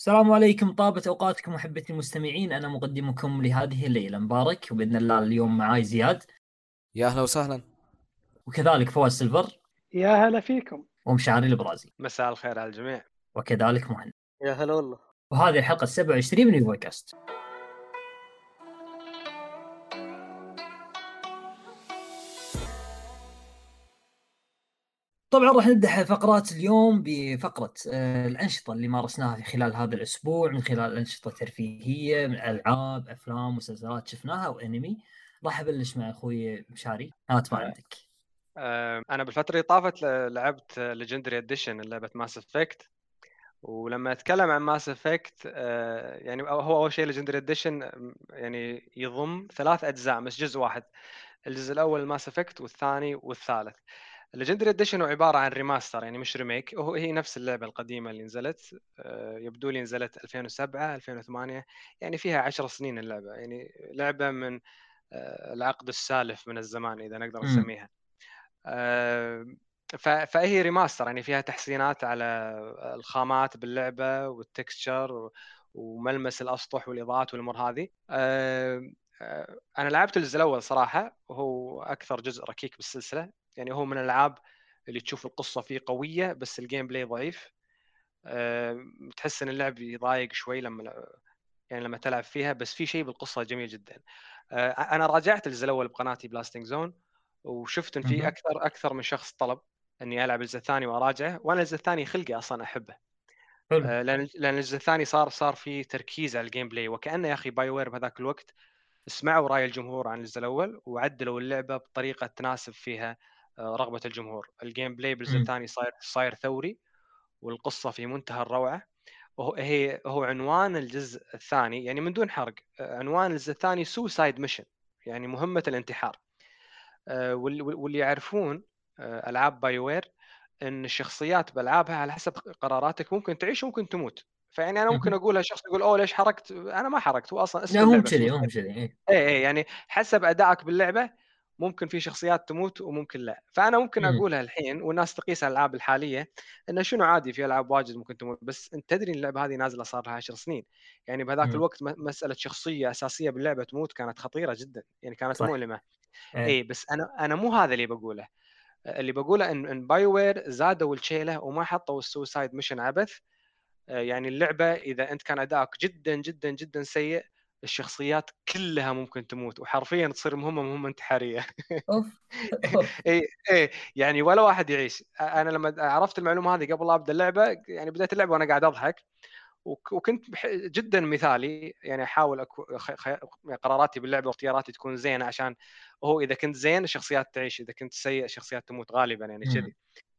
السلام عليكم طابت أوقاتكم محبتي المستمعين. أنا مقدمكم لهذه الليلة مبارك وبإذن الله اليوم معاي زياد. يا أهلا وسهلا. وكذلك فواز سيلفر. يا هلا فيكم. ومشاري البرازي مساء الخير على الجميع. وكذلك مهند. يا هلا والله. وهذه الحلقة 27 من البودكاست طبعا راح نبدأ فقرات اليوم بفقرة آه، الأنشطة اللي مارسناها في خلال هذا الأسبوع من خلال أنشطة ترفيهية من ألعاب أفلام مسلسلات شفناها وأنمي. راح أبلش مع أخوي مشاري. هات ما آه. عندك آه، أنا بالفترة اللي طافت لعبت Legendary Edition لعبة Mass Effect ولما أتكلم عن Mass Effect يعني هو أول شيء Legendary Edition يعني يضم ثلاث أجزاء مش جزء واحد. الجزء الأول Mass Effect والثاني والثالث. ال Legendary Edition هو عبارة عن remaster يعني مش remake هو هي نفس اللعبة القديمة اللي نزلت آه، يبدو لي نزلت 2007 2008 يعني فيها 10 سنين اللعبة. يعني لعبة من آه، العقد السالف من الزمان إذا نقدر. نسميها. آه، فهي remaster يعني فيها تحسينات على الخامات باللعبة وال texture وملمس الأسطح والإضاءات والأمور هذه. أنا لعبت الجزء الأول صراحة وهو أكثر جزء ركيك بالسلسلة. يعني هو من الألعاب اللي تشوف القصة فيه قوية بس ال gameplay ضعيف. آه، تحس إن اللعب يضايق شوي لما يعني لما تلعب فيها بس في شيء بالقصة جميل جدا. آه، أنا راجعت الجزء الأول بقناتي Blasting Zone وشفت إن. في أكثر أكثر من شخص طلب إني ألعب الجزء الثاني وأراجعه وأنا الجزء الثاني خلقي أصلا أحبه. حلو. آه، لأن لأن الجزء الثاني صار صار في تركيز على ال gameplay وكأنه يا أخي BioWare بهذاك الوقت سمعوا رأي الجمهور عن الجزء الأول وعدلوا اللعبة بطريقة تناسب فيها آه، رغبة الجمهور. ال gameplay بالجزء. الثاني صاير صاير ثوري والقصة في منتهى الروعة. وهو هي هو عنوان الجزء الثاني يعني من دون حرق آه، عنوان الجزء الثاني suicide mission يعني مهمة الانتحار. آه، واللي يعرفون ألعاب BioWare إن الشخصيات بألعابها على حسب قراراتك ممكن تعيش وممكن تموت. فيعني أنا ممكن. اقولها شخص يقول أوه ليش حرقت أنا ما حرقت هو أصلا اسم لا اللعبة كذي مو كذي إيه. إيه إيه يعني حسب أدائك باللعبة ممكن في شخصيات تموت وممكن لا فأنا ممكن مم. اقولها الحين والناس تقيس الالعاب الحالية إنه شنو عادي في ألعاب واجد ممكن تموت بس أنت تدري اللعبة هذه نازلة صار لها 10 سنين يعني بهذاك. الوقت مسألة شخصية أساسية باللعبة تموت كانت خطيرة جدا يعني كانت صح. مؤلمة إيه. اي بس أنا أنا مو هذا اللي بقوله اللي بقوله إن إن BioWare زادوا الشيلة وما حطوا ال suicide mission عبث يعني اللعبة إذا أنت كان أدائك جدا جدا جدا سيء الشخصيات كلها ممكن تموت وحرفيا تصير مهمه مهمه انتحاريه. إي إي يعني ولا واحد يعيش أنا لما عرفت المعلومة هذه قبل لا أبدأ اللعبة يعني بديت اللعبة وأنا قاعد أضحك وك- وكنت جدا مثالي يعني أحاول أكو... خ... قراراتي باللعبة واختياراتي تكون زينة عشان هو إذا كنت زين الشخصيات تعيش إذا كنت سيء الشخصيات تموت غالبا يعني. كذي. آه،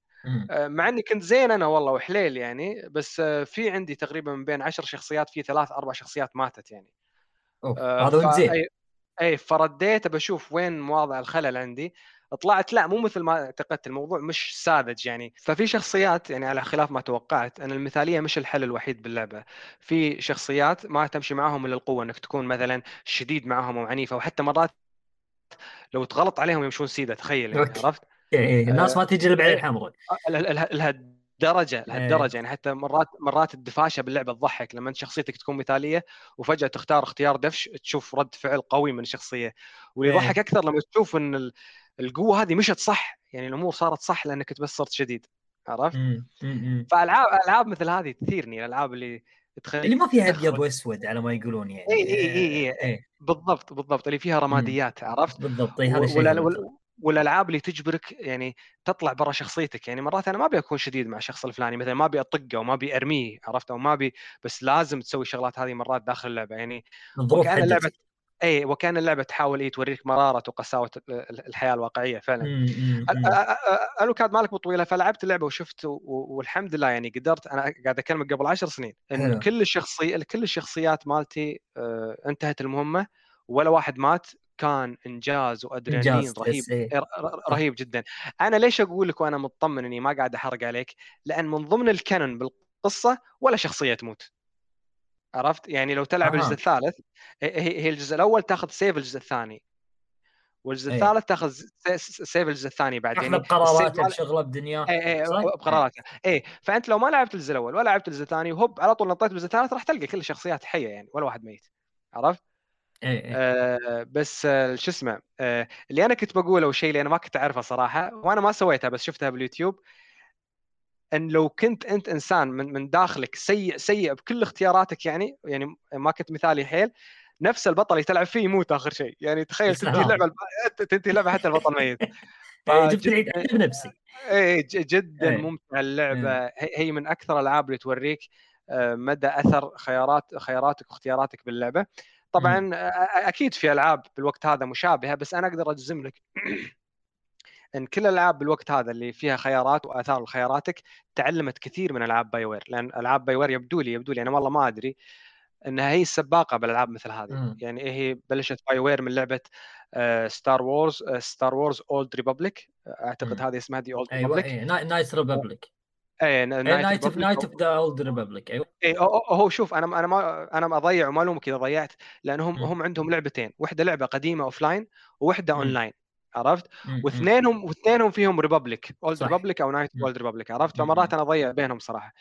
مع إني كنت زين أنا والله وحليل يعني بس آه، في عندي تقريبا من بين عشر شخصيات في ثلاث أربع شخصيات ماتت يعني. آه، هذا وانت زين؟ أي فرديت بشوف وين مواضع الخلل عندي. طلعت لا مو مثل ما اعتقدت الموضوع مش ساذج يعني. ففي شخصيات يعني على خلاف ما توقعت ان المثالية مش الحل الوحيد باللعبة. في شخصيات ما تمشي معاهم إلا القوة إنك تكون مثلا شديد معاهم أو عنيف أو حتى مرات لو تغلط عليهم يمشون سيدة تخيل يعني. عرفت؟ إيه. الناس ما تجي الا بعين إيه. الحمراء ال- ال- لهالدرجة إيه. لهالدرجة يعني حتى مرات مرات الدفاشة باللعبة تضحك لما أنت شخصيتك تكون مثالية وفجأة تختار اختيار دفش تشوف رد فعل قوي من الشخصية واللي. يضحك أكثر لما تشوف إن ال- القوة هذه مشت صح يعني الأمور صارت صح لأنك بس صرت شديد عرفت؟ فألعاب ألعاب مثل هذه تثيرني الألعاب اللي تخليك اللي ما فيها ابيض واسود على ما يقولون يعني اي اي اي اي. بالضبط بالضبط اللي فيها رماديات عرفت؟ بالضبط إيه، هذا و- شيء ولا- حلو. ولا- والألعاب اللي تجبرك يعني تطلع برا شخصيتك. يعني مرات أنا ما أبي أكون شديد مع الشخص الفلاني مثلا ما أبي أطقه وما أبي أرميه عرفت؟ أو ما أبي بس لازم تسوي الشغلات هذه مرات داخل اللعبة. يعني وكأن اللعبة اي وكأن اللعبة تحاول إيه توريك مرارة وقساوة ال- الحياة الواقعية فعلا. الوكاد مالك طويله فلعبت اللعبه وشفت والحمد لله يعني قدرت. أنا قاعد اكلمك قبل عشر سنين إن. كل الشخصي كل الشخصيات مالتي آه، انتهت المهمة ولا واحد مات كان إنجاز وأدرينالين رهيب إيه. رهيب جدا أنا ليش أقول لك وأنا مطمن إني ما قاعد أحرق عليك لأن من ضمن ال canon بالقصة ولا شخصية تموت عرفت يعني لو تلعب أها. الجزء الثالث هي هي الجزء الأول تاخذ save الجزء الثاني والجزء إيه. الثالث تاخذ save الجزء الثاني بعد يعني بقراراتك السيف مال- شغلة بدنياه اي اي صح؟ بقراراتها اي فأنت لو ما لعبت الجزء الأول ولا لعبت الجزء الثاني وهوب على طول نطيت بالجزء الثالث راح تلقى كل الشخصيات حية يعني ولا واحد ميت عرفت؟ اي اي آه بس آه شو اسمه آه اللي أنا كنت بقوله وشيء اللي أنا ما كنت أعرفه صراحة وأنا ما سويتها بس شفتها باليوتيوب إن لو كنت أنت إنسان من من داخلك سيء سيء بكل اختياراتك يعني يعني ما كنت مثالي حيل نفس البطل اللي تلعب فيه يموت آخر شيء. يعني تخيل تنتهي. اللعبة تنتهي اللعبة حتى البطل ميت. إيه، جبت العيد بنفسي. ج- جدا إيه. ممتعه اللعبة. هي هي من أكثر الألعاب اللي توريك آه، مدى أثر خيارات خياراتك واختياراتك باللعبة. طبعا أكيد في ألعاب بالوقت هذا مشابهة بس أنا أقدر أجزم لك إن كل الالعاب بالوقت هذا اللي فيها خيارات وآثار لخياراتك تعلمت كثير من ألعاب BioWare لأن ألعاب BioWare يبدو لي يبدو لي أنا والله ما أدري إنها هي السباقة بالألعاب مثل هذه. يعني إيه هي بلشت BioWare من لعبة Star Wars Star Wars Old Republic أعتقد. هذه اسمها The Old أيوه Republic اي Knight Republic اي Knight of Knight of the Old Republic أيوه اي هو هو شوف أنا أنا ما أنا ما أضيع وما الومك اذا ضيعت لأنهم. هم عندهم لعبتين واحدة لعبة قديمة offline وواحدة. اون لاين عرفت. واثنينهم واثنينهم فيهم Republic Old صح. Republic أو Knight. Old Republic عرفت. فمرات أنا أضيع بينهم صراحة.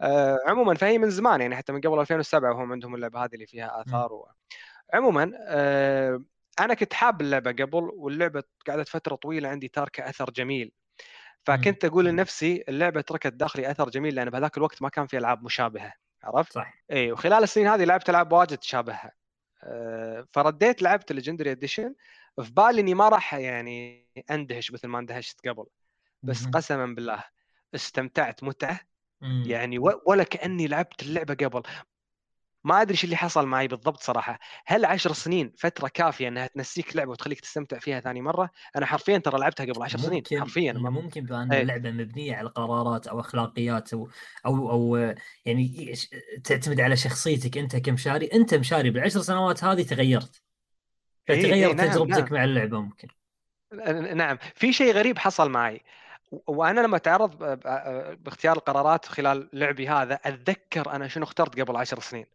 آه عموما فهي من زمان يعني حتى من قبل 2007 وهم عندهم اللعبة هذه اللي فيها آثار و... عموما آه أنا كنت حاب اللعبة قبل واللعبة قعدت فترة طويلة عندي تاركة أثر جميل فكنت أقول لنفسي اللعبة تركت داخلي أثر جميل لأن بهذاك الوقت ما كان في ألعاب مشابهة عرفت؟ صح اي وخلال السنين هذه لعبت ألعاب واجد تشابهها آه، فرديت لعبت ال Legendary Edition في بالي إني ما راح يعني أندهش مثل ما اندهشت قبل بس. قسما بالله استمتعت متعة مم. يعني ولا كأني لعبت اللعبة قبل ما أدري إيش اللي حصل معي بالضبط صراحة. هل عشر سنين فترة كافية إنها تنسيك لعبة وتخليك تستمتع فيها ثاني مرة؟ أنا حرفيا ترى لعبتها قبل عشر سنين حرفيا. ما- ممكن بأن إيه. اللعبة مبنية على قرارات أو أخلاقيات أو أو أو يعني تعتمد على شخصيتك أنت كمشاري. أنت مشاري بالعشر سنوات هذه تغيرت. إيه، إيه، فتغير نعم، تجربتك نعم. مع اللعبة ممكن. نعم. في شيء غريب حصل معي. وأنا لما ب- باختيار القرارات خلال لعبي هذا أتذكر أنا شنو اخترت قبل عشر سنين.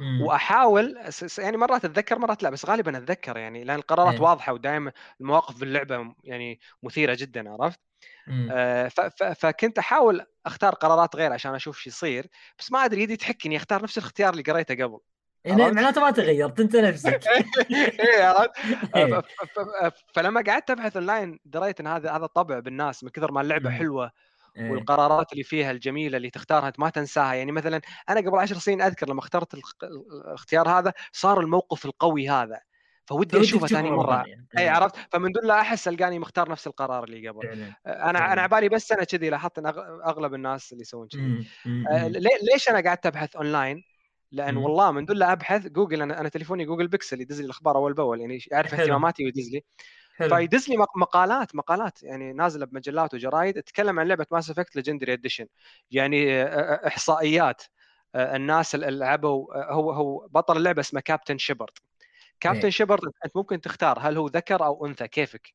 مم. وأحاول يعني مرات أتذكر مرات لا بس غالبا أتذكر يعني لأن القرارات إيه. واضحة ودائما المواقف باللعبة يعني مثيرة جدا عرفت مم. آه، فكنت أحاول أختار قرارات غير عشان أشوف شو يصير بس ما أدري يدي تحكني أختار نفس الاختيار اللي قريته قبل يعني؟ معناته ما تغيرت أنت نفسك إيه، عرفت؟ ف- فلما قعدت أبحث أونلاين دريت إن هذا هذا طبع بالناس من كثر ما اللعبة مم. حلوة إيه. والقرارات اللي فيها الجميلة اللي تختارها أنت ما تنساها يعني مثلا أنا قبل عشر سنين أذكر لما اخترت الاختيار هذا صار الموقف القوي هذا فودي أشوفه ثاني مرة ثانية. اي إيه. عرفت فمن دون لا أحس ألقاني مختار نفس القرار اللي قبل فعلا أنا فعلاً. أنا عبالي بس أنا كذي لاحظت إن أغلب الناس اللي يسوون كذي مم. مم. آه، مم. ليه- ليش أنا قعدت أبحث أونلاين؟ لأن مم. والله من دون لا أبحث جوجل أنا أنا تليفوني Google Pixel يدز لي الأخبار أول بأول يعني يعرف. اهتماماتي ويدز لي feeds لي مق- مقالات مقالات يعني نازلة بمجلات وجرايد تتكلم عن لعبة Mass Effect Legendary Edition يعني آه، آه، إحصائيات آه، الناس اللي لعبوا هو هو بطل اللعبة اسمه Captain Shepard Captain. Shepard أنت ممكن تختار هل هو ذكر أو أنثى كيفك؟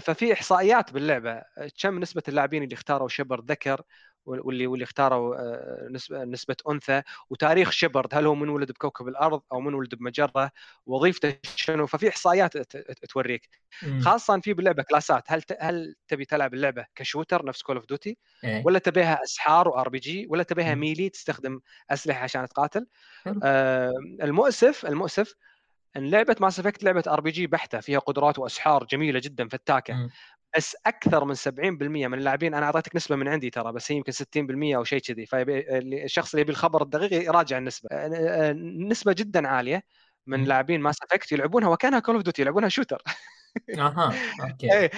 ففي إحصائيات باللعبة. كم نسبة اللاعبين اللي اختاروا Shepard ذكر؟ واللي واللي اختاروا آه، نسبه نسبة أنثى وتاريخ Shepard هل هو من ولد بكوكب الأرض أو من ولد بمجرة وظيفته شنو ففي إحصائيات توريك مم. خاصة في باللعبة class ات هل هل تبي تلعب اللعبة ك shooter نفس Call of Duty. ولا تبيها أسحار و RPG ولا تبيها مم. melee تستخدم أسلحة عشان تقاتل. آه المؤسف المؤسف إن لعبة Mass Effect لعبة RPG بحتة فيها قدرات وأسحار جميلة جدا فتاكة مم. بس أكثر من 70% من اللاعبين أنا أعطيتك نسبة من عندي ترى بس هي يمكن 60% أو شيء كذي. فالشخص اللي يبي الخبر الدقيق يراجع النسبة. آه، آه، نسبة جدا عالية من. لاعبين Mass Effect يلعبونها وكأنها Call of Duty يلعبونها شوتر أها أوكي. إيه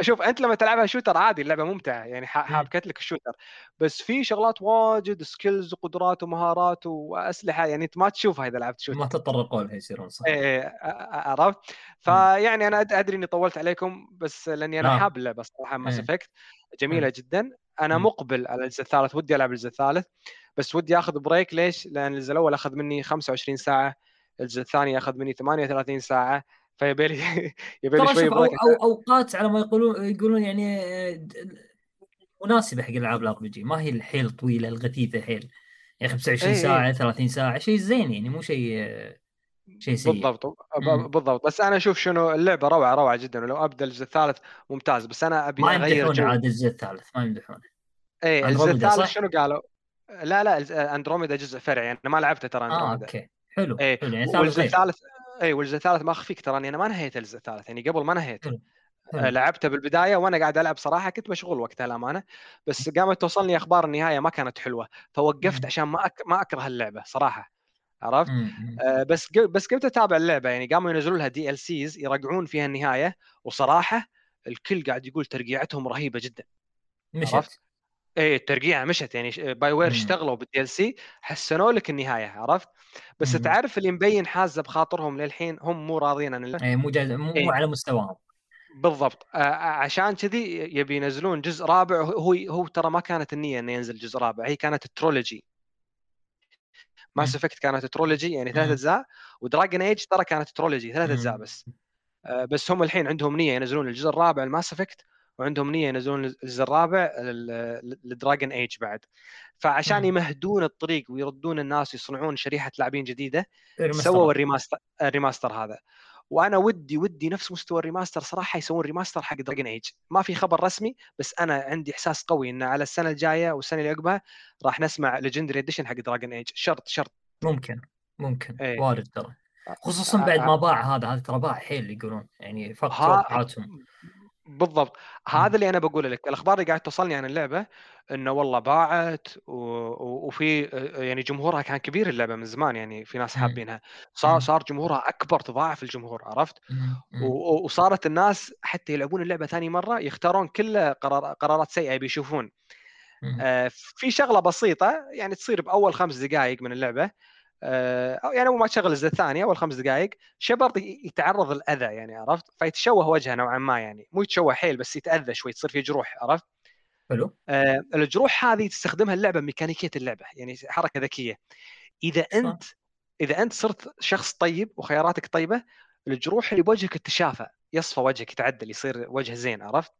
شوف أنت لما تلعبها shooter عادي اللعبة ممتعة يعني ح- مم. حابكت لك ال shooter بس في شغلات واجد skills وقدرات ومهارات وأسلحة يعني أنت ما تشوفها إذا لعبت shooter ما تطرقوا لها يصيرون صح. إيه أ- عرفت؟ فيعني أنا أدري إني طولت عليكم بس لأني أنا آه. حاب اللعبة صراحة Mass إيه. Effect جميلة جدا. أنا مم. مقبل على الجزء الثالث ودي ألعب الجزء الثالث. بس ودي آخذ break ليش؟ لأن الجزء الأول أخذ مني 25 ساعة الجزء الثاني أخذ مني 38 ساعة. فيبي لي يبي لي ترى شوي أو, أو أوقات على ما يقولون يقولون يعني آه، مناسبة حق ألعاب ال RPG ما هي الحيل طويلة الغثيثة حيل. أخي 25 إيه، إيه. ساعة 30 ساعة شيء زين يعني مو شيء آه، شيء سيء. بالضبط مم. بالضبط. بس أنا أشوف شنو اللعبة روعة روعة جدا. ولو أبدأ الجزء الثالث ممتاز. بس أنا أبي ما أغير جو. عاد الجزء الثالث ما يمدحونه إيه الجزء الثالث؟ شنو قالوا؟ لا لا الز- أندروميدا جزء فرعي أنا ما لعبته ترى آه أندروميدا. أوكي. حلو إيه حلو. يعني والجزء الثالث اي والجزء الثالث ما أخفيك ترى أني أنا ما نهيت الجزء الثالث يعني قبل ما نهيته. آه، لعبته بالبداية وأنا قاعد ألعب صراحة كنت مشغول وقتها الامانه بس قامت توصلني أخبار النهاية ما كانت حلوة. فوقفت. عشان ما أك... ما أكره اللعبة صراحة عرفت. آه، بس ق- بس قمت أتابع اللعبة يعني قاموا ينزلوا لها DLCs يرقعون فيها النهاية. وصراحة الكل قاعد يقول ترقيعتهم رهيبة جدا عرفت؟ إيه الترقيعه مشت يعني باي وير مم. اشتغلوا بال DLC حسنوا لك النهاية عرفت؟ بس مم. تعرف اللي مبين حازه بخاطرهم للحين هم مو راضيين عن إيه مو جاز... مو إيه. على مستواهم بالضبط آه، عشان كذي يبي ينزلون جزء رابع هو هو ترى ما كانت النية إنه ينزل جزء رابع هي كانت trilogy Mass. Effect كانت trilogy يعني ثلاث مم. أجزاء و Dragon Age ترى كانت trilogy ثلاث أجزاء مم. بس آه، بس هم الحين عندهم نية ينزلون الجزء الرابع ال Mass Effect وعندهم نية ينزلون الجزء الرابع ل Dragon Age بعد. فعشان. يمهدون الطريق ويردون الناس ويصنعون شريحة لاعبين جديدة سووا. ال remaster ال remaster هذا. وأنا ودي ودي نفس مستوى ال remaster صراحة يسوون remaster حق Dragon Age. ما في خبر رسمي بس أنا عندي إحساس قوي إن على السنة الجاية والسنة اللي عقبها راح نسمع Legendary Edition حق Dragon Age. شرط شرط. ممكن ممكن. إيه. وارد ترى. خصوصا بعد ما باع هذا هذا ترى باع حيل يقولون يعني ها- توقعاتهم. بالضبط هذا اللي أنا بقول لك الأخبار اللي قاعد توصلني عن اللعبة إنه والله باعت و... و- وفي يعني جمهورها كان كبير اللعبة من زمان يعني في ناس مم. حابينها صار مم. صار جمهورها أكبر تضاعف الجمهور عرفت مم. مم. و- وصارت الناس حتى يلعبون اللعبة ثاني مرة يختارون كل قرار قرارات سيئة بيشوفون. آه، في شغلة بسيطة يعني تصير بأول خمس دقائق من اللعبة يعني أول ما تشغل الجزء الثاني أول خمس دقائق شبرد يتعرض للأذى يعني عرفت؟ فيتشوه وجهه نوعا ما يعني مو يتشوه حيل بس يتأذى شوي تصير فيه جروح عرفت؟ حلو. آه، الجروح هذه تستخدمها اللعبة ميكانيكية اللعبة يعني حركة ذكية. إذا؟ أنت إذا أنت صرت شخص طيب وخياراتك طيبة الجروح اللي بوجهك تتشافى يصفى وجهك يتعدل يصير وجه زين عرفت؟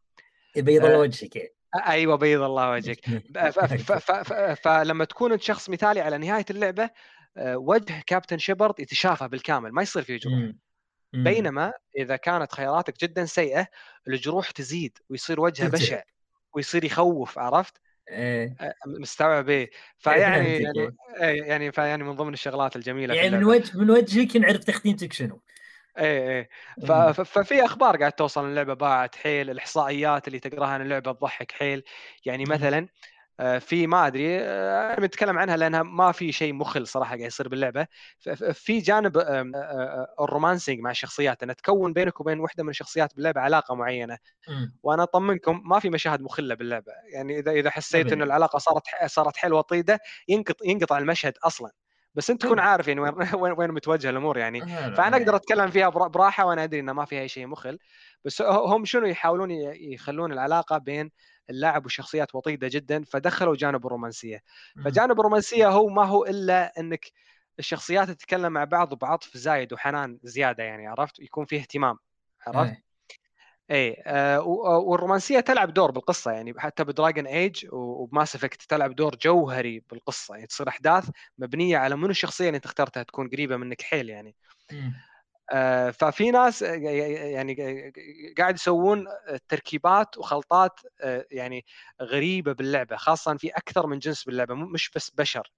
يبيض آه، الله وجهك يعني. أيوه بيض الله وجهك. فلما تكون أنت شخص مثالي على نهاية اللعبة آه، وجه كابتن شيبرد يتشافى بالكامل ما يصير فيه جروح. بينما إذا كانت خياراتك جدا سيئة الجروح تزيد ويصير وجهه. بشع ويصير يخوف عرفت إيه. آه، مستوعب إيه فيعني فهمتك يعني إيه، يعني فيعني من ضمن الشغلات الجميلة يعني من وجه من وجهك نعرف تختيمتك شنو إيه إيه. ف- ففي أخبار قاعد توصل اللعبه باعت حيل الإحصائيات اللي تقراها عن اللعبة تضحك حيل يعني. مثلا آه، في ما أدري آه، أنا بتكلم عنها لأنها ما في شيء مخل صراحة قاعد يصير باللعبة في جانب آه، آه، الرومانسينج مع الشخصيات ان تكون بينك وبين واحدة من الشخصيات باللعبة علاقة معينة. وأنا أطمنكم ما في مشاهد مخلة باللعبة يعني إذا إذا حسيت. إنه العلاقة صارت صارت حيل وطيدة ينقطع ينقطع المشهد أصلا بس أنت تكون. عارف يعني وين وين وين متوجهه الأمور يعني آه، فأنا. أقدر أتكلم فيها برا- براحة وأنا أدري إنه ما فيها أي شيء مخل بس هم شنو يحاولون يخلون العلاقة بين اللاعب والشخصيات وطيدة جدا فدخلوا جانب الرومانسية. فجانب الرومانسية هو ما هو إلا إنك الشخصيات تتكلم مع بعض بعطف زايد وحنان زيادة يعني عرفت يكون فيه اهتمام عرفت إيه. اي آه و- والرومانسية تلعب دور بالقصة يعني حتى ب Dragon Age وب Mass Effect تلعب دور جوهري بالقصة يعني تصير أحداث مبنية على منو الشخصية اللي أنت اخترتها تكون قريبة منك حيل يعني. آه، ففي ناس آه، يعني قاعد يسوون تركيبات وخلطات آه، يعني غريبة باللعبة خاصة في أكثر من جنس باللعبة مش بس بشر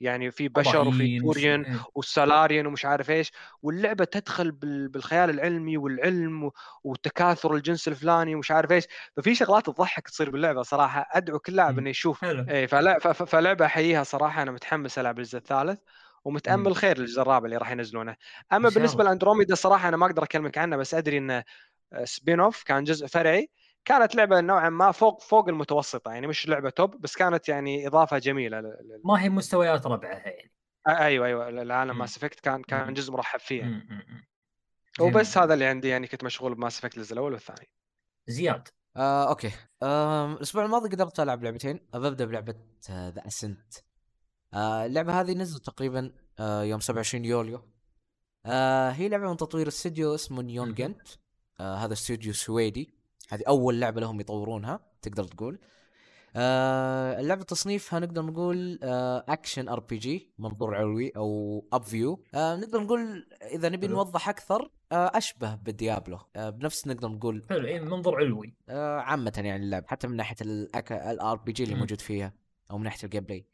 يعني في بشر وفي Turian إيه. وال Salarian ومش عارف إيش واللعبة تدخل بال- بالخيال العلمي والعلم وتكاثر الجنس الفلاني ومش عارف إيش ففي شغلات تضحك تصير باللعبة صراحة أدعو كل لاعب مم. إنه يشوف ف- فلعبة احييها صراحة أنا متحمس ألعب الجزء الثالث ومتأمل مم. خير للجزء الرابع اللي راح ينزلونه أما بالنسبة. لأندروميدا صراحة أنا ما أقدر أكلمك عنه بس أدري إنه spin-off كان جزء فرعي كانت لعبة نوعا ما فوق فوق المتوسطة يعني مش لعبة top بس كانت يعني إضافة جميلة. ما هي مستويات ربعها يعني أيوه أيوه العالم. Mass Effect كان كان مم. جزء مرحب فيه يعني. مم. مم. مم. جميل. وبس هذا اللي عندي يعني كنت مشغول ب Mass Effect الجزء الأول والثاني زياد آه، أوكي آه، الأسبوع الماضي قدرت ألعب لعبتين ببدا بلعبه The Ascent آه، اللعبة هذه نزلت تقريبا آه، يوم 27 يوليو. آه، هي لعبة من تطوير استوديو اسمه Neon. Giant. آه، هذا استوديو سويدي. هذه أول لعبة لهم يطورونها تقدر تقول. آه اللعبة تصنيفها نقدر نقول آه action RPG منظور علوي أو up view آه نقدر نقول إذا نبي حلو. نوضح أكثر آه أشبه ب Diablo. آه بنفس نقدر نقول حلو اي منظور علوي. آه عامة يعني اللعب حتى من ناحية ال RPG اللي. موجود فيها أو من ناحية ال gameplay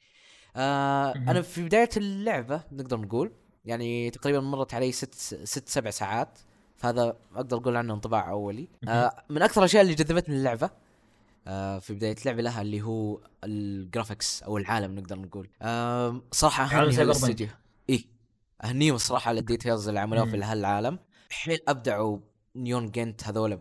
آه. أنا في بداية اللعبة نقدر نقول يعني تقريبا مرت علي ست ست سبع ساعات فهذا أقدر أقول عنه انطباع أولي. آه من أكثر الأشياء اللي جذبتني اللعبه آه في بداية اللعبه لها اللي هو ال graphics أو العالم نقدر نقول. آه صراحة سايبر الاستديو إي أهنيهم الصراحة على ال details اللي عملوها في. هالعالم حيل أبدعوا Neon Giant هذول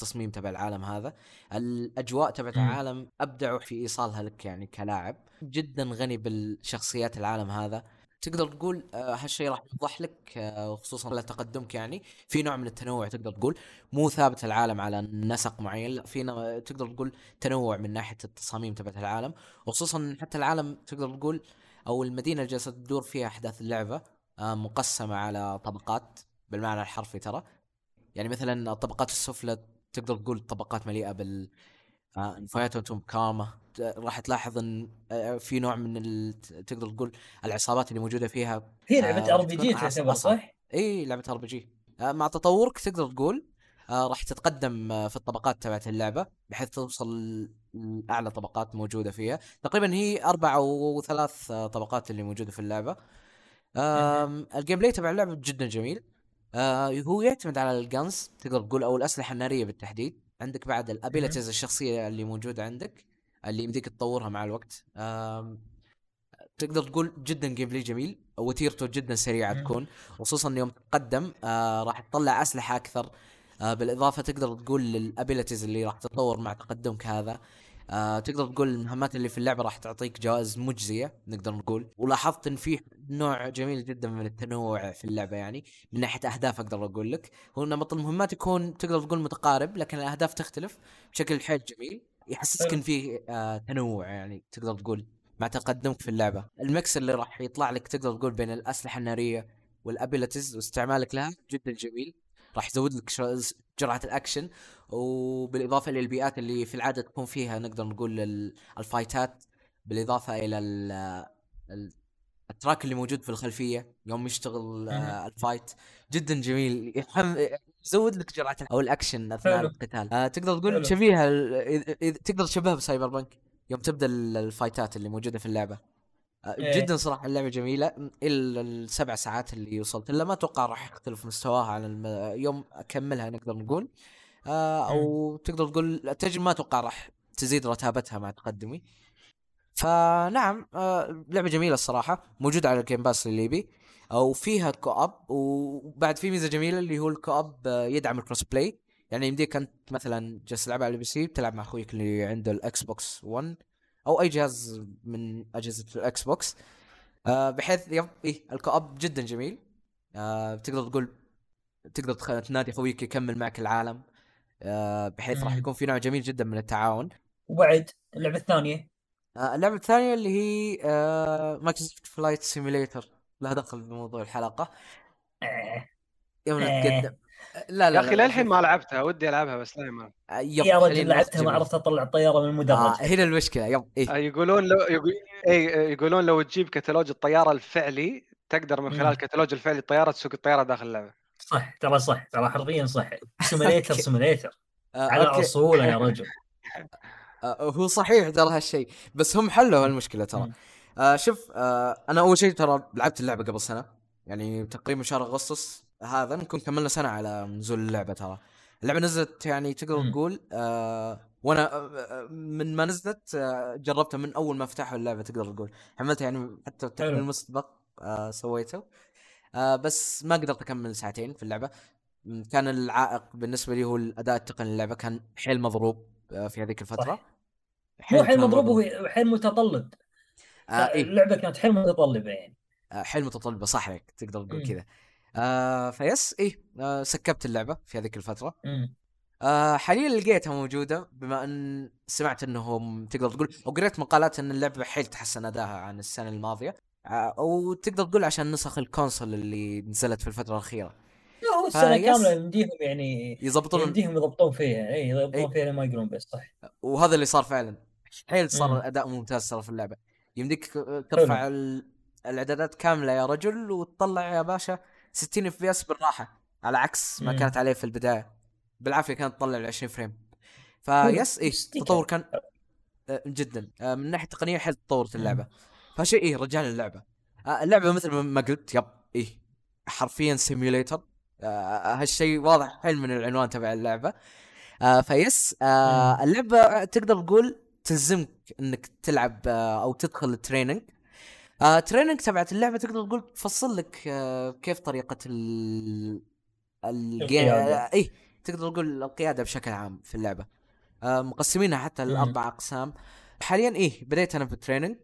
بالتصميم تبع العالم هذا. الأجواء تبعت. العالم ابدعوا في إيصالها لك يعني كلاعب. جدا غني بالشخصيات العالم هذا. تقدر تقول آه، هالشيء راح يوضح لك آه، خصوصا لتقدمك يعني في نوع من التنوع تقدر تقول. مو ثابت العالم على نسق معين لا في تقدر تقول تنوع من ناحية التصاميم تبعت العالم. وخصوصا حتى العالم تقدر تقول أو المدينة اللي جالسة تدور فيها أحداث اللعبة آه، مقسمة على طبقات بالمعنى الحرفي ترى. يعني مثلا الطبقات السفلى تقدر تقول طبقات مليئة بال آه، نفايات وأنتم بكارما ت- راح تلاحظ إن آه، في نوع من ال... تقدر تقول العصابات اللي موجودة فيها هي لعبة RPG تعتبر. صح؟ إي لعبة RPG مع تطورك تقدر تقول آه راح تتقدم في الطبقات تبعت اللعبة بحيث توصل لأعلى طبقات موجودة فيها. تقريبا هي أربع أو ثلاث طبقات اللي موجودة في اللعبة. ال gameplay تبع اللعبة جدا جميل. آه هو يعتمد على ال guns تقدر تقول أو الأسلحة النارية بالتحديد. عندك بعد ال abilities الشخصية اللي موجودة عندك اللي يمديك تطورها مع الوقت. آم تقدر تقول جدا gameplay جميل وتيرته جدا سريعة. تكون. خصوصا يوم تتقدم آه راح تطلع أسلحة أكثر. آه بالإضافة تقدر تقول لل abilities اللي راح تتطور مع تقدمك هذا. آه تقدر تقول المهمات اللي في اللعبة راح تعطيك جوائز مجزية نقدر نقول. ولاحظت إن في نوع جميل جدا من التنوع في اللعبة يعني من ناحية أهداف أقدر أقول لك. هو نمط المهمات يكون تقدر تقول متقارب لكن الأهداف تختلف بشكل حيل جميل. يحسسك. إن في آه تنوع يعني تقدر تقول مع تقدمك في اللعبة. ال mix اللي راح يطلع لك تقدر تقول بين الأسلحة النارية وال abilities واستعمالك لها جدا جميل. راح يزود لك جرعة الأكشن. وبالإضافة للبيئات اللي في العادة تكون فيها نقدر نقول ال- ال fight ات بالإضافة إلى ال- ال- ال track اللي موجود في الخلفية يوم يشتغل آه، ال fight. جدا جميل. يحم... يزود لك جرعة أو الأكشن أثناء حلو. القتال. آه تقدر تقول. شبيهة ال- إذ- تقدر تشبهها ب Cyberpunk يوم تبدأ ال- ال fight ات اللي موجودة في اللعبة. آه، إيه. جدا صراحة اللعبة جميلة. إلا السبع ساعات اللي وصلت. لها ما أتوقع راح يختلف مستواها عن الم... يوم أكملها نقدر نقول. آه أو تقدر تقول التجربه ما أتوقع راح تزيد رتابتها مع تقدمي. فنعم آه لعبة جميلة الصراحة موجودة على ال Game Pass اللي يبي أو فيها co-op وبعد في ميزة جميلة اللي هو ال co-op آه، يدعم ال crossplay يعني يمديك أنت مثلا جالس تلعب على ال PC بتلعب مع أخويك اللي عنده ال Xbox 1 أو أي جهاز من أجهزة ال Xbox آه بحيث yep إيه ال co-op جدا جميل. آه تقدر تقول تقدر تنادي أخويك يكمل معك العالم. آه بحيث راح. يكون في نوع جميل جدا من التعاون وبعد اللعبة الثانية آه اللعبة الثانية اللي هي آه Microsoft Flight Simulator لها دخل بموضوع الحلقة آه. يوم آه. نتقدم لا لا يا أخي للحين. ما لعبتها ودي ألعبها بس لا ما آه، يا رجل لعبتها ما. عرفت أطلع الطيارة من آه المدرج هنا المشكلة yep إيه. آه، يقولون لو يقول... اي يقولون لو تجيب كتالوج الطيارة الفعلي تقدر من. خلال كتالوج الفعلي الطيارة تسوق الطيارة داخل اللعبة صح ترى صح ترى حرفيا صح simulator. simulator آه على. اصوله يا رجل آه هو صحيح ترى هالشيء بس هم حلوا هالمشكلة ترى. آه شوف آه أنا أول شيء ترى لعبت اللعبة قبل سنة يعني تقريبا شهر أغسطس هذا نكون كملنا سنة على نزول اللعبة ترى اللعبة نزلت يعني تقدر. تقول آه وأنا آه، آه، من ما نزلت آه جربتها من أول ما فتحوا اللعبة تقدر تقول حملتها يعني حتى التحميل. المسبق آه سويته آه بس ما قدرت أكمل ساعتين في اللعبة. كان العائق بالنسبة لي هو الأداء التقني للعبة. كان حيل مضروب آه في هذيك الفترة. صح. مو حيل مضروب هو حيل متطلب. آه إيه؟ اللعبة كانت حيل متطلبة يعني. آه، حيل متطلبة صح عليك تقدر تقول. كذا. آه فيس إيه آه skip ت اللعبة في هذيك الفترة. مم. آه حاليا لقيتها موجودة بما أن سمعت إنهم تقدر تقول أو قريت مقالات إن اللعبة حيل تحسن أداها عن السنة الماضية. أو تقدر تقول عشان نسخ ال console اللي نزلت في الفترة الأخيرة. لا هو السنة. كاملة يمديهم يعني يضبطون يمديهم يضبطون فيها. إي يضبطون. فيها ما يقولون بس صح. وهذا اللي صار فعلا. حيل صار مم. الأداء ممتاز ترى في اللعبة. يمديك ترفع ال- الإعدادات كاملة يا رجل وتطلع يا باشا 60 FPS بالراحة. على عكس ما مم. كانت عليه في البداية. بالعافية كانت تطلع ال 20 frame فيس ستيكر. تطور كان آه، جدا. آه، من ناحية تقنية حيل تطورت اللعبة. فشيء إيه رجال اللعبة. آه، اللعبة مثل ما قلت yep إيه حرفيا simulator هالشيء واضح حيل من العنوان تبع اللعبة. آه فيس آه اللعبة تقدر تقول تلزمك إنك تلعب آه أو تدخل ال training آه training تبعت اللعبة تقدر تقول تفصل لك آه كيف طريقة ال القيادة. القيادة. اي تقدر تقول القيادة بشكل عام في اللعبة. آه مقسمينها حتى. لأربع أقسام. حاليا إيه بديت أنا بال training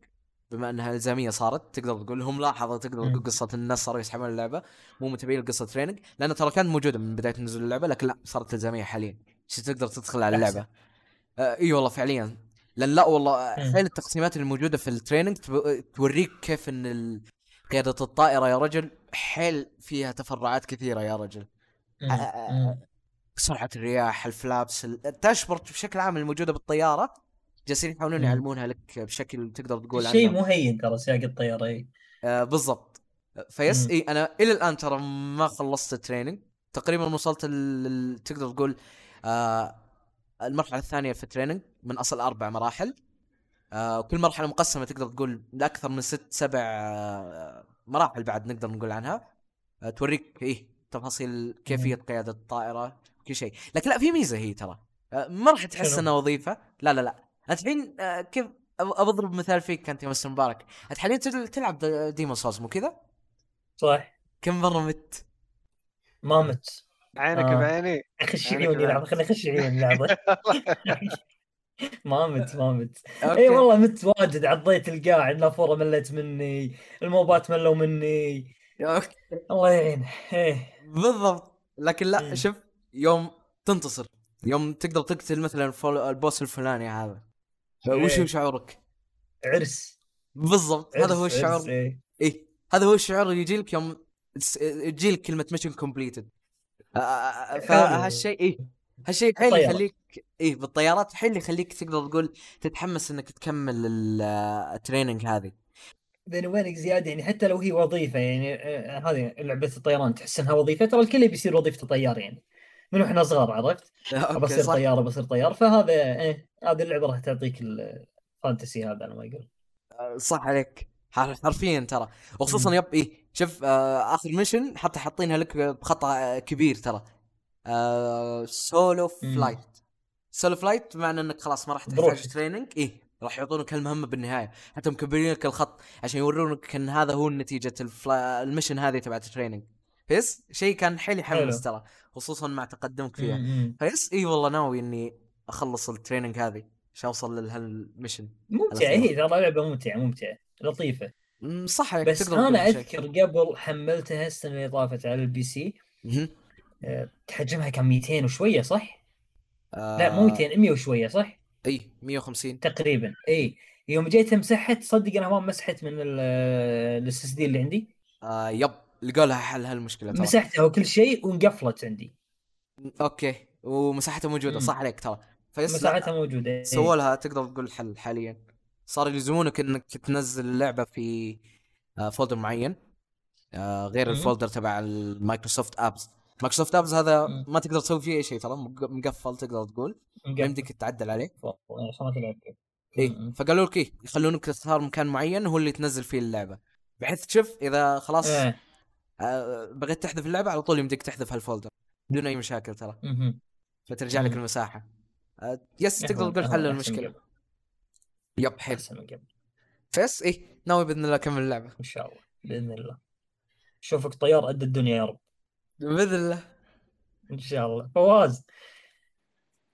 بما انها الزامية صارت تقدر تقول هم لاحظوا تقدر تقول. قصة الناس صاروا يسحبون اللعبة مو متابعين القصة training لأن ترى كانت موجودة من بداية نزول اللعبة لكن لا صارت الزامية حاليا تقدر تدخل على. اللعبة آه إي والله فعليا لأن لا والله. حيل التقسيمات الموجودة في ال training تب- توريك كيف إن ال- قيادة الطائرة يا رجل حيل فيها تفرعات كثيرة يا رجل. آه،. سرعة الرياح ال flaps ال- ال dashboard بشكل عام الموجودة بالطيارة جالسين يحاولون. يعلمونها لك بشكل تقدر تقول شيء عنه. مو هين ترى سياق الطيارة إي. آه بالضبط. فيس. إي أنا إلى الآن ترى ما خلصت ال training تقريبا وصلت ال... تقدر تقول آه المرحلة الثانية في ال training من أصل أربع مراحل. آه وكل مرحلة مقسمة تقدر تقول لأكثر من ست سبع آه مراحل بعد نقدر نقول عنها. آه توريك إيه تفاصيل كيفية قيادة الطائرة كل شيء. لكن لا في ميزة هي ترى. آه ما راح تحس؟ إنها وظيفة. لا لا لا. الحين آه كيف أضرب مثال فيك انت يا مستر مبارك انت حاليا تل- تلعب Demon's Souls مو كذا؟ صح كم مرة مت؟ ما مت عينك آه. بعيني أخش يعني عيوني. لعبه خليني أخش عيوني لعبه ما مت ما مت. أي والله مت واجد عضيت القاع النافوره ملت مني ال mobs ملوا مني أوكي. الله يعينه إيه بالضبط لكن لا. شوف يوم تنتصر يوم تقدر تقتل مثلا ال boss الفلاني هذا وش هو إيه. شعورك؟ عرس بالضبط هذا هو الشعور عرس، إيه. هذا هو الشعور اللي يجي لك يوم تجي لك كلمه mission completed فهالشيء إيه هالشيء حيل بالطيارة. يخليك إيه بالطيارات حيل يخليك تقدر تقول تتحمس إنك تكمل ال- ال training هذه بيني وبينك زيادة يعني حتى لو هي وظيفة يعني آه، هذه لعبة الطيران تحس إنها وظيفة ترى الكل بيصير وظيفته طيار يعني من وإحنا صغار عرفت؟ بصير صح. طيار بصير طيار. فهذا إيه هذه اللعبة راح تعطيك ال fantasy هذا أنا ما أقول. صح عليك. حر- حرفيا ترى. وخصوصا. yep إيه شوف آه آخر mission حتى حاطينها لك بخطأ آه، كبير ترى. آه solo. flight solo flight بمعنى إنك خلاص ما راح تحتاج. training إيه راح يعطونك المهمه بالنهاية. حتى مكبرين لك الخط عشان يورونك إن هذا هو نتيجة الفلا... ال mission هذه تبعت ال training phase شيء كان حيل يحمس. ترى خصوصا مع تقدمك فيها. phase إي والله ناوي إني أخلص ال training هذه عشان أوصل لهال mission ممتعه. هي ترى لعبة ممتعة ممتعة لطيفة صح بس تقدر أنا. أذكر قبل حملتها السنة اللي طافت على ال PC. آه، حجمها كان 200 وشوية صح؟ آه لا مو 200 100 وشوية صح؟ إي 150 تقريبا إي يوم جيت مسحت تصدق أنا ما مسحت من ال SSD اللي عندي آه yep لقوا لها حل هالمشكلة ترى مسحتها وكل شيء وانقفلت عندي أوكي ومساحتها موجودة. صح عليك ترى مساحتها موجودة إيه. سووا لها تقدر تقول حل حاليا صار يلزمونك إنك تنزل اللعبة في آه folder معين آه غير. ال folder تبع ال Microsoft apps Microsoft apps هذا. ما تقدر تسوي فيه أي شيء ترى مق- مقفل تقدر تقول ما. يمديك تعدل عليه عشان ما تلعب فيه. اي. فقالوا لك إيه يخلونك تختار مكان معين هو اللي تنزل فيه اللعبة بحيث تشوف إذا خلاص إيه. آه بغيت تحذف اللعبة على طول يمديك تحذف هال folder بدون أي مشاكل ترى. فترجع لك. المساحة. آه yes تقدر أهون- تقول حل المشكلة. yep حلو. فيس إيه ناوي بإذن الله أكمل اللعبة. إن شاء الله بإذن الله. شوفك طيار قد الدنيا يا رب. بإذن الله. إن شاء الله. فواز.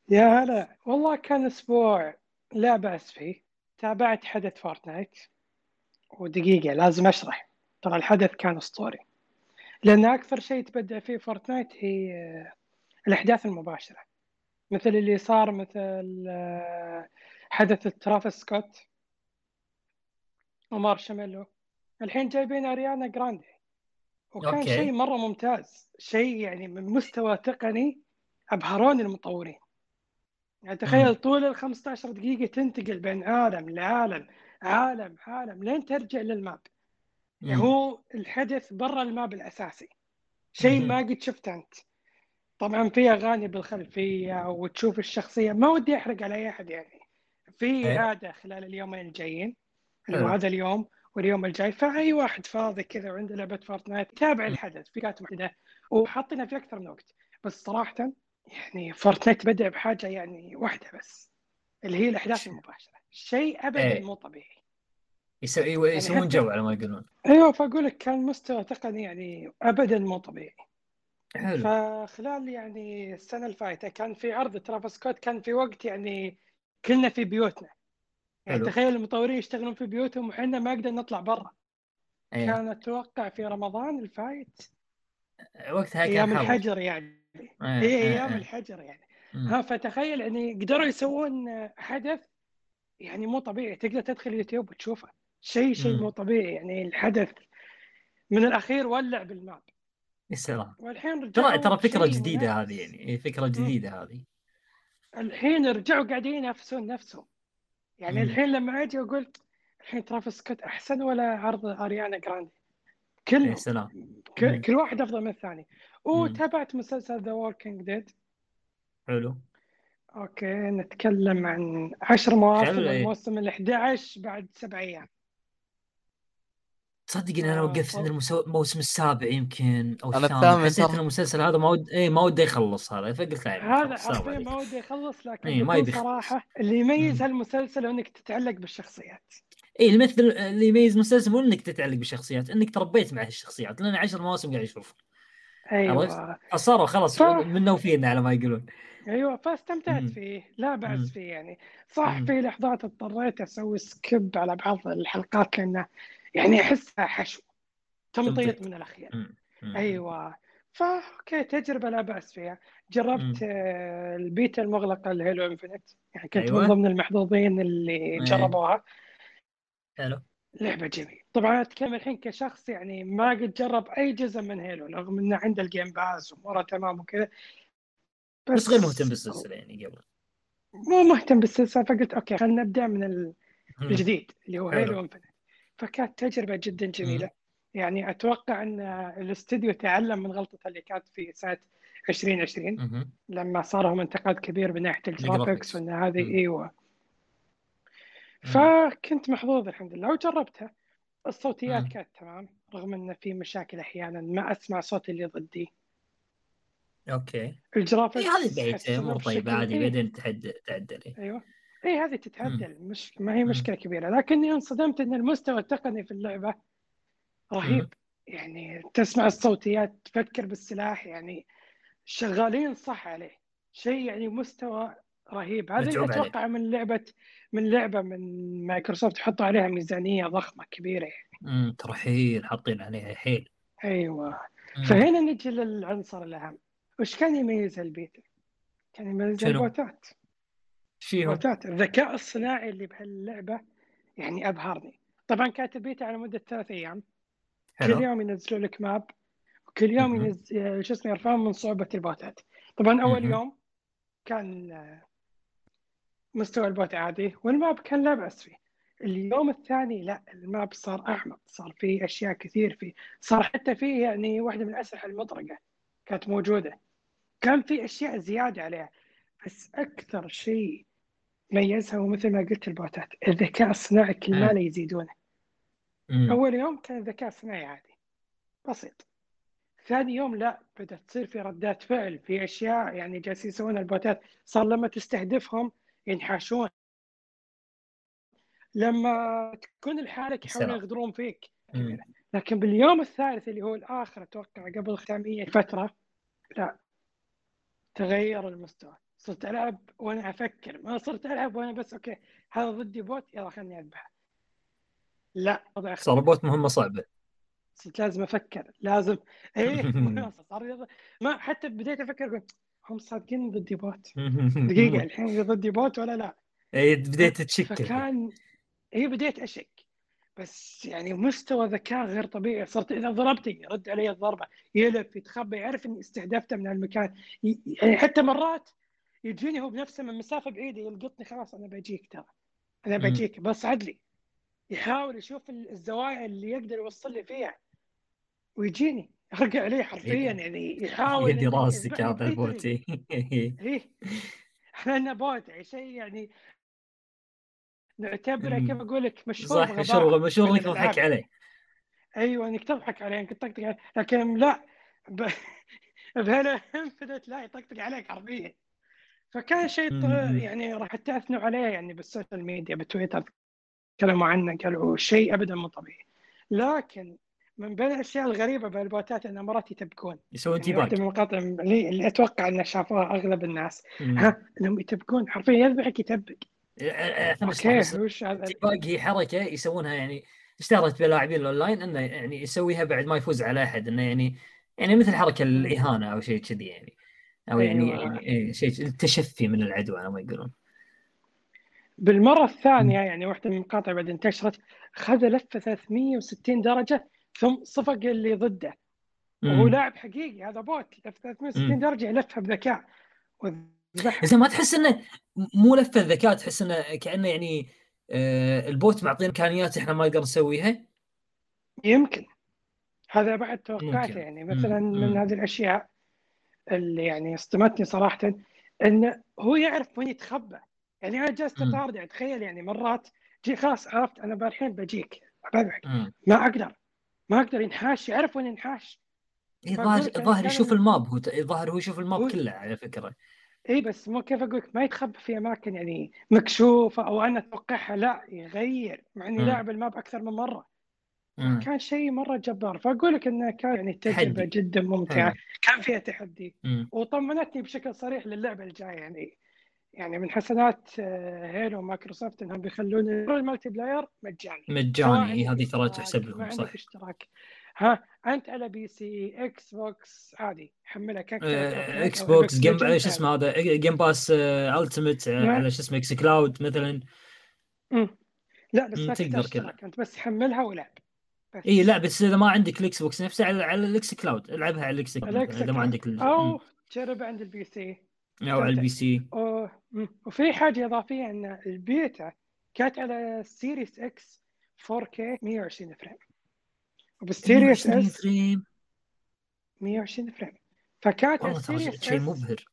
يا هلا. والله كان أسبوع لا بأس فيه. تابعت حدث Fortnite. ودقيقة لازم أشرح. ترى الحدث كان أسطوري. لأن أكثر شيء تبدع فيه Fortnite هي الأحداث المباشرة. مثل اللي صار مثل آه، حدث Travis Scott و Marshmello. الحين جايبين Ariana Grande. وكان أوكي. شيء مرة ممتاز. شيء يعني من مستوى تقني ابهروني المطورين. يعني تخيل طول ال 15 دقيقة تنتقل بين عالم لعالم عالم عالم لين ترجع لل map. يعني. هو الحدث برا ال map الأساسي شيء. ما قد شفته أنت طبعا في أغاني بالخلفية وتشوف الشخصية ما ودي أحرق على أي أحد يعني في إيه. إعادة خلال اليومين الجايين. هذا اليوم واليوم الجاي فأي واحد فاضي كذا وعنده لعبة Fortnite تابع. الحدث في كانت محددة وحاطينها في أكثر من وقت بس صراحة يعني Fortnite بدأ بحاجة يعني واحدة بس اللي هي الأحداث المباشرة شيء أبدا إيه. مو طبيعي يسوون حتى- جو على ما يقولون أيوه فأقول لك كان مستوى تقني يعني ابدا مو طبيعي حلو فخلال يعني السنة الفايتة كان في عرض Travis Scott كان في وقت يعني كلنا في بيوتنا يعني حلو. تخيل المطورين يشتغلون في بيوتهم وحنا ما قدرنا نطلع برا إيه. كان أتوقع في رمضان الفايت وقتها كان أيام. الحجر يعني إيه، هي إيه، أيام إيه. الحجر يعني مم. ها فتخيل يعني قدروا يسوون حدث يعني مو طبيعي تقدر تدخل يوتيوب وتشوفه شيء شيء. مو طبيعي. يعني الحدث من الأخير ولع بال map يا سلام. والحين ترى رجعوا ترى فكرة جديدة. هذه يعني. إيه، فكرة جديدة هذه. الحين رجعوا قاعدين ينافسون نفسهم. يعني مم. الحين لما أجي أقول الحين Travis Scott أحسن ولا عرض Ariana Grande؟ يا كلهم سلام. ك- مم. كل واحد أفضل من الثاني. وتابعت مسلسل The Walking Dead حلو. أوكي نتكلم عن عشر مواسم حلو، إيه. الموسم ال 11 بعد سبع أيام. تصدق ان أنا آه، وقفت عند الموسم السابع يمكن أو أنا الثامن الثامن حسيت. إن المسلسل هذا ما ود اي ما ودي يخلص هذا فقلت لا يعني هذا حرفيا. ما ودي اخلص لكن إيه، ما يبي يخلص. صراحة اللي يميز. هالمسلسل إنك تتعلق بالشخصيات اي المثل اللي يميز مسلسل مو إنك تتعلق بالشخصيات إنك تربيت مع الشخصيات لأن عشر مواسم قاعد أشوف أيوه فصاروا خلاص ف- منا وفينا على ما يقولون أيوه فاستمتعت. فيه لا. بأس فيه يعني صح. في لحظات اضطريت أسوي skip على بعض الحلقات لأنه يعني أحسها حشو تمطيط. من الاخير. أيوه فا okay تجربة لا بأس فيها جربت. آه، البيتا المغلقة ال Halo Infinite يعني كنت أيوة. من ضمن المحظوظين اللي إيه. جربوها حلو لعبة جميلة طبعا أتكلم الحين كشخص يعني ما قد جرب أي جزء من Halo رغم إنه عنده ال Game Pass وأموره تمام وكذا بس غير مهتم بالسلسلة يعني قبل مو مهتم بالسلسلة فقلت okay خلينا نبدأ من. الجديد اللي هو. Halo Infinite فكانت تجربة جدا جميلة يعني أتوقع أن الاستديو تعلم من غلطته اللي كانت في سنة 2020 مهم. لما صار لهم انتقاد كبير من ناحية ال graphics ال graphics. وأن هذه. إيوه فكنت محظوظ الحمد لله وجربتها الصوتيات. كانت تمام رغم أن في مشاكل أحيانا ما أسمع صوت اللي ضدي okay ال graphics اي هذه بعيد أحس إنه امور طيبه عادي. بعدين تعدل تعدل. أيوه اي هذه تتعدل مش ما هي. مشكلة كبيرة لكني انصدمت إن المستوى التقني في اللعبة رهيب. يعني تسمع الصوتيات تفكر بالسلاح يعني شغالين صح عليه شيء يعني مستوى رهيب هذا اللي متعوب عليه. أتوقع من لعبة من لعبة من مايكروسوفت يحطوا عليها ميزانية ضخمة كبيرة يعني. مم. ترى حيل حاطين عليها حيل أيوه مم. فهنا نجي للعنصر الأهم وش كان يميز البيتا؟ كان يميز؟ البوتات فيهم. الذكاء الصناعي اللي بهاللعبة يعني أبهرني. طبعا كانت البيتا على مدة ثلاث أيام. كل حلو. يوم ينزلوا لك map وكل يوم. ينزل شو اسمه يرفعون من صعوبة البوتات. طبعا أول. يوم كان آه، مستوى ال bot عادي وال map كان لا بأس فيه. اليوم الثاني لا ال map صار أعمق صار فيه أشياء كثير فيه. صار حتى فيه يعني واحدة من الاسلحه المطرقة كانت موجودة. كان في أشياء زيادة عليها بس أكثر شيء ميزها هو مثل ما قلت البوتات الذكاء الصناعي كل ما. لا يزيدونه. أول يوم كان الذكاء الصناعي عادي بسيط ثاني يوم لا بدأت تصير في ردات فعل في أشياء يعني جالسين يسوونها البوتات صار لما تستهدفهم ينحاشون لما تكون لحالك يحاولون. يغدرون فيك مم. لكن باليوم الثالث اللي هو الآخر أتوقع قبل ختامية فترة لا تغير المستوى صرت ألعب وأنا أفكر. ما صرت ألعب وأنا بس okay هذا ضدي bot يلا خليني أذبحه. لا وضع صار bot مهمة صعبة. صرت لازم أفكر. لازم. إيه؟ صار ما حتى بديت أفكر قلت هم صادقين ضدي bot. دقيقة الحين ضدي bot ولا لا؟ اي بديت تشك. فكان هي بديت أشك. بس يعني مستوى ذكاء غير طبيعي. صرت إذا ضربتني يرد علي الضربة يلف يتخبى يعرف إني استهدفته من المكان يعني حتى مرات يجيني هو بنفسه من مسافة بعيدة يلقطني خلاص أنا بجيك ترى أنا. بجيك بس عدلي يحاول يشوف الزوايا اللي يقدر يوصل لي فيها ويجيني أرقع عليه حرفيا يدي- يعني يحاول يدي راسك هذا. إيه. إيه إحنا لنا بوت يعني شيء يعني نعتبره كيف. أقول لك مشهور صح مشهور مشهور إنك تضحك. عليه أيوه إنك تضحك عليه إنك تطقطق عليه لكن لا ب... بهلا لا يطقطق عليك حرفيا فكان شيء. يعني راح تاثنوا عليه يعني بالسوشيال ميديا بتويتر تكلموا عنه قالوا شيء ابدا مو طبيعي. لكن من بين الأشياء الغريبة بالبوتات ان مرات يتبكون يسوون يعني واحدة teabag من المقاطع اللي, اللي أتوقع ان شافوها أغلب الناس. مم. ها؟ إنهم يتبكون حرفيا يذبحك يتبك okay نشرح بس وش هذا؟ هي حركة يسوونها يعني اشتهرت بلاعبين الأونلاين إنه يعني يسويها بعد ما يفوز على أحد إنه يعني يعني مثل حركة الإهانة أو شيء كذي يعني. أو يعني, أيوة. يعني إيه شيء التشفي من العدو على ما يقولون بالمرة الثانية يعني واحدة من المقاطع بعد انتشرت خذ لفة 360 درجة ثم صفق اللي ضده وهو. لاعب حقيقي هذا bot لف 360 مم. درجة يلفها بذكاء زين ما تحس إنه مو لفة ذكاء تحس إنه كأنه يعني آه ال bot معطينا إمكانيات إحنا ما نقدر نسويها يمكن هذا بعد توقعته. يعني مثلا مم. من. هذه الأشياء اللي يعني اصطدمتني صراحة انه هو يعرف وين يتخبى. يعني أنا جالس مم. أتراقع تخيل يعني مرات جي خلاص عرفت أنا الحين بجيك بذبحك. ما أقدر. ما أقدر ينحاش يعرف وين ينحاش. إيه، فأقول ظاهر لك أنا ظاهر كان يشوف ال map هو ظاهر هو يشوف ال map هو- كله على فكرة. اي بس مو كيف أقول ما يتخبى في أماكن يعني مكشوفة أو أنا أتوقعها لا يغير. مع إني. لاعب ال map أكثر من مرة. مم. كان شيء مرة جبار فأقول لك إنه كان يعني تجربة تحدي. جدا ممتعة حلو. كان فيها تحدي مم. وطمنتني بشكل صريح للعبة الجاية يعني يعني من حسنات آه، Halo ومايكروسوفت إنهم بيخلون ال multiplayer مجاني مجاني عندك هذه ترى تحسب لهم عندك صح اشتراك ها أنت على PC Xbox عادي حملها كاكتر آه، Xbox Game شو اسمه هذا Game Pass Ultimate نعم. على شو اسمه xCloud مثلا لا بس مم، ما تقدر كذا. أنت بس حملها ولعب. اي لا بس إذا ما عندك ال Xbox نفسه على, على ال xCloud. ألعبها على ال xCloud إذا ما. عندك أو جرب عند البي سي. أو على ال PC. وفي حاجة إضافية إن البيتا كانت على ال Series X 4K 120 frame. وبال Series 120 S frame. 120 frame. فكانت ال Series شيء مبهر.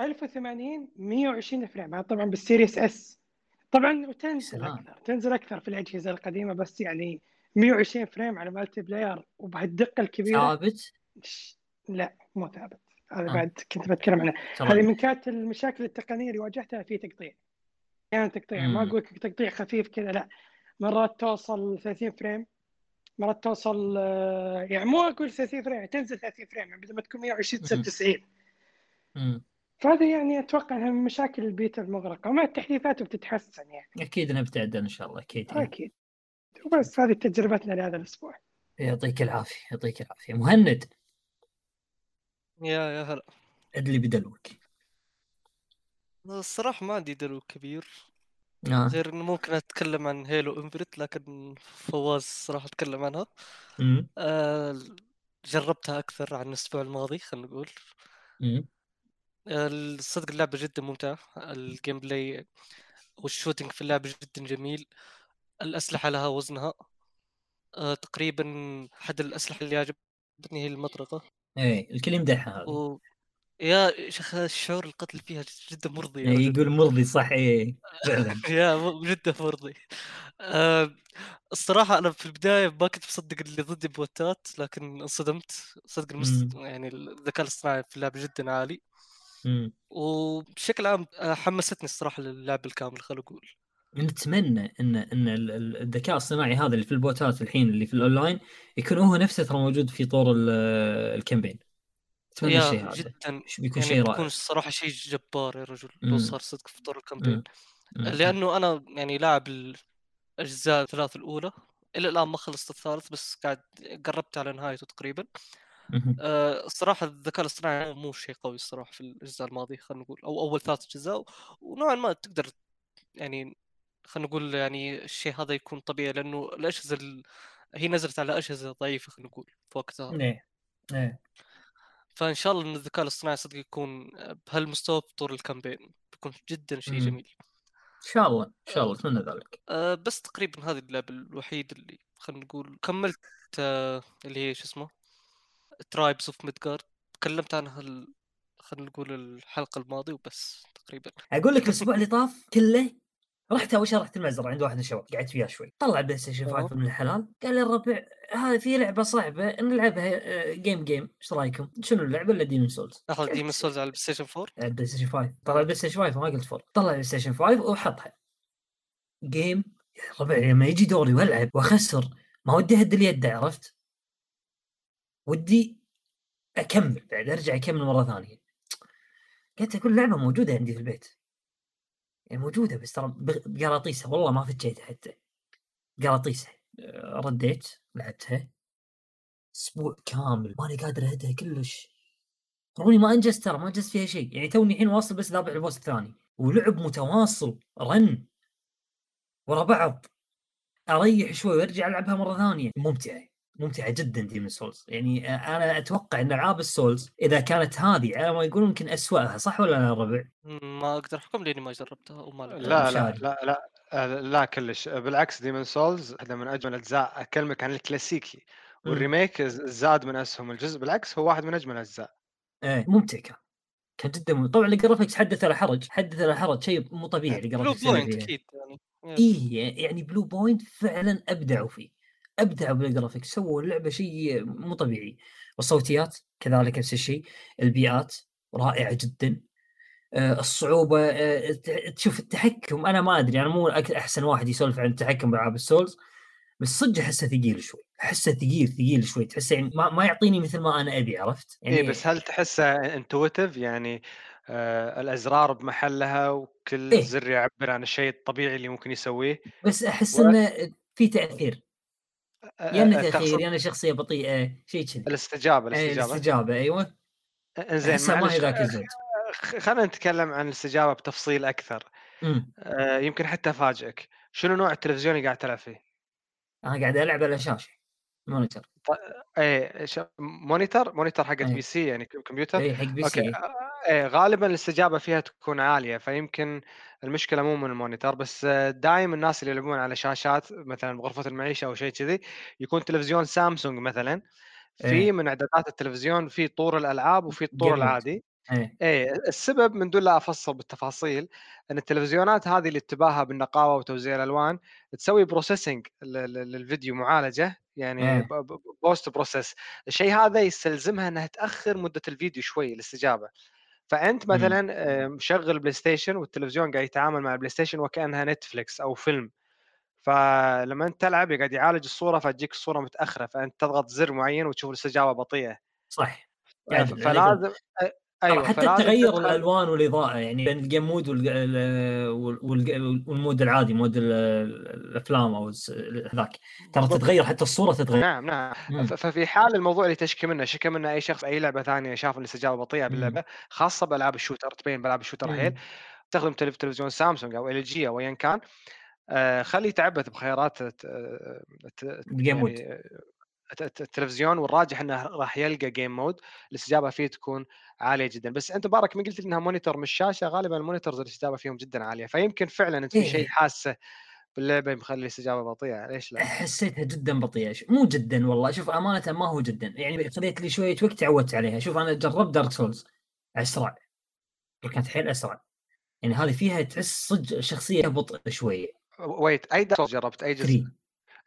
1080 120 frame. هذا طبعا بال Series S طبعا وتنزل سلام. أكثر تنزل أكثر في الأجهزة القديمة بس يعني 120 frame على multiplayer وبهالدقه الكبيرة. ثابت؟ لا مو ثابت. هذا آه. بعد كنت بتكلم عنه. هذه من كانت المشاكل التقنية اللي واجهتها في تقطيع. أحيانا تقطيع. ما. أقول لك تقطيع خفيف كذا لا. مرات توصل 30 frame مرات توصل آه، يعني مو أقول 30 frame تنزل 30 frame يعني بدل ما تكون 120 تصير مم. 90 مم. فهذه يعني أتوقع أنها من مشاكل البيتا المغلقه ومع التحديثات بتتحسن يعني. أكيد إنها بتعدل إن شاء الله أكيد يعني. أكيد. وبس هذه تجربتنا لهذا الأسبوع. يعطيك العافية يعطيك العافية. مهند يا يا هلا. ادلي بدلوك. الصراحة ما عندي دلو كبير آه. غير إنه ممكن أتكلم عن Halo Infinite لكن فواز صراحة اتكلم عنها. آه، جربتها أكثر عن الأسبوع الماضي خلينا نقول. الصدق اللعبة جدا ممتعة. ال gameplay وال shooting في اللعبة جدا جميل. الأسلحة لها وزنها. آه، تقريبا أحد الأسلحة اللي عجبتني هي المطرقة. إيه الكل يمدحها هذه. و... يا شيخ الشعور القتل فيها جدا مرضي إيه، رجل يقول مرضي صح. إيه فعلا. يا جدا مرضي. آه، الصراحة أنا في البداية ما كنت مصدق اللي ضدي بوتات لكن انصدمت. صدق المست... يعني الذكاء الاصطناعي في اللعبة جدا عالي. مم. وبشكل عام آه، حمستني الصراحة للعب الكامل خلينا نقول. نتمنى ان إن ال- ال- الذكاء الصناعي هذا اللي في ال bots ات الحين اللي في الأونلاين يكون هو نفسه ترى موجود في طور ال- ال campaign. أتمنى الشيء هذا. جدا. بيكون يعني شيء بيكون رائع. الصراحة شيء جبار يا رجل. لو صار صدق في طور ال campaign. لأنه أنا يعني لاعب الأجزاء الثلاث الأولى. إلى الآن ما خلصت الثالث بس قاعد قربت على نهايته تقريبا. آه، الصراحة الذكاء الاصطناعي مو شيء قوي الصراحة في الأجزاء الماضية خلينا نقول أو أول ثلاث أجزاء. ونوعا ما تقدر يعني خلينا نقول يعني الشيء هذا يكون طبيعي لأنه الأجهزة ال... هي نزلت على أجهزة ضعيفة خلينا نقول في وقتها إيه إيه. فإن شاء الله إن الذكاء الاصطناعي صدق يكون بهالمستوى بطور ال campaign بيكون جدا شيء. جميل. إن شاء الله إن شاء الله أتمنى ذلك. أه بس تقريبا هذه اللعبة الوحيدة اللي خلينا نقول كملت أه اللي هي شو اسمه؟ Tribes of Midgard تكلمت عنها ال... خلينا نقول الحلقة الماضية وبس تقريبا. أقول لك الأسبوع اللي طاف كله رحت اول شيء رحت المزرعه عند واحد من الشباب قعدت وياه شوي. طلع PlayStation أوه. 5 من الحلال قال لي الربع هذه في لعبة صعبة نلعبها آه، game game إيش رأيكم؟ شنو اللعبة؟ إلا Demon's Souls لحظه Demon's Souls على ال PlayStation 4 ال PlayStation 5 طلع ال PlayStation 5 ما قلت four طلع ال PlayStation 5 وحطها game ربع لما يجي دوري والعب وأخسر. ما ودي أهد اليد عرفت؟ ودي أكمل بعد أرجع أكمل مرة ثانية. قلت أقول لعبة موجودة عندي في البيت. يعني موجودة بس ترى بقراطيسها. والله ما فتشيتها حتى. قراطيسها. آه، رديت لعبتها. أسبوع كامل. ماني قادر أهدها كلش. رغم إني ما انجزت ترى ما أنجزت فيها شيء. يعني توني الحين واصل بس ذابح البوس الثاني. ولعب متواصل. رن. ورا بعض. أريح شوي وأرجع ألعبها مرة ثانية. ممتعة. ممتعة جدا Demon's Souls يعني آه، أنا أتوقع إن ألعاب ال Souls إذا كانت هذه على ما يقولون يمكن أسوأها صح ولا لا يا ربع؟ ما أقدر أحكم لأني ما جربتها وما. لا لا مشاري. لا لا آه، لا كلش. بالعكس Demon's Souls واحدة من أجمل أجزاء أكلمك عن الكلاسيكي. وال remake زاد من أسهم. الجزء بالعكس هو واحد من أجمل الأجزاء. إيه ممتع كان. كان جدا ممتع. طبعا ال graphics حدث ولا حرج. حدث ولا حرج. شيء مو طبيعي Blue ال graphics اللي Point. أكيد يعني. إيه. يعني Bluepoint فعلا أبدعوا فيه. ابدعوا بال graphics سووا اللعبه شيء مو طبيعي. والصوتيات كذلك نفس الشيء. البيئات رائعة جدا. آه، الصعوبة آه، تشوف التحكم أنا ما أدري أنا مو أحسن واحد يسولف عن التحكم بالعاب ال Souls بس صدق أحسه ثقيل شوي. أحسه ثقيل ثقيل شوي. تحسه يعني ما, ما يعطيني مثل ما أنا أبي عرفت؟ يعني اي بس هل تحسه intuitive يعني آه الأزرار بمحلها وكل إيه. زر يعبر عن الشيء الطبيعي اللي ممكن يسويه؟ بس أحس و- إنه في تأثير. يا انه تقصد يا انه شخصية بطيئة شيء كذي. الاستجابة إيه، الاستجابة. الاستجابة أيوه. إنزين احسها ما هي ذاك الزود. خلينا نتكلم عن الاستجابة بتفصيل أكثر. آه، يمكن حتى أفاجئك. شنو نوع التلفزيون اللي قاعد تلعب فيه؟ أنا قاعد ألعب على شاشة مونيتور إيه Monitor؟ monitor حق إيه. ال PC يعني كمبيوتر؟ اي حق PC. آه، إيه غالبا الاستجابة فيها تكون عالية فيمكن المشكلة مو من ال monitor بس دائما الناس اللي يلعبون على شاشات مثلا بغرفة المعيشة أو شيء كذي يكون تلفزيون سامسونج مثلا في إيه. من إعدادات التلفزيون في طور الألعاب وفي الطور gaming. العادي إيه إيه السبب من دون لا أفصل بالتفاصيل إن التلفزيونات هذه اللي تباها بالنقاوة وتوزيع الألوان تسوي processing للفيديو معالجة يعني إيه. Post process الشيء هذا يستلزمها إنها تأخر مدة الفيديو شوي الاستجابة فأنت. مثلا مشغل PlayStation والتلفزيون قاعد يتعامل مع ال PlayStation وكأنها Netflix أو فيلم فلما أنت تلعب قاعد يعالج الصورة فتجيك الصورة متأخرة فأنت تضغط زر معين وتشوف الاستجابة بطيئة صح يعدل. فلازم أيوه حتى تغير الالوان والإضاءة يعني بين ال game mode وال mode العادي mode ال- الأفلام أو ذاك ترى. تتغير حتى الصورة تتغير نعم نعم مم. ففي حال الموضوع اللي تشكي منه شكى منه أي شخص أي لعبة ثانية شاف الاستجابه بطيئة باللعبة خاصة بألعاب ال shooter تبين بألعاب ال shooter حيل تلف- تلفزيون سامسونج أو LG أو ايا كان آه، خليه يتعبث بخيارات ال game mode. يعني الت- الت- التلفزيون والراجح إنه راح يلقى game mode الاستجابة فيه تكون عالية جدا. بس أنت بارك من قلت لي إنها monitor مش شاشة غالبا ال monitors الاستجابة فيهم جدا عالية. فيمكن فعلا أنت في إيه. شيء حاسه باللعبة مخلي الاستجابة بطيئة ليش لا؟ حسيتها جدا بطيئة. مو جدا والله. شوف أمانة ما هو جدا. يعني خذيت لي شوية وقت تعودت عليها. شوف أنا جربت Dark Souls أسرع. كانت حيل أسرع. يعني هذه فيها تحس صدق شخصية بطء شوية. Wait أي Dark جربت؟ أي جزء؟ 3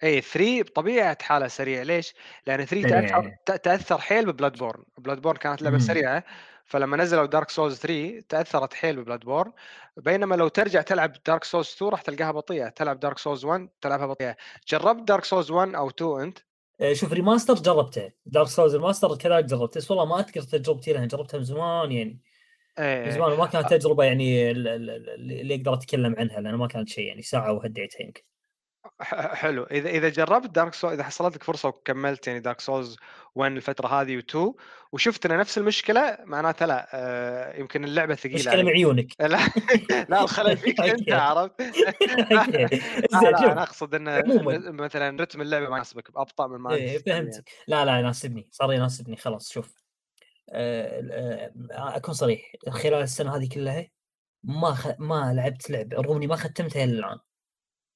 اي 3 بطبيعة حاله سريع. ليش؟ لأن 3 سريع، تأثر إيه. ت- تاثر حيل ب Bloodborne، Bloodborne كانت لعبة مم. سريعة فلما نزلوا Dark Souls 3 تأثرت حيل ب Bloodborne بينما لو ترجع تلعب Dark Souls 2 راح تلقاها بطيئة، تلعب Dark Souls 1 تلعبها بطيئة، جربت Dark Souls 1 أو 2 أنت؟ آه، شوف remaster جربته. دارك سولز ال remaster كذلك جربته. بس والله ما أذكر تجربتي لها. جربتها من زمان يعني. من إيه. زمان وما كانت تجربة يعني ال- ال- ال- اللي أقدر أتكلم عنها لأن ما كانت شيء يعني ساعة وهديتها يمكن. ح- حلو إذا إذا جربت Dark Souls إذا حصلت لك فرصة وكملت يعني Dark Souls 1 الفترة هذه و2 وشفت ان نفس المشكلة معناته لا آه يمكن اللعبة ثقيلة مشكله عليك. مع عيونك لا لا الخلل فيك أنت أوكي. عرفت؟ لا, إن عموماً. إن مثلا رتم اللعبة ما يناسبك ابطا من ما إيه أنت تستمع. فهمتك لا لا يناسبني صار يناسبني خلاص شوف آه، آه، أكون صريح خلال السنة هذه كلها ما خ... ما لعبت لعبة رغم إني ما ختمتها إلى الآن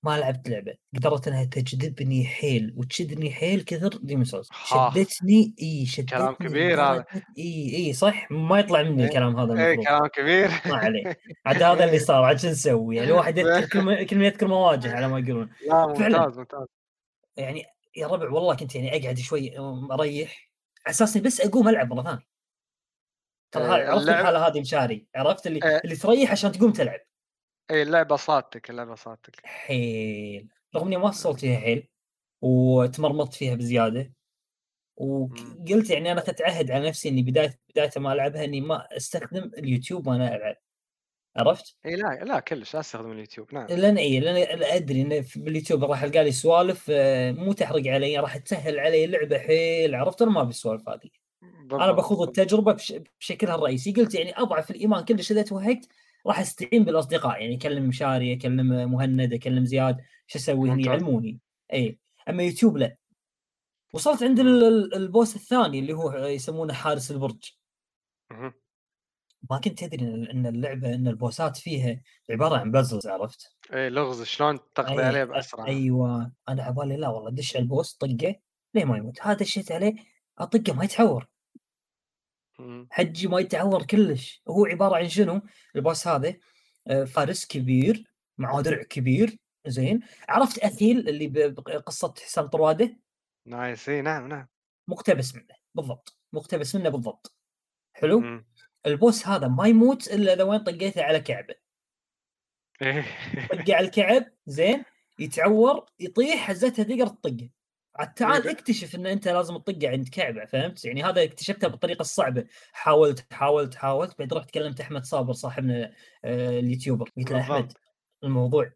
ما لعبت لعبة قدرت إنها تجذبني حيل وتشدني حيل كثر Demon's Souls. شدتني إي شدتني كلام كبير هذا. إي إي صح؟ ما يطلع مني إيه. الكلام هذا اي كلام كبير. ما عليه. عاد هذا اللي صار عاد شو نسوي؟ يعني الواحد يذكر كل ما يذكر مواجه على ما يقولون. لا فعلاً. ممتاز. ممتاز يعني يا ربع والله كنت يعني أقعد شوي أريح. على أساس بس أقوم ألعب مرة ثانية. ترى إيه، عرفت الحالة هذه مشاري؟ عرفت اللي إيه. اللي تريح عشان تقوم تلعب. اي اللعبة صادتك اللعبة صادتك. حيل. رغم إني ما وصلت فيها حيل وتمرمطت فيها بزيادة وقلت يعني أنا اخذت عهد على نفسي إني بداية بداية ما ألعبها إني ما أستخدم اليوتيوب وأنا ألعب. عرفت؟ إي لا لا كلش لا استخدم اليوتيوب نعم. لأن إي لأن أدري إن باليوتيوب راح ألقى لي سوالف آه، مو تحرق علي راح تسهل علي اللعبة حيل عرفت؟ أنا ما أبي السوالف هذه. أنا. بخوض التجربة بش... بشكلها الرئيسي. قلت يعني أضعف الإيمان كلش إذا توهقت راح استعين بالأصدقاء يعني أكلم مشاري أكلم مهند أكلم زياد شو أسوي هني؟ ممتاز. يعلموني اي أما يوتيوب لا. وصلت عند ال- ال- ال boss الثاني اللي هو يسمونه حارس البرج. ما كنت ادري إن اللعبة إن ال bosses فيها عبارة عن puzzles عرفت؟ اي لغز شلون تقضي أي- عليه بأسرع؟ أيوه. أنا عبالي لا والله دش على ال boss طقه ليه ما يموت؟ هذا دشيت عليه أطقه ما يتعور. حجي ما يتعور كلش. هو عبارة عن شنو؟ البوس هذا آه، فارس كبير معاه درع كبير زين. عرفت أثيل اللي بقصه حسام طروادة؟ نايس. اي نعم نعم. مقتبس منه بالضبط. مقتبس منه بالضبط. حلو؟ مم. البوس هذا ما يموت إلا اذا وين طقيته على كعبة. إيه. طقه على الكعب زين. يتعور يطيح هزتها تقدر تطقه. عاد تعال إيه. اكتشف إن أنت لازم تطقه عند كعبة فهمت يعني هذا اكتشفته بالطريقة الصعبة حاولت حاولت حاولت بعد رحت كلمت أحمد صابر صاحبنا آه اليوتيوبر قلت له أحمد. الموضوع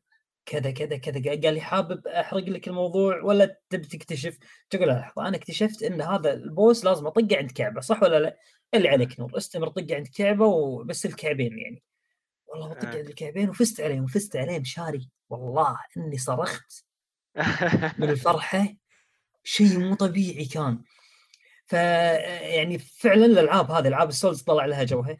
كذا كذا كذا قال لي حابب أحرق لك الموضوع ولا تبي تكتشف تقول له لحظة أنا اكتشفت إن هذا البوس لازم أطقه عند كعبة صح ولا لا؟ اللي عليك نور استمر طقه عند كعبة وبس الكعبين يعني والله بطق آه. عند الكعبين وفزت عليهم وفزت عليهم شاري والله إني صرخت من الفرحة شيء مو طبيعي كان ف يعني فعلا الألعاب هذه ألعاب السولز طلع لها جوها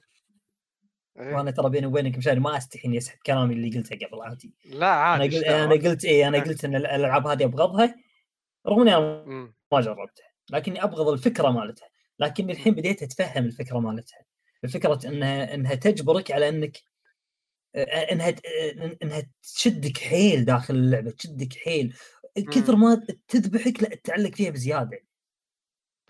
إيه. وأنا ترى بيني وبينك مشاري ما أستحي إني أسحب كلامي اللي قلته قبل عادي لا أنا عادي قلت شلون؟ أنا قلت إيه أنا. قلت إن الألعاب هذه ابغضها رغم إني. ما جربتها لكني ابغض الفكرة مالتها لكني الحين بديت أتفهم الفكرة مالتها الفكرة إنها إنها تجبرك على إنك إنها إنها تشدك حيل داخل اللعبة تشدك حيل كثر ما تذبحك لا تعلق فيها بزيادة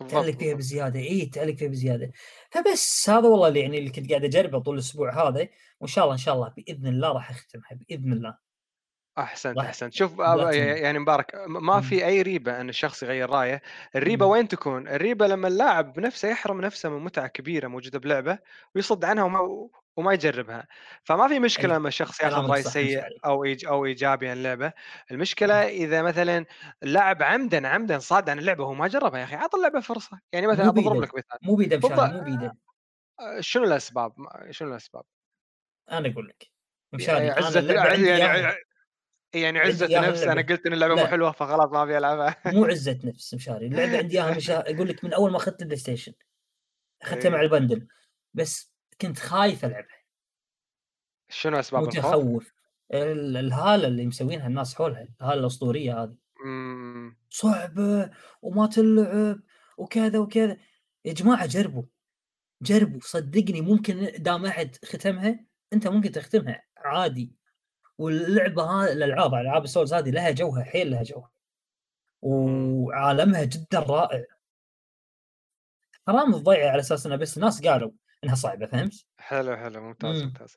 تعلق فيها. بزيادة إي تعلق فيها بزيادة فبس هذا والله اللي يعني اللي كنت قاعد أجربه طول الأسبوع هذا وإن شاء الله إن شاء الله بإذن الله راح أختمها بإذن الله أحسنت أحسنت شوف. يعني مبارك ما مم. في أي ريبة إن الشخص يغير رأيه الريبة مم. وين تكون الريبة لما اللاعب بنفسه يحرم نفسه من متعة كبيرة موجودة بلعبة ويصد عنها وما وما يجربها فما في مشكلة. لما الشخص ياخذ راي سيء. أو إيج أو إيجابي عن اللعبة المشكلة إذا مثلا اللاعب عمدا عمدا صاد عن اللعبة وهو ما جربها يا أخي اعط اللعبة فرصة يعني مثلا بضرب لك مثال مو بيده. مو بيده آه، شنو الأسباب شنو الأسباب أنا أقول لك مشاري يعني عندي يعني. يعني عزة نفس إياها أنا. قلت إن اللعبة مو. حلوة فخلاص ما أبي ألعبها مو عزة نفس مشاري اللعبة عندي اياها مشا... أقول لك من أول ما أخذت ال PlayStation اخذتها إيه. مع البندل بس كنت خايف ألعبها. شنو أسباب الخوف؟ متخوف ال- الهالة اللي مسوينها الناس حولها الهالة الأسطورية هذه. مم. صعبة وما تلعب وكذا وكذا. يا جماعة جربوا جربوا صدقني ممكن دام أحد ختمها أنت ممكن تختمها عادي. واللعبة هذه الألعاب ألعاب السولز هذه لها جوها حيل لها جوها. وعالمها جدا رائع. حرام تضيع على أساس انها بس ناس قالوا إنها صعبة فهمت؟ حلو حلو ممتاز مم. ممتاز.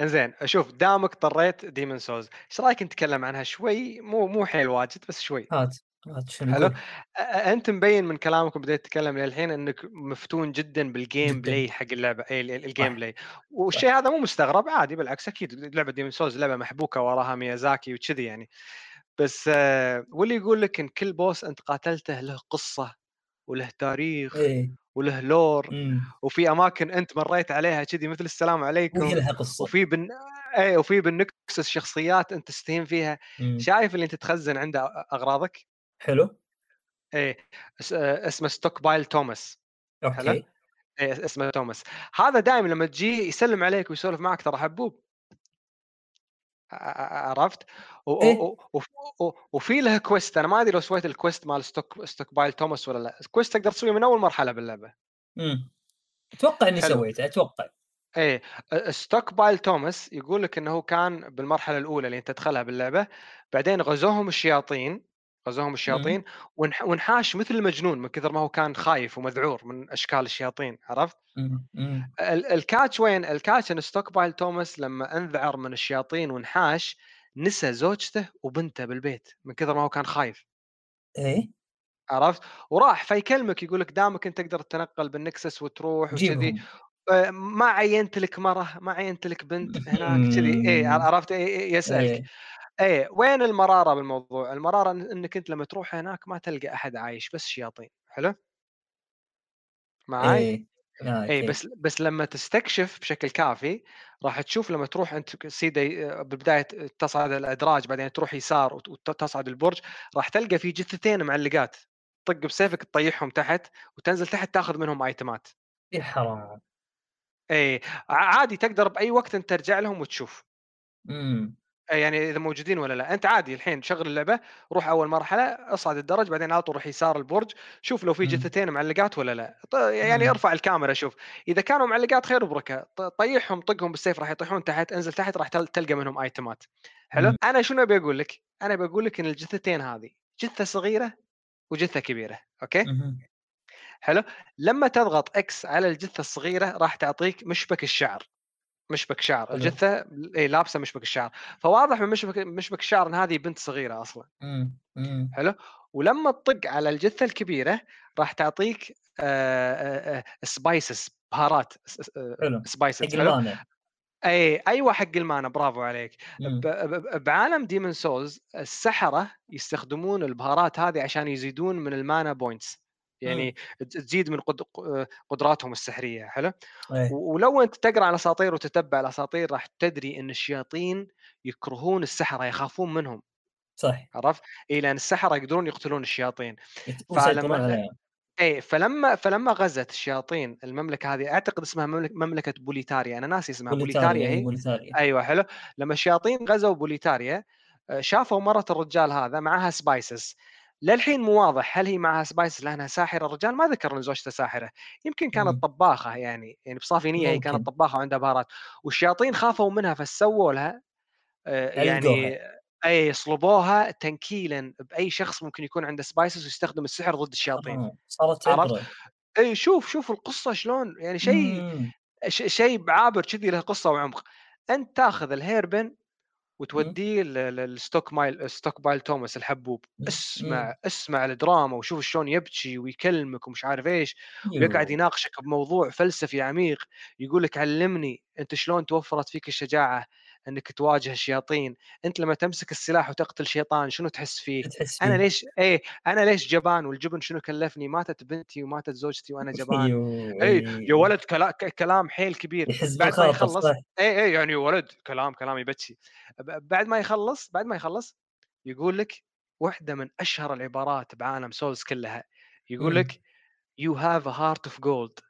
إنزين أشوف دامك طريت Demon's Souls إيش رأيك نتكلم عنها شوي؟ مو مو حيل واجد بس شوي. هات هات شنو حلو؟ أنت مبين من كلامك وبديت تتكلم للحين إنك مفتون جدا بال gameplay حق اللعبة إي ال- ال- ال gameplay والشيء هذا مو مستغرب عادي بالعكس أكيد لعبة Demon's Souls لعبة محبوكة وراها ميازاكي وكذي يعني. بس آه، واللي يقول لك إن كل boss أنت قاتلته له قصة وله تاريخ إيه وله lore إمم. وفي أماكن أنت مريت عليها كذي مثل السلام عليكم لها قصة. وفي بن اي وفي بال Nexus شخصيات أنت تستهين فيها. مم. شايف اللي أنت تخزن عنده أغراضك؟ حلو. آه، اسمه Stockpile Thomas أوكي. إيه اسمه توماس هذا دائما لما تجي يسلم عليك ويسولف معك ترى حبوب. عرفت إيه. وفي له quest أنا ما أدري لو سويت ال quest مال stock Stockpile Thomas ولا لا ال quest تقدر تسويه من أول مرحلة باللعبة مم. أتوقع إني. سويته أتوقع إيه Stockpile Thomas يقول لك إنه كان بالمرحلة الأولى اللي أنت تدخلها باللعبة بعدين غزوهم الشياطين غزوهم الشياطين وانح- وانحاش مثل المجنون من كثر ما هو كان خايف ومذعور من أشكال الشياطين عرفت؟ مم. ال- ال catch وين؟ ال catch إن Stockpile Thomas لما أنذعر من الشياطين وانحاش نسى زوجته وبنته بالبيت من كثر ما هو كان خايف إيه عرفت؟ وراح فيكلمك يقول لك دامك أنت تقدر تتنقل بال Nexus وتروح وكذي آه، ما عينت لك مرة ما عينت لك بنت هناك كذي اي. عرفت إيه إيه يسألك إيه. إيه وين المرارة بالموضوع؟ المرارة إنك أنت لما تروح هناك ما تلقى أحد عايش بس شياطين حلو؟ معاي؟ إيه آه، اي. بس بس لما تستكشف بشكل كافي راح تشوف لما تروح أنت سيدة آه، بالبدايه تصعد الأدراج بعدين تروح يسار وت- وتصعد البرج راح تلقى في جثتين معلقات طق بسيفك تطيحهم تحت وتنزل تحت تاخذ منهم آيتمات يا حرام اي ع- عادي تقدر بأي وقت أنت ترجع لهم وتشوف مم. أي يعني إذا موجودين ولا لا. أنت عادي الحين شغل اللعبة روح أول مرحلة أصعد الدرج بعدين على طول روح يسار البرج شوف لو في. جثتين معلقات ولا لا. يعني. ارفع الكاميرا شوف. إذا كانوا معلقات خير وبركة. طيحهم طقهم بالسيف راح يطيحون تحت انزل تحت راح تل- تلقى منهم items حلو؟ مم. أنا شنو أبي أقول لك؟ أنا بقول لك إن الجثتين هذه جثة صغيرة وجثة كبيرة أوكي. حلو؟ لما تضغط X على الجثة الصغيرة راح تعطيك مشبك الشعر. مشبك شعر. الجثة اي لابسة مشبك الشعر فواضح من مشبك مشبك الشعر إن هذه بنت صغيرة أصلا مم. مم. حلو ولما تطق على الجثة الكبيرة راح تعطيك spices بهارات spices اي أيوه حق ال mana برافو عليك مم. ب- ب- بعالم Demon's Souls السحرة يستخدمون البهارات هذه عشان يزيدون من ال mana points يعني ت- تزيد من قد- قدراتهم السحرية حلو. و- ولو أنت تقرأ على الأساطير وتتبع الأساطير راح تدري إن الشياطين يكرهون السحرة يخافون منهم. صح عرفت؟ اي لأن السحرة يقدرون يقتلون الشياطين. فلما- اي فلما فلما غزت الشياطين المملكة هذه أعتقد اسمها مملكة, بوليتاريا أنا ناسي اسمها بوليتاريا بوليتاريا هي بوليتاريا. أيوه حلو. لما الشياطين غزوا بوليتاريا آه، شافوا مرة الرجال هذا معها spices للحين مو واضح هل هي معها spices لأنها ساحرة الرجال ما ذكر ان زوجته ساحرة يمكن. كانت طباخة يعني يعني بصافي نية هي كانت. طباخة وعندها بهارات والشياطين خافوا منها فسووا لها آه، يعني. أي صلبوها تنكيلا بأي شخص ممكن يكون عنده spices ويستخدم السحر ضد الشياطين آه. صارت عرفت؟ إي شوف شوف القصة شلون يعني شيء شيء عابر كذي له قصة وعمق أنت تاخذ ال hairpin وتوديه ل- لل Stockpile Stockpile Thomas الحبوب مم. اسمع اسمع الدراما وشوف شلون يبكي ويكلمك ومش عارف إيش ويقعد يو. يناقشك بموضوع فلسفي عميق يقول لك علمني أنت شلون توفرت فيك الشجاعة إنك تواجه الشياطين. أنت لما تمسك السلاح وتقتل شيطان شنو تحس فيه؟ تحس أنا فيه. ليش إيه أنا ليش جبان؟ والجبن شنو كلفني؟ ماتت بنتي وماتت زوجتي وأنا جبان. يو. إي إيه. يا ولد كلا... كلام حيل كبير. يحس بعد ما يخلص إي إي يعني يا ولد كلام كلام يبكي بعد ما يخلص بعد ما يخلص يقول لك واحدة من أشهر العبارات بعالم Souls كلها. يقول. لك you have a heart of gold.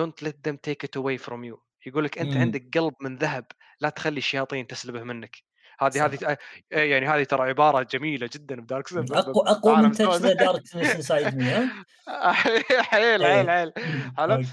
Don't let them take it away from you. يقول لك أنت مم. عندك قلب من ذهب لا تخلي الشياطين تسلبه منك هذه. هذه إيه يعني هذه ترى عبارة جميلة جدا بدارك سيد أقوى أقوى من تجربه darkness inside me ها حيل حيل إيه. حيل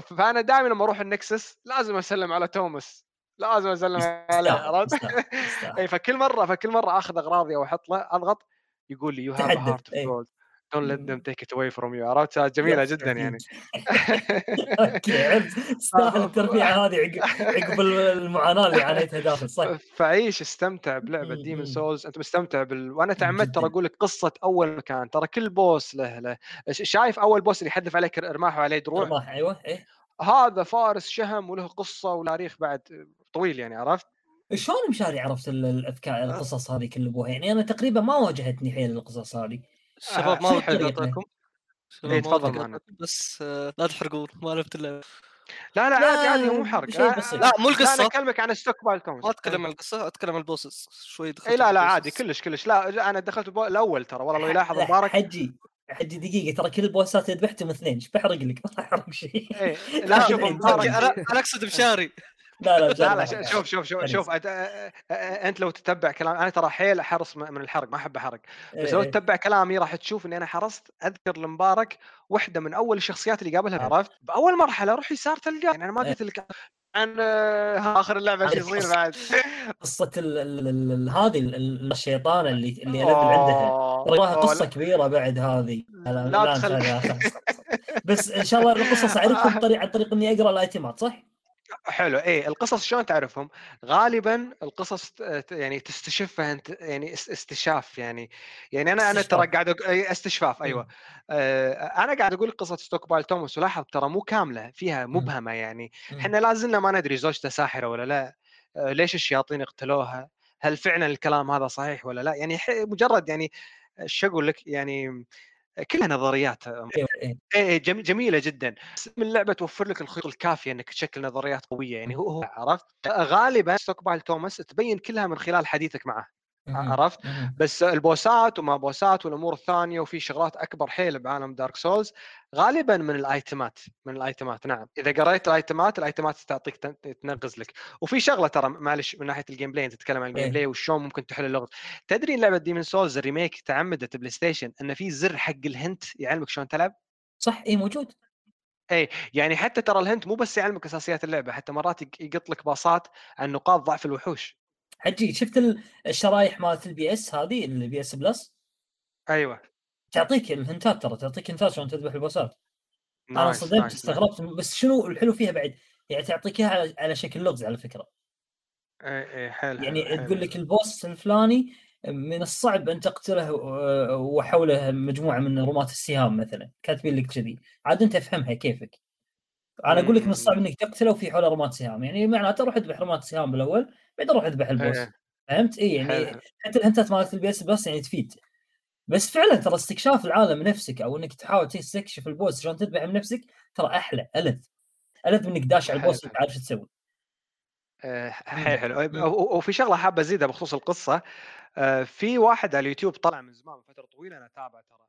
فأنا دائما لما أروح ال Nexus لازم أسلم على توماس لازم أسلم عليه عرفت؟ أي فكل مرة فكل مرة أخذ أغراضي أو أحط له أضغط يقول لي you have heart of إيه. gold don't let. them take it away from you عرفت؟ جميلة جدا يعني. أوكي عرفت. تستاهل الترفيعه هذه عقب عقب المعاناة اللي عانيتها داخل صح. فعيش استمتع بلعبة مم، Demon مم. Souls أنت مستمتع بال... وأنا تعمدت ترى. أقول لك قصة أول مكان. ترى كل boss له له شايف أول boss اللي يحذف عليك رماح وعليه دروع؟ رماح أيوه إيه. هذا فارس شهم وله قصة وتاريخ بعد طويل يعني عرفت؟ شلون مشاري عرفت ال- الافكار القصص هذه كل ابوها يعني أنا تقريبا ما واجهتني حيل القصص هذه. شباب ما شيء ودي حلو. اقاطعكم إيه، تفضل معنا. بس آه، لا تحرقون ما لعبت اللعبه لا لا لا، عادي عادي مو حرق لا- مو لا أنا القصة. أكلمك عن Stockpile Thomas ما أتكلم عن القصة أتكلم عن ال bosses. شوي دخلت اي لا لا. عادي كلش كلش. لا لا، أنا دخلت الأول ترى والله لو يلاحظ لا، مبارك. حجي حجي دقيقة ترى كل ال boss ات اللي ذبحتهم اثنين إيش بحرق لك. ما احرق شيء. إيه، لا شوف إيه، مبارك. أنا أقصد بشاري. لا لا لا لا شوف شوف شوف شوف أ- أ- أنت لو تتبع كلام أنا ترى حيل أحرص من الحرق ما أحب أحرق بس لو إيه. تتبع كلامي راح تشوف إني أنا حرصت أذكر المبارك واحدة من أول الشخصيات اللي قابلها إيه. عرفت بأول مرحلة روح يسار تلقى يعني أنا ما إيه. قلت لك عن آه، آخر اللعبة إيش يصير بعد قصة هذه ال- ال- الشيطانة اللي اللي ليفل عندها أوه، قصة. كبيرة بعد هذه لا لا تخل- لا، خلاص، خلاص. بس إن شاء الله القصص اعرفها عن طريق عن طريق إني أقرأ ال item ات صح؟ حلو. إيه القصص شلون تعرفهم؟ غالبا القصص يعني تستشفها أنت يعني اس- استشاف يعني. يعني أنا أنا ترى. قاعد. إيه، استشفاف أيوه. آه أنا قاعد أقول قصة Stockpile Thomas ولاحظ ترى مو كاملة فيها مبهمة يعني. إحنا لا زلنا ما ندري زوجته ساحرة ولا لا. آه ليش الشياطين اقتلوها؟ هل فعلا الكلام هذا صحيح ولا لا؟ يعني مجرد يعني شو أقول لك؟ يعني كلها نظريات إيه، إيه. جم- جميلة جدا من اللعبة توفر لك الخيوط الكافيه إنك تشكل نظريات قوية يعني هو هو عرفت غالبا Stockpile Thomas تبين كلها من خلال حديثك معه. عرفت. بس ال boss ات وما boss ات والأمور الثانية وفي شغلات أكبر حيل بعالم Dark Souls غالبا من الأيتمات من الأيتمات نعم. إذا قريت الأيتمات الأيتمات تعطيك تن- تنغز لك. وفي شغلة ترى معلش من ناحية ال gameplay تتكلم عن ال game. play وشلون ممكن تحل اللغز. تدري ان لعبة Demon's Souls ال remake تعمدت PlayStation إن في زر حق ال hint يعلمك شلون تلعب؟ صح اي موجود. يعني حتى ترى ال hint مو بس يعلمك أساسيات اللعبة حتى مرات يق- يقط لك باصات عن نقاط ضعف الوحوش. حجي شفت ال- الشرايح مالت ال PS هذه ال PS Plus؟ أيوه. تعطيك ال hint ات ترى تعطيك hint ات شلون تذبح ال boss ات. أنا nice، صدمت nice، استغربت بس شنو الحلو فيها بعد؟ يعني تعطيك إياها على, شكل لغز على فكرة. إي إي حيل يعني حلو، حيل. تقول لك ال boss الفلاني من الصعب أن تقتله و- وحوله مجموعة من رمات السهام مثلا كاتبين لك كذي. عاد أنت افهمها كيفك. أنا أقول لك من الصعب إنك تقتله وفي حوله رمات سهام. يعني معناته روح اذبح رمات سهام بالأول بعدين روح اذبح ال boss. إيه، فهمت؟ اي يعني حلو. حتى ال hint ات مالت ال PS Plus يعني تفيد. بس فعلا ترى استكشاف العالم نفسك أو إنك تحاول تستكشف ال boss شلون تذبح بنفسك ترى أحلى ألذ. ألذ منك داش على ال boss حلو. وانت عارف شو تسوي. حيل حلو. مم. و- و- وفي شغلة حابة أزيدها بخصوص القصة. آه، في واحد على اليوتيوب طلع من زمان من فترة طويلة أنا أتابعه ترى.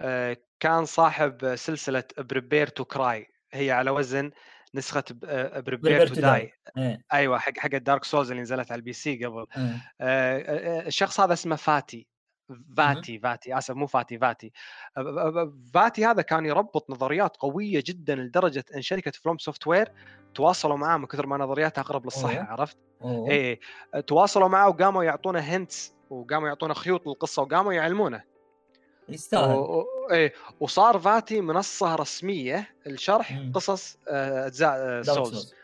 آه، كان صاحب سلسلة Prepare to Cry هي على وزن نسخة Prepare to Die. أيوه حق حق ال Dark Souls اللي نزلت على ال PC قبل إيه. آه، آه، الشخص هذا اسمه Vaati Vaati Vaati آسف مو Vaati Vaati Vaati هذا كان يربط نظريات قوية جدا لدرجة إن شركة FromSoftware تواصلوا معاه من كثر ما نظرياتها أقرب للصحة أوه. عرفت؟ اي. تواصلوا معاه وقاموا يعطونا hints وقاموا يعطونا خيوط للقصة وقاموا يعلمونه يستاهل و... اي وصار Vaati منصة رسمية لشرح مم. قصص آه، أجزاء آه، Souls Souls.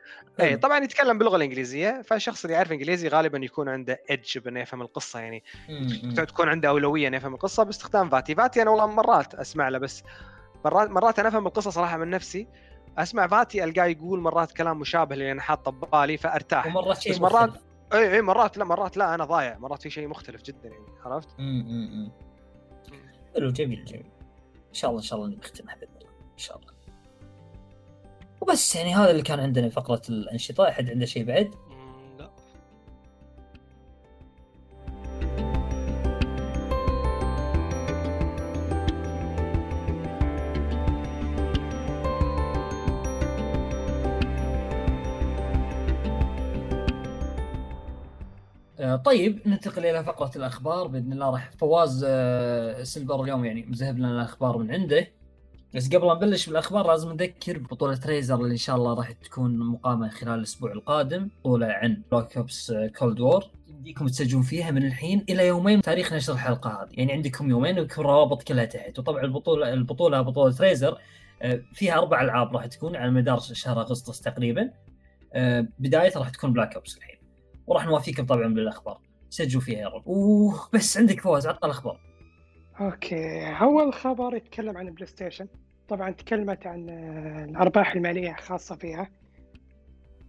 اي. طبعا يتكلم باللغة الإنجليزية فالشخص اللي يعرف إنجليزي غالبا يكون عنده edge بإنه يفهم القصة يعني مم. تكون عنده أولوية إنه يفهم القصة باستخدام فاتي فاتي أنا والله مرات أسمع له بس مرات مرات أنا أفهم القصة صراحة من نفسي أسمع فاتي ألقاه يقول مرات كلام مشابه اللي أنا حاطه ببالي فأرتاح ومرات شيء بس مرات-. اي اي مرات لا مرات لا أنا ضايع مرات في شيء مختلف جدا يعني عرفت؟ مم. حلو جميل جميل. إن شاء الله إن شاء الله نختمها باذن الله إن شاء الله. وبس يعني هذا اللي كان عندنا فقرة الأنشطة. أحد عنده شيء بعد؟ طيب ننتقل إلى فقرة الأخبار. بإذن الله راح فواز آه، Silver اليوم يعني مذهب لنا الأخبار من عنده. بس قبل ما نبلش بالأخبار لازم نذكر ببطوله Razer اللي إن شاء الله راح تكون مقامة خلال الأسبوع القادم بطوله عن Black Ops Cold War يمديكم تسجلون فيها من الحين إلى يومين تاريخ نشر الحلقة هذه. يعني عندكم يومين ويكون الروابط كلها تحت. وطبعا البطوله البطولة بطولة Razer آه، فيها أربع ألعاب راح تكون على مدار شهر أغسطس تقريبا. آه، بداية راح تكون Black Ops الحين. وراح نوافيكم طبعا بالأخبار. سجلوا فيها يا رب. وبس عندك فواز عطنا الأخبار. أوكي. أول خبر يتكلم عن PlayStation طبعا تكلمت عن الأرباح المالية الخاصه فيها.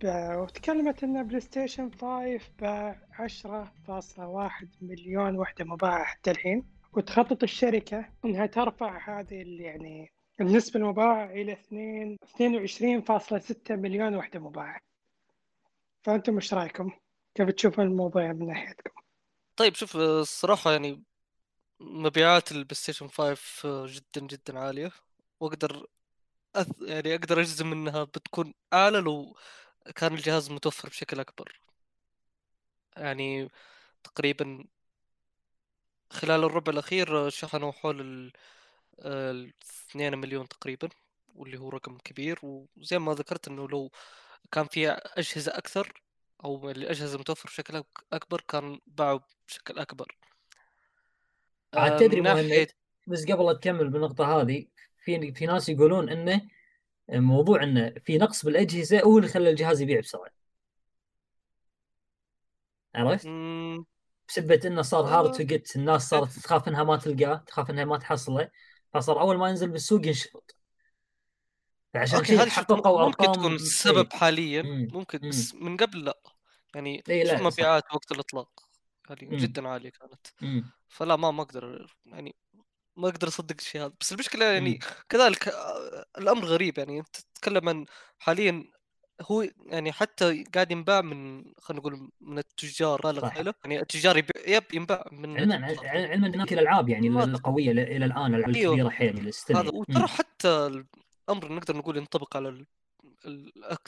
وتكلمت إن PlayStation 5 باع 10.1 مليون وحدة مباعة حتى الحين. وتخطط الشركة إنها ترفع هذه يعني النسبة المباعة إلى 2 22.6 مليون وحدة مباعة. فأنتم إيش رأيكم؟ كيف تشوفون الموضوع من ناحيتكم؟ طيب شوف الصراحة يعني مبيعات البلاي ستيشن 5 جدا جدا عالية. وأقدر أث... يعني أقدر أجزم إنها بتكون أعلى لو كان الجهاز متوفر بشكل أكبر. يعني تقريبا خلال الربع الأخير شحنوا حول ال ال 2 مليون تقريبا واللي هو رقم كبير. وزي ما ذكرت إنه لو كان في أجهزة أكثر أو الاجهزه متوفر بشكل أكبر كان باعوا بشكل أكبر عاد آه، تدري مهند بس قبل لا تكمل بالنقطة هذه في في ناس يقولون إنه موضوع إنه في نقص بالأجهزة هو اللي خلى الجهاز يبيع بسرعة عرفت؟ مم، بسبة إنه صار hard آه. to get الناس صارت تخاف إنها ما تلقاه تخاف إنها ما تحصله فصار أول ما ينزل بالسوق ينشفط فعشان okay كذا حققوا ممكن أرقام تكون إيه. السبب حاليا مم. ممكن مم. بس من قبل لا يعني إيه، لا،. مبيعات وقت الإطلاق يعني مم. جدا عالية كانت مم. فلا ما ما أقدر يعني ما أقدر أصدق الشيء هذا بس المشكلة يعني مم. كذلك آه، الأمر غريب يعني أنت تتكلم عن حاليا هو يعني حتى قاعد ينباع من خلينا نقول من التجار. حيله يعني التجار يب ينباع من علما. علما ان الألعاب يعني القوية إلى الآن الالعاب أيوه. الكبيرة حيل هذا وترى حتى الامر نقدر نقول ينطبق على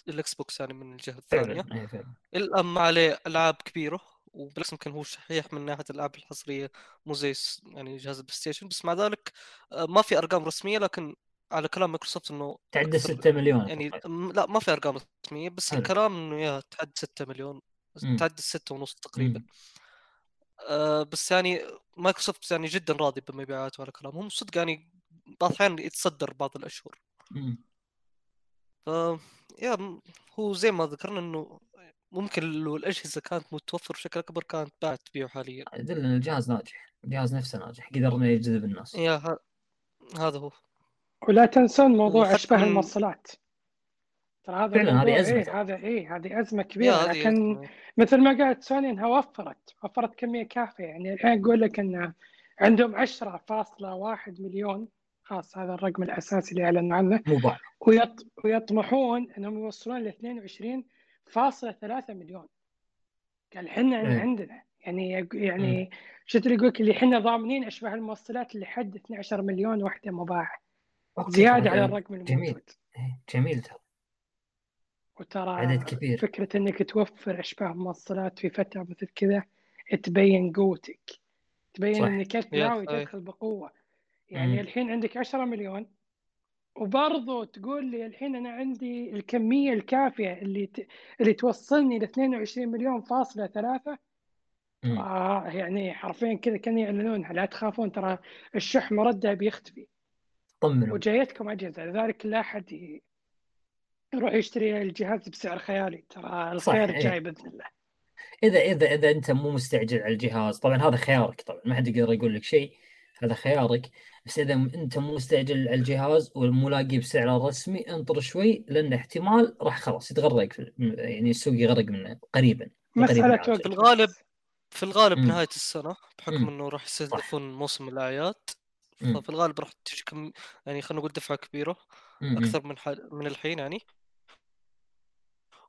الاكس بوكس يعني من الجهة الثانية فعلا اي فعلا الان ما عليه ألعاب كبيرة وبالعكس يمكن هو شحيح من ناحية الألعاب الحصرية مو زي يعني جهاز البلاي ستيشن بس مع ذلك آه، ما في أرقام رسمية لكن على كلام مايكروسوفت إنه تعدى أكثر- 6 مليون يعني لا ما في أرقام رسمية بس حلو. الكلام إنه yeah تعدي 6 مليون مم. تعدي 6 ونص تقريبا. آه بس يعني مايكروسوفت يعني جدا راضي بمبيعاته على كلامهم صدق يعني بعض الأحيان يتصدر بعض الأشهر. ف yeah هو زي ما ذكرنا إنه ممكن لو الأجهزة كانت متوفر بشكل أكبر كانت باعت تبيعه حاليا. يدل إن الجهاز ناجح الجهاز نفسه ناجح قدر إنه يجذب الناس. يا ه... هذا هو. ولا تنسون موضوع اشباه من- الموصلات. ترى هذا فعلاً هذه أزمة. إيه. هذا إيه هذه أزمة كبيرة لكن أزمة. مثل ما قالت سوني انها وفرت وفرت كمية كافية. يعني الحين أقول لك إن عندهم 10.1 مليون خلاص هذا الرقم الأساسي اللي أعلنوا عنه باع ويط... ويطمحون إنهم يوصلون ل 22.3 مليون قال إحنا إيه. عندنا يعني يعني شفت اللي يقول لك اللي إحنا ضامنين أشباه الموصلات لحد 12 مليون وحدة مباعة زيادة. على الرقم جميل. الموجود إيه، جميل ترى وترى عدد كبير. فكرة إنك توفر أشباه موصلات في فترة مثل كذا تبين قوتك تبين صح. إنك أنت ناوي. تدخل بقوة يعني مم. الحين عندك 10 مليون وبرضه تقول لي الحين أنا عندي الكمية الكافية اللي ت... اللي توصلني ل 22 مليون فاصلة ثلاثة مم. آه يعني حرفيا كذا كانوا يعلنون لا تخافون ترى الشح مرده بيختفي طمنوا وجايتكم أجهزة لذلك لا أحد يروح يشتري الجهاز بسعر خيالي ترى الخير إيه. جاي بإذن الله إذا إذا إذا أنت مو مستعجل على الجهاز طبعا هذا خيارك طبعا ما حد يقدر يقول لك شيء هذا خيارك بس إذا أنت مو مستعجل على الجهاز ومو لاقي بسعره الرسمي انطر شوي لأن احتمال راح خلاص يتغرق في يعني السوق يغرق منه قريبا وقت في الغالب. في الغالب مم. نهاية السنة بحكم مم. إنه راح يستهدفون موسم الأعياد. ففي الغالب راح تجي كم يعني خلينا نقول دفعة كبيرة مم. أكثر من حال من الحين يعني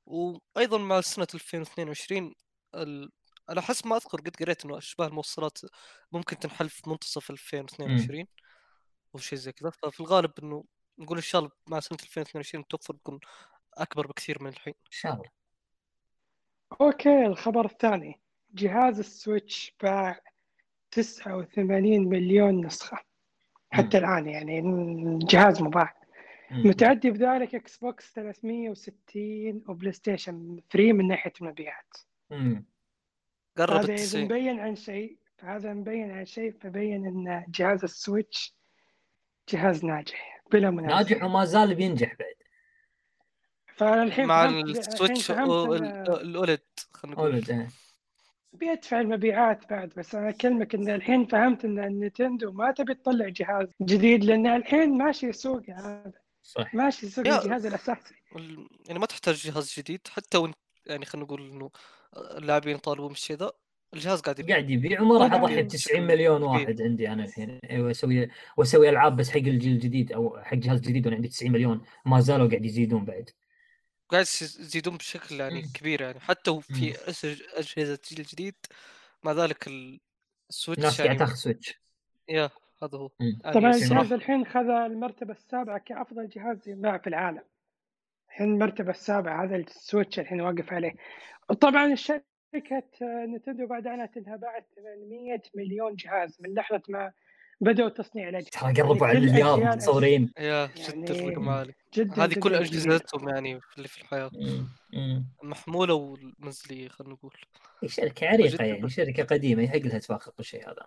وأيضا مع سنة 2022 ال... على حسب ما أذكر قد قريت إنه أشباه الموصلات ممكن تنحل في منتصف 2022 أو شيء زي كذا. ففي الغالب إنه نقول إن شاء الله مع سنة 2022 توفر تكون أكبر بكثير من الحين. إن شاء الله. okay الخبر الثاني. جهاز السويتش باع 89 مليون نسخة. حتى الآن يعني الجهاز مباع مم. متعدي بذلك إكس بوكس 360 وبلاي ستيشن 3 من ناحية المبيعات. مم. قرب هذا ال اذا 90 مبين عن شيء فهذا مبين عن شيء فبين إن جهاز السويتش جهاز ناجح بلا منازع. ناجح وما زال بينجح بعد. فالحين مع السويتش ال OLED خلينا نقول. إيه. بيدفع المبيعات بعد بس أنا أكلمك إن الحين فهمت إن النينتندو ما تبي تطلع جهاز جديد لأن الحين ماشي سوق هذا. صح ماشي سوق الجهاز الأساسي. ال- يعني ما تحتاج جهاز جديد حتى وانت يعني خلينا نقول إنه اللاعبين يطالبون بالشيء ذا الجهاز قاعد يبيع قاعد يبيع وما راح. اضحي ب 90 مليون. واحد عندي أنا الحين أيوه أسوي وأسوي ألعاب بس حق الجيل الجديد أو حق جهاز جديد وأنا عندي 90 مليون ما زالوا قاعد يزيدون بعد قاعد يزيدون بشكل يعني. كبير يعني حتى. أسج- أجهزة جيل جديد مع ذلك ال- السويتش الناس قاعد يعني تاخذ سويتش yeah هذا هو. يعني طبعا. الجهاز الحين خذ المرتبة السابعة كأفضل جهاز ينباع في العالم الحين المرتبة السابعة هذا السويتش الحين واقف عليه وطبعا شركة نينتندو بعد أنها باعت 800 مليون جهاز من لحظة ما بدأوا تصنيع الأجهزة ترى قربوا على يعني كل المليار متصورين يا جدا الرقم عالي هذه كل. أجهزتهم يعني اللي في. مم. محمولة والمنزليه خلينا نقول هي شركة عريقة. يعني شركة قديمة يحق لها تفاخر بالشيء هذا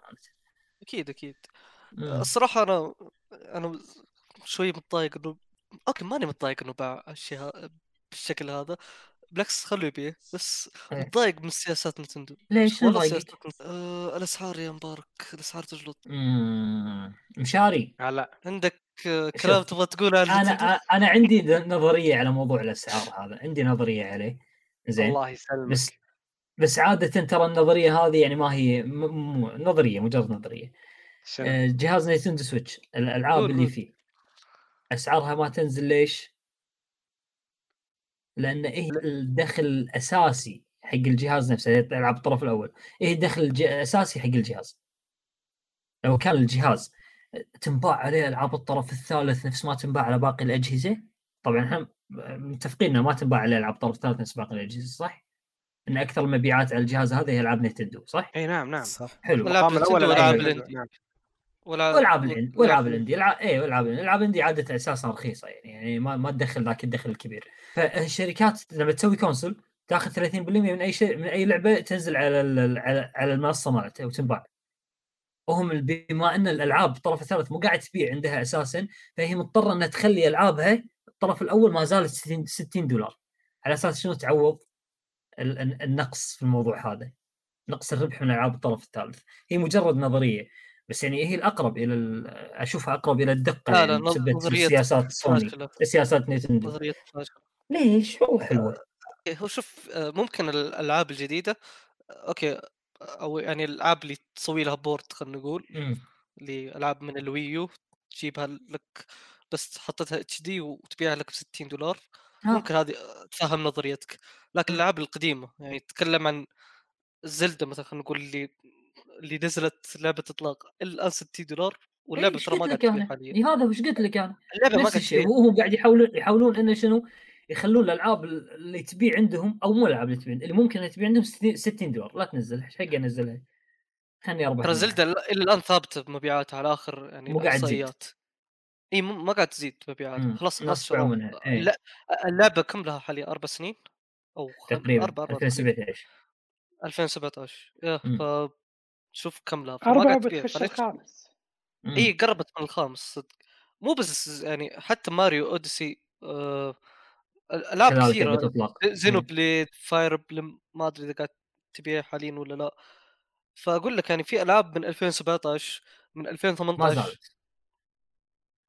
أكيد مم. الصراحة أنا أنا شوي متضايق إنه أوكي ماني متضايق إنه باع الشيء بالشكل هذا بالعكس خلوا يبيع بس إيه. متضايق من سياسات نتندو ليش نتندو. آه الأسعار يا مبارك الأسعار تجلط. مشاري هلا عندك كلام تبغى تقوله عن أنا نينتندو؟ أنا عندي نظرية على موضوع الأسعار هذا عندي نظرية عليه زين الله يسلمك بس بس عاده ترى النظرية هذه يعني ما هي م- م- نظرية مجرد نظرية شنو؟ آه، جهاز نينتندو سويتش الألعاب اللي. فيه أسعارها ما تنزل ليش؟ لأن إيه الدخل الأساسي حق الجهاز نفسه العاب الطرف الأول إيه الدخل الج- الأساسي حق الجهاز لو كان الجهاز تنباع عليه ألعاب الطرف الثالث نفس ما تنباع على باقي الأجهزة طبعا إحنا متفقين إنه ما تنباع عليه ألعاب الطرف الثالث نفس باقي الأجهزة صح؟ إن أكثر المبيعات على الجهاز هذا هي ألعاب نينتندو صح؟ إي نعم نعم صح حلو العاب الأول نينتندو والعاب. الإندي. والعاب الاندي والعاب الاندي اي والعاب الإندي العاب الإندي عادة أساسا رخيصة يعني يعني ما ما تدخل ذاك الدخل الكبير فالشركات لما تسوي console تاخذ 30% من أي شيء من أي لعبة تنزل على على, على المنصة مالتها وتنباع وهم بما أن الألعاب الطرف الثالث مو قاعد تبيع عندها أساسا فهي مضطرة إنها تخلي ألعابها الطرف الأول ما زالت 60 60 دولار. على أساس شنو تعوض ال- ال- النقص في الموضوع هذا. نقص الربح من ألعاب الطرف الثالث. هي مجرد نظرية. بس يعني هي الأقرب إلى ال- أشوفها أقرب إلى الدقة لا يعني لا بسبب نظرية سياسات سوني سياسات نينتندو نظرية ليش؟ هو حلوة إيه، هو شوف آه، ممكن الألعاب الجديدة آه، okay أو يعني الألعاب اللي تسوي لها port خلينا نقول. اللي العاب من ال Wii U تجيبها لك بس حطيتها HD وتبيعها لك ب 60 دولار ها. ممكن هذه اتفهم نظريتك. لكن الألعاب القديمة يعني تتكلم عن زلدة مثلا خلينا نقول اللي اللي نزلت لعبة إطلاق الآن 60 دولار واللعبة إيش ترى ما قاعد حاليا. إي هذا وش قلت لك أنا؟ اللعبة ما قاعد وهم قاعد يحاولون يحاولون إنه شنو؟ يخلون الألعاب اللي تبيع عندهم أو مو الألعاب اللي تبيع اللي ممكن تبيع عندهم 60 60 دولار لا تنزلها إيش حق أنزلها خلني أربح ترى. زلدة إلى الآن ثابتة بمبيعاتها على آخر يعني مو قاعد تزيد. إي مو- ما قاعد تزيد مبيعاتها مم. خلاص الناس إيه. لا اللعبة كم لها حاليا أربع سنين أو. تقريبا أربع أربع 2017 2017 يا مم. ف شوف كم لها تبيع بتخش الخامس. إي قربت من الخامس صدق مو بس يعني حتى ماريو أوديسي آه... العاب كثيره زينو. بليد فاير امبلم ما أدري إذا قاعد تبيع حاليا ولا لا. فأقول لك يعني في ألعاب من 2017 من ما 2018 زالت.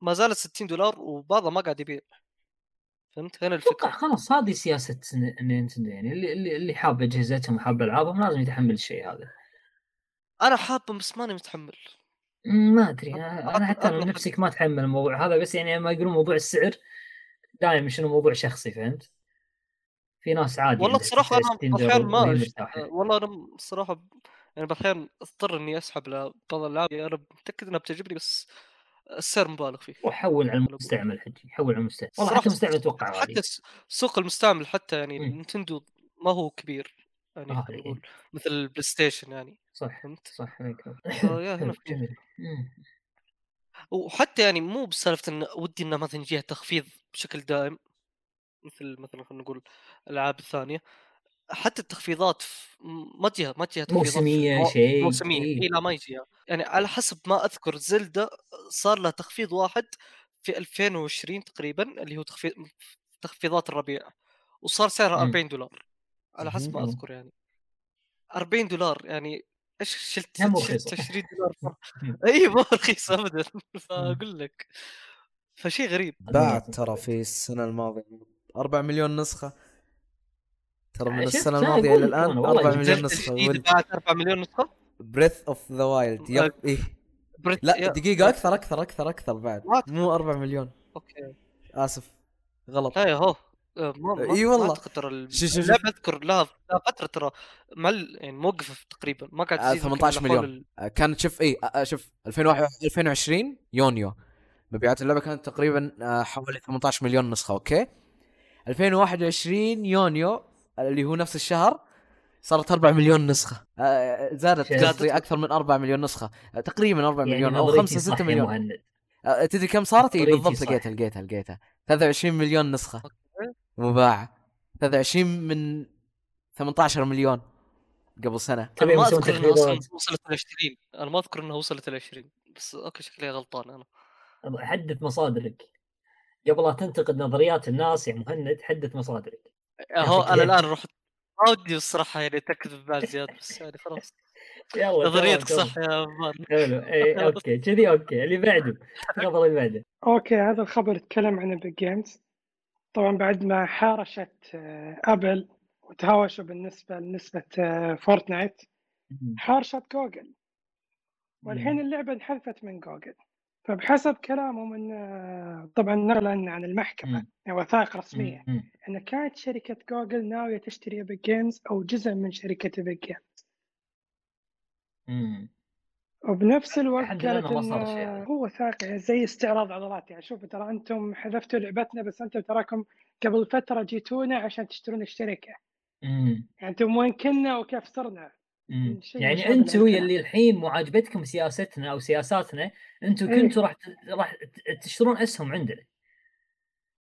ما زالت 60 دولار وبعضها ما قاعد يبيع. فهمت؟ هنا الفكرة. خلاص هذه سياسة نينتندو يعني. اللي اللي, اللي حاب اجهزتهم وحاب ألعابهم لازم يتحمل الشيء هذا. أنا حابه بس ماني متحمل. ما أدري. أنا أنا حتى من نفسك ما اتحمل الموضوع هذا بس يعني لما يقولون موضوع السعر دائما شنو موضوع شخصي فهمت؟ في ناس عادي والله بصراحة أنا 60 أحيانا ما. مرتاحه والله أنا الصراحه يعني بالاحيان اضطر إني أسحب لبعض الالعاب أنا متأكد إنها بتعجبني بس السعر مبالغ فيه وحول على. المستعمل حجي حول على المستعمل والله الصراحة حتى المستعمل أتوقع حتى سوق المستعمل حتى يعني مم. نينتندو ما هو كبير يعني آه، مثل البلاي ستيشن يعني صح فهمت؟ صح ف yeah هنا حلو، في جميل. مم. وحتى يعني مو بسالفة إن ودي انه مثلا يجيها تخفيض بشكل دائم مثل مثلا خلينا نقول الألعاب الثانية حتى التخفيضات في- ما تجيها ما تجيها تخفيضات في موسمية، مو- شيء، موسميه إيه. إي لا ما يجيها يعني على حسب ما أذكر زلدة صار لها تخفيض واحد في 2020 تقريبا اللي هو تخفيض تخفيضات الربيع وصار سعرها مم. 40 دولار على حسب ما. أذكر يعني 40 دولار يعني إيش شلت هم شلت رخيصة. 20 دولار. إي ما رخيص ابدا. فأقول لك فشيء غريب. باعت ترى في السنة الماضية 4 مليون نسخة. ترى من شفت؟ السنة الماضية إلى الآن أنا والله 4 جبت مليون نسخة. باعت 4 مليون نسخة؟ Breath of the Wild yep إيه. لا دقيقة أكثر أكثر أكثر أكثر بعد? مو 4 مليون. أوكي. آسف. غلط. اي هو. آه، ما والله. اعتقد ترى اللعبه اذكر لها لها فترة ترى مل يعني موقفه تقريبا ما قاعد آه، يمكن 18 إلا حول مليون. ال- آه، كانت شوف إي شوف 2021 2020 يونيو مبيعات اللعبة كانت تقريبا حوالي 18 مليون نسخة أوكي 2021 يونيو اللي هو نفس الشهر صارت 4 مليون نسخة آه، زادت. قصدي أكثر من 4 مليون نسخة آه، تقريبا 4 يعني مليون أو نظريتي 5 صح 6 يا مليون تدري كم صارت؟ إي بالضبط. لقيتها لقيتها لقيتها 23 مليون نسخة مباعة. 23 من 18 مليون قبل سنة. أنا ما أذكر انها تخفيضات وصلت ل 20 أنا ما أذكر انها وصلت ل 20 بس okay شكلي غلطان أنا. حدث مصادرك. قبل لا تنتقد نظريات الناس يا مهند حدث مصادرك. هو okay. أنا الآن رحت ما ودي الصراحة يعني أتأكد ببال زياد بس يعني خلاص. يلا نظريتك صح يا حلو. إي okay كذي okay. اللي بعده. الخبر اللي بعده. okay هذا الخبر يتكلم عن Epic Games طبعا بعد ما حارشت آه، أبل وتهاوشوا بالنسبة لنسبه آه، Fortnite حارشت جوجل والحين اللعبة انحذفت من جوجل فبحسب كلامهم إن آه، طبعا نقلا عن المحكمة. يعني وثائق رسمية. إن كانت شركة جوجل ناوية تشتري Epic Games أو جزء من شركة Epic Games. وبنفس الوقت شيء. آه، هو يعني زي استعراض عضلات يعني شوفوا ترى أنتم حذفتوا لعبتنا بس أنتم تراكم قبل فترة جيتونا عشان تشترون الشركة مم. يعني أنتم وين كنا وكيف صرنا يعني مشابه أنتم. اللي الحين مو عاجبتكم سياستنا أو سياساتنا أنتم إيه. كنتوا راح راح تشترون أسهم عندنا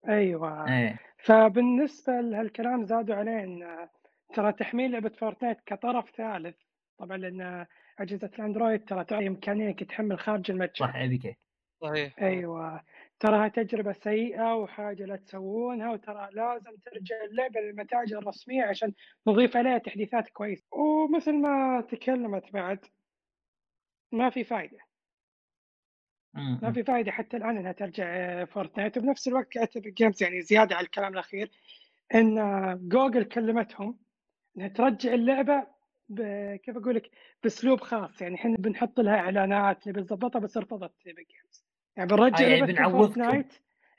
أيوه إيه فبالنسبة لهالكلام زادوا عليه ان ترى تحميل لعبة Fortnite كطرف ثالث طبعا لأن أجهزة الأندرويد ترى تعطي إمكانية إنك تحمل خارج المتجر. صح ابي كيف صحيح. أيوه. تراها تجربة سيئة وحاجة لا تسوونها وترى لازم ترجع اللعبة للمتاجر الرسمية عشان نضيف عليها تحديثات كويسة. ومثل ما تكلمت بعد ما في فائده. ما في فائده حتى الآن إنها ترجع Fortnite. وبنفس الوقت Epic Games يعني زيادة على الكلام الأخير إن جوجل كلمتهم إنها ترجع اللعبة كيف أقول لك بأسلوب خاص يعني إحنا بنحط لها إعلانات نبي نظبطها بس رفضت Epic Games يعني بنرجع يعني لعبتكم بنعوضكم.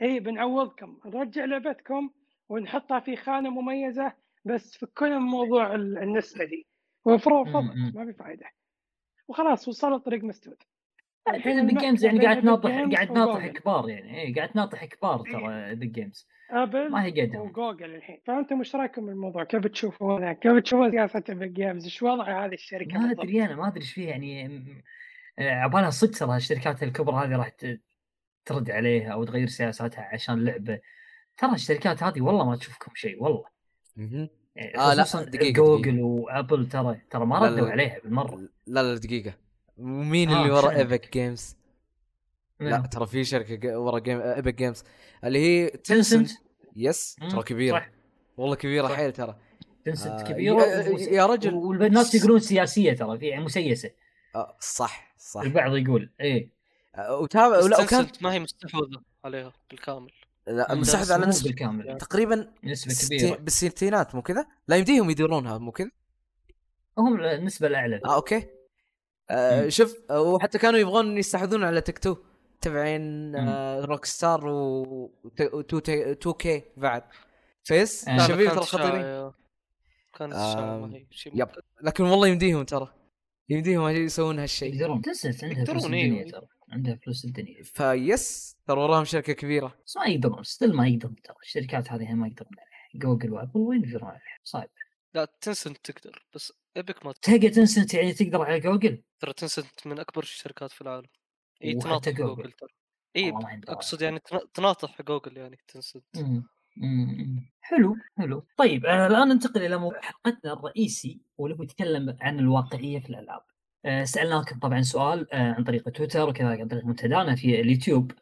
أي بنعوضكم. نرجع لعبتكم ونحطها في خانة مميزة بس فكونا من موضوع ال- النسبة دي. وفروا. ما في فائده وخلاص وصلوا طريق مسدود. Epic Games يعني قاعد تناطح Games قاعد تناطح. كبار يعني إيه قاعد تناطح كبار ترى Epic Games ابل ما هي قدهم وجوجل الحين فانتم إيش رأيكم بالموضوع؟ كيف تشوفونه؟ كيف تشوفون سياسة Epic Games؟ إيش وضع هذه الشركة ما بالضبط؟ ادري أنا ما أدري إيش فيه يعني آه، عبالها صدق ترى الشركات الكبرى هذه راح ترد عليها أو تغير سياساتها عشان لعبة ترى الشركات هذه والله ما تشوفكم شيء والله. يعني آه، لا، دقيقة، جوجل دقيقة. وأبل ترى ترى ما ردوا. عليها بالمرة لا لا دقيقة مين آه، اللي ورا؟ Epic Games؟ لا منو؟ ترى في شركة ج- ورا جيم Epic Games اللي هي Tencent yes ترى كبيرة صح والله كبيرة صح. حيل ترى Tencent آه، كبيرة يا- ومس- يا رجل. والناس يقولون سياسية ترى في يعني مسيسة آه صح صح البعض يقول إيه آه، وتابع لا Tencent ما هي مستحوذة عليها بالكامل لا بس على مو نسبة بالكامل تقريبا نسبة كبيرة بالستينات مو كذا؟ لا يمديهم يديرونها مو كذا؟ هم النسبة الأعلى آه أوكي آه. شوف آه، وحتى كانوا يبغون يستحوذون على تيك تو تبعين آه روك ستار و 2 كي بعد. فيس؟ آه. شبيه كانت ترى خطيرين. كانت شيء يب. لكن والله يمديهم ترى. يمديهم يسوون هالشيء يقدرون. تنسنت عندها فلوس يقدرون، الدنيا إيه. ترى. عندها فلوس الدنيا. فيس ترى وراهم شركة كبيرة. بس ما يقدرون ستيل ما يقدرون ترى. الشركات هذه ما يقدرون عليها. جوجل وأبل وين يقدرون عليها صعب. لا Tencent تقدر بس Epic ما تلقى Tencent يعني تقدر على جوجل ترى Tencent من أكبر الشركات في العالم. إي تناطح جوجل. جوجل ترى. إي أقصد يعني تنا- تناطح جوجل يعني تنسنت. حلو حلو. طيب آه الآن ننتقل إلى موضوع حلقتنا الرئيسي واللي هو يتكلم عن الواقعية في الألعاب. آه سألناكم طبعا سؤال آه عن طريق تويتر وكذلك عن طريق منتدانا في اليوتيوب.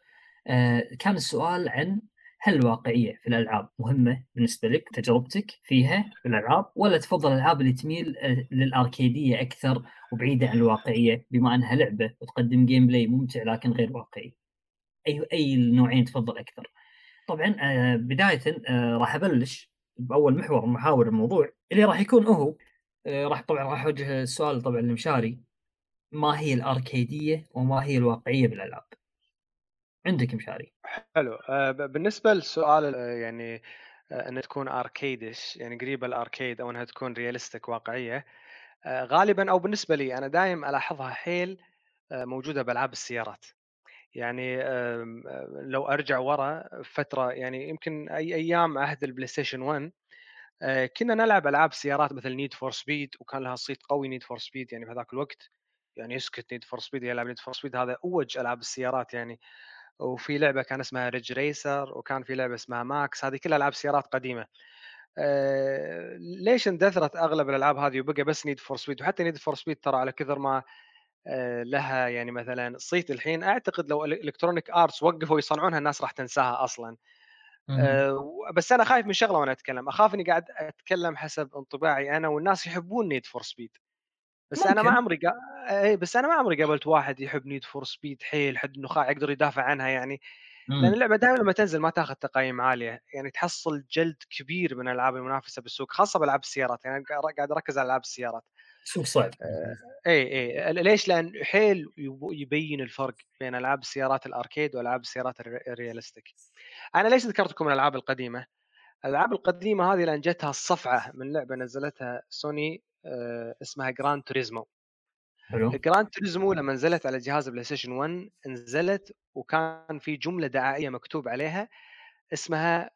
آه كان السؤال عن هل الواقعية في الألعاب مهمة بالنسبة لك تجربتك فيها في الألعاب ولا تفضل الألعاب اللي تميل آه للأركيدية أكثر وبعيدة عن الواقعية بما أنها لعبة وتقدم gameplay ممتع لكن غير واقعي أي أي النوعين تفضل أكثر طبعا آه، بدايه آه، راح أبلش بأول محور محاور الموضوع اللي راح يكون هو راح طبعا راح أوجه السؤال طبعا لمشاري ما هي الأركيدية وما هي الواقعية بالألعاب؟ عندك مشاري. حلو. آه، بالنسبة للسؤال آه، يعني آه، إنها تكون arcadish يعني قريبة ال arcade أو إنها تكون realistic واقعية غالبا أو بالنسبة لي أنا دايم ألاحظها حيل موجودة بألعاب السيارات. يعني لو أرجع ورا فترة يعني يمكن اي أيام عهد ال PlayStation 1 آه، كنا نلعب ألعاب سيارات مثل Need for Speed وكان لها صيت قوي Need for Speed يعني في هذاك الوقت يعني يسكت Need for Speed يلعب Need for Speed هذا أوج ألعاب السيارات يعني. وفي لعبة كان اسمها Ridge Racer وكان في لعبة اسمها ماكس هذه كلها ألعاب سيارات قديمة. آه، ليش اندثرت أغلب الألعاب هذه وبقى بس Need for Speed وحتى Need for Speed ترى على كثر ما آه، لها يعني مثلا صيت الحين. أعتقد لو Electronic Arts وقفوا يصنعونها الناس راح تنساها أصلا. آه، بس أنا خايف من شغلة وأنا أتكلم. أخاف إني قاعد أتكلم حسب انطباعي أنا والناس يحبون Need for Speed بس أنا ما ممكن. عمري قا... اي بس أنا ما عمري قابلت واحد يحب Need for Speed حيل حد النخاع يقدر يدافع عنها يعني لأن مم. اللعبة دائما لما تنزل ما تاخذ تقييم عاليه يعني تحصل جلد كبير من الالعاب المنافسة بالسوق خاصة بألعاب السيارات يعني قاعد أركز على ألعاب السيارات سوق صعب اي اي ليش؟ لأن حيل يب- يبين الفرق بين ألعاب السيارات ال arcade وألعاب السيارات ال rea- ال realistic. أنا ليش ذكرت لكم الألعاب القديمة؟ الألعاب القديمة هذه لأن جتها الصفعة من لعبة نزلتها سوني آه، اسمها Gran Turismo. حلو. Gran Turismo لما نزلت على جهاز PlayStation 1 نزلت وكان في جملة دعائية مكتوب عليها اسمها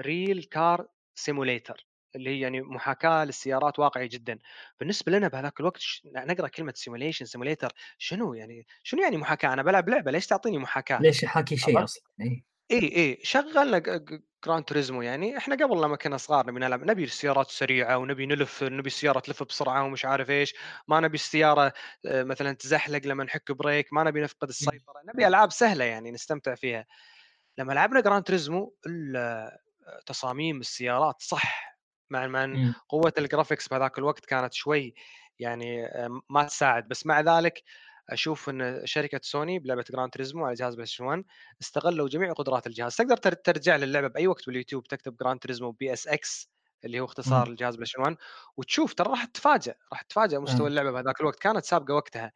real car simulator اللي هي يعني محاكاة للسيارات واقعي جدا. بالنسبة لنا بهذاك الوقت ش- نقرأ كلمة simulation simulator شنو يعني؟ شنو يعني محاكاة؟ أنا بلعب لعبة ليش تعطيني محاكاة؟ ليش يحاكي شيء عرفت؟ إي إي شغلنا Gran Turismo يعني إحنا قبل لما كنا صغار نبي نلعب نبي السيارات سريعة ونبي نلف نبي السياره تلف بسرعة ومش عارف إيش ما نبي السيارة آه، مثلا تزحلق لما نحك brake ما نبي نفقد السيطرة نبي ألعاب سهلة يعني نستمتع فيها لما لعبنا Gran Turismo ال- تصاميم السيارات صح مع مع إن مم. قوة ال graphics بهذاك الوقت كانت شوي يعني آه، ما تساعد بس مع ذلك أشوف إن شركة سوني بلعبة Gran Turismo على جهاز PlayStation 1 استغلوا جميع قدرات الجهاز. تقدر تر- ترجع للعبة بأي وقت باليوتيوب تكتب Gran Turismo PSX اللي هو اختصار مم. الجهاز PlayStation 1 وتشوف ترى راح تتفاجئ راح تتفاجئ مستوى. اللعبة بهذاك الوقت. كانت سابقة وقتها.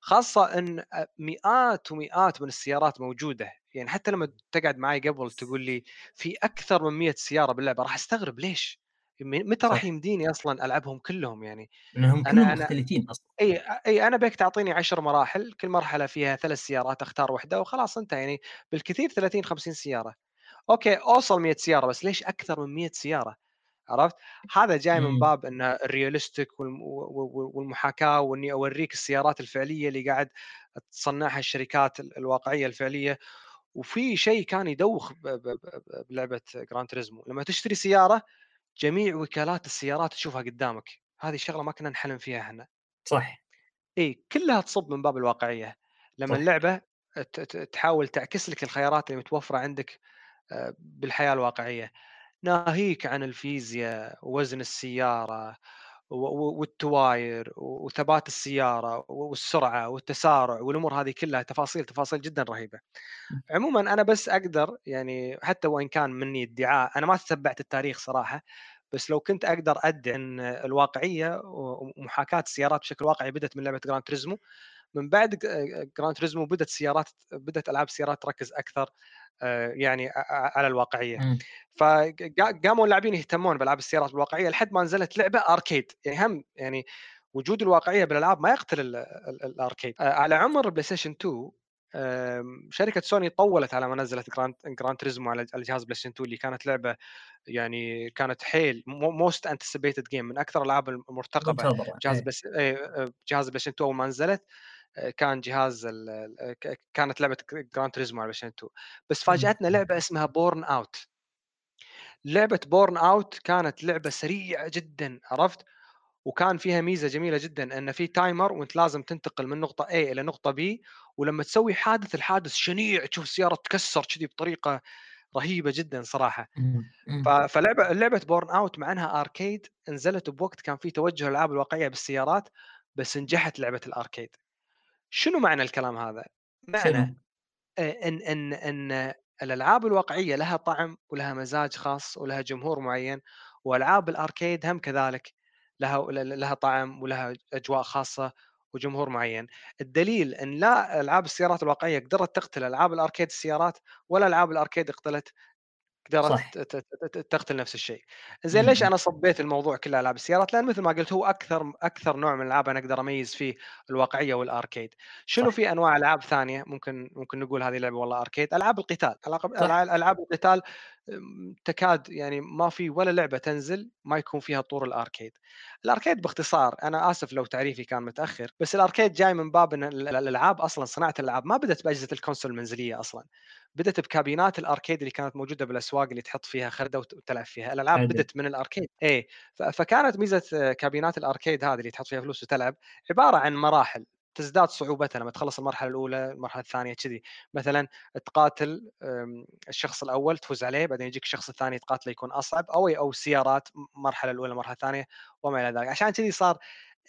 خاصة إن مئات ومئات من السيارات موجودة. يعني حتى لما تقعد معي قبل تقول لي في أكثر من 100 سيارة باللعبة راح أستغرب ليش؟ متى راح يمديني أصلا ألعبهم كلهم يعني؟ لأنهم أنا كلهم أنا مختلفين أصلا. إي إي أنا أبيك تعطيني عشر مراحل كل مرحلة فيها ثلاث سيارات أختار واحدة وخلاص انت يعني بالكثير 30 50 سيارة. أوكي أوصل 100 سيارة بس ليش أكثر من 100 سيارة؟ عرفت؟ هذا جاي من. باب ان ال realistic والمحاكاة وإني أوريك السيارات الفعلية اللي قاعد تصنعها الشركات ال- الواقعية الفعلية. وفي شيء كان يدوخ بلعبة Gran Turismo. لما تشتري سيارة جميع وكالات السيارات تشوفها قدامك. هذه الشغله ما كنا نحلم فيها إحنا. صح إي كلها تصب من باب الواقعية. لما صح. اللعبة تحاول تعكس لك الخيارات اللي متوفرة عندك آه، بالحياة الواقعية. ناهيك عن الفيزياء ووزن السيارة والتواير وثبات السيارة والسرعة والتسارع والأمور هذه كلها تفاصيل تفاصيل جدا رهيبة. عموما أنا بس أقدر يعني حتى وإن كان مني ادعاء أنا ما تتبعت التاريخ صراحة بس لو كنت أقدر أدعي إن الواقعية ومحاكاة السيارات بشكل واقعي بدأت من لعبة Gran Turismo من بعد Gran Turismo بدأت سيارات بدأت ألعاب السيارات تركز أكثر آه، يعني على الواقعية. فقاموا اللاعبين يهتمون بألعاب السيارات الواقعية لحد ما نزلت لعبة arcade. يعني هم يعني وجود الواقعية بالألعاب ما يقتل ال- ال- ال arcade. آه، على عمر ال PlayStation 2 آم، شركة سوني طولت على ما نزلت Gran Gran Turismo على على جهاز PlayStation 2 اللي كانت لعبة يعني كانت حيل most anticipated game من أكثر الألعاب المرتقبة. جهاز. بس إيه، آه، جهاز PlayStation 2 أول ما نزلت. كان جهاز كانت لعبة Gran Turismo على PlayStation 2 بس مم. فاجأتنا لعبة اسمها Burnout لعبة Burnout كانت لعبة سريعة جدا عرفت وكان فيها ميزة جميلة جدا إن في timer وأنت لازم تنتقل من نقطة A إلى نقطة B ولما تسوي حادث الحادث شنيع تشوف السيارة تكسر كذي بطريقة رهيبة جدا صراحة مم. مم. ف- فلعبة لعبة Burnout مع إنها arcade نزلت بوقت كان في توجه الالعاب الواقعية بالسيارات بس نجحت لعبة الاركيد شنو معنى الكلام هذا؟ معنى إن إن إن الألعاب الواقعية لها طعم ولها مزاج خاص ولها جمهور معين وألعاب الأركيد هم كذلك لها لها طعم ولها أجواء خاصة وجمهور معين. الدليل إن لا ألعاب السيارات الواقعية قدرت تقتل ألعاب الأركيد السيارات ولا ألعاب الأركيد قتلت قدرت تقتل نفس الشيء. زين ليش. أنا صبيت الموضوع كله ألعاب السيارات؟ لأن مثل ما قلت هو أكثر أكثر نوع من الألعاب أنا أقدر أميز فيه الواقعية والأركيد. شنو صح. في أنواع ألعاب ثانية؟ ممكن ممكن نقول هذه لعبة والله أركيد. ألعاب القتال. ألعاب القتال تكاد يعني ما في ولا لعبة تنزل ما يكون فيها طور الأركيد. الأركيد باختصار أنا آسف لو تعريفي كان متأخر بس الأركيد جاي من باب إن ال- الألعاب أصلا صناعة الألعاب ما بدأت بأجهزة الكونسول المنزلية أصلا. بدأت بكابينات الأركيد اللي كانت موجودة بالأسواق اللي تحط فيها خرده وت- وتلعب فيها. الألعاب. بدأت من الأركيد. ف- فكانت ميزة آه، كابينات الأركيد هذه اللي تحط فيها فلوس وتلعب عبارة عن مراحل. تزداد صعوبتها لما تخلص المرحلة الأولى المرحلة الثانية كذي. مثلا تقاتل الشخص الأول تفوز عليه بعدين يجيك الشخص الثاني تقاتله يكون أصعب أو أو السيارات المرحله الأولى المرحله الثانية وما إلى ذلك. عشان كذي صار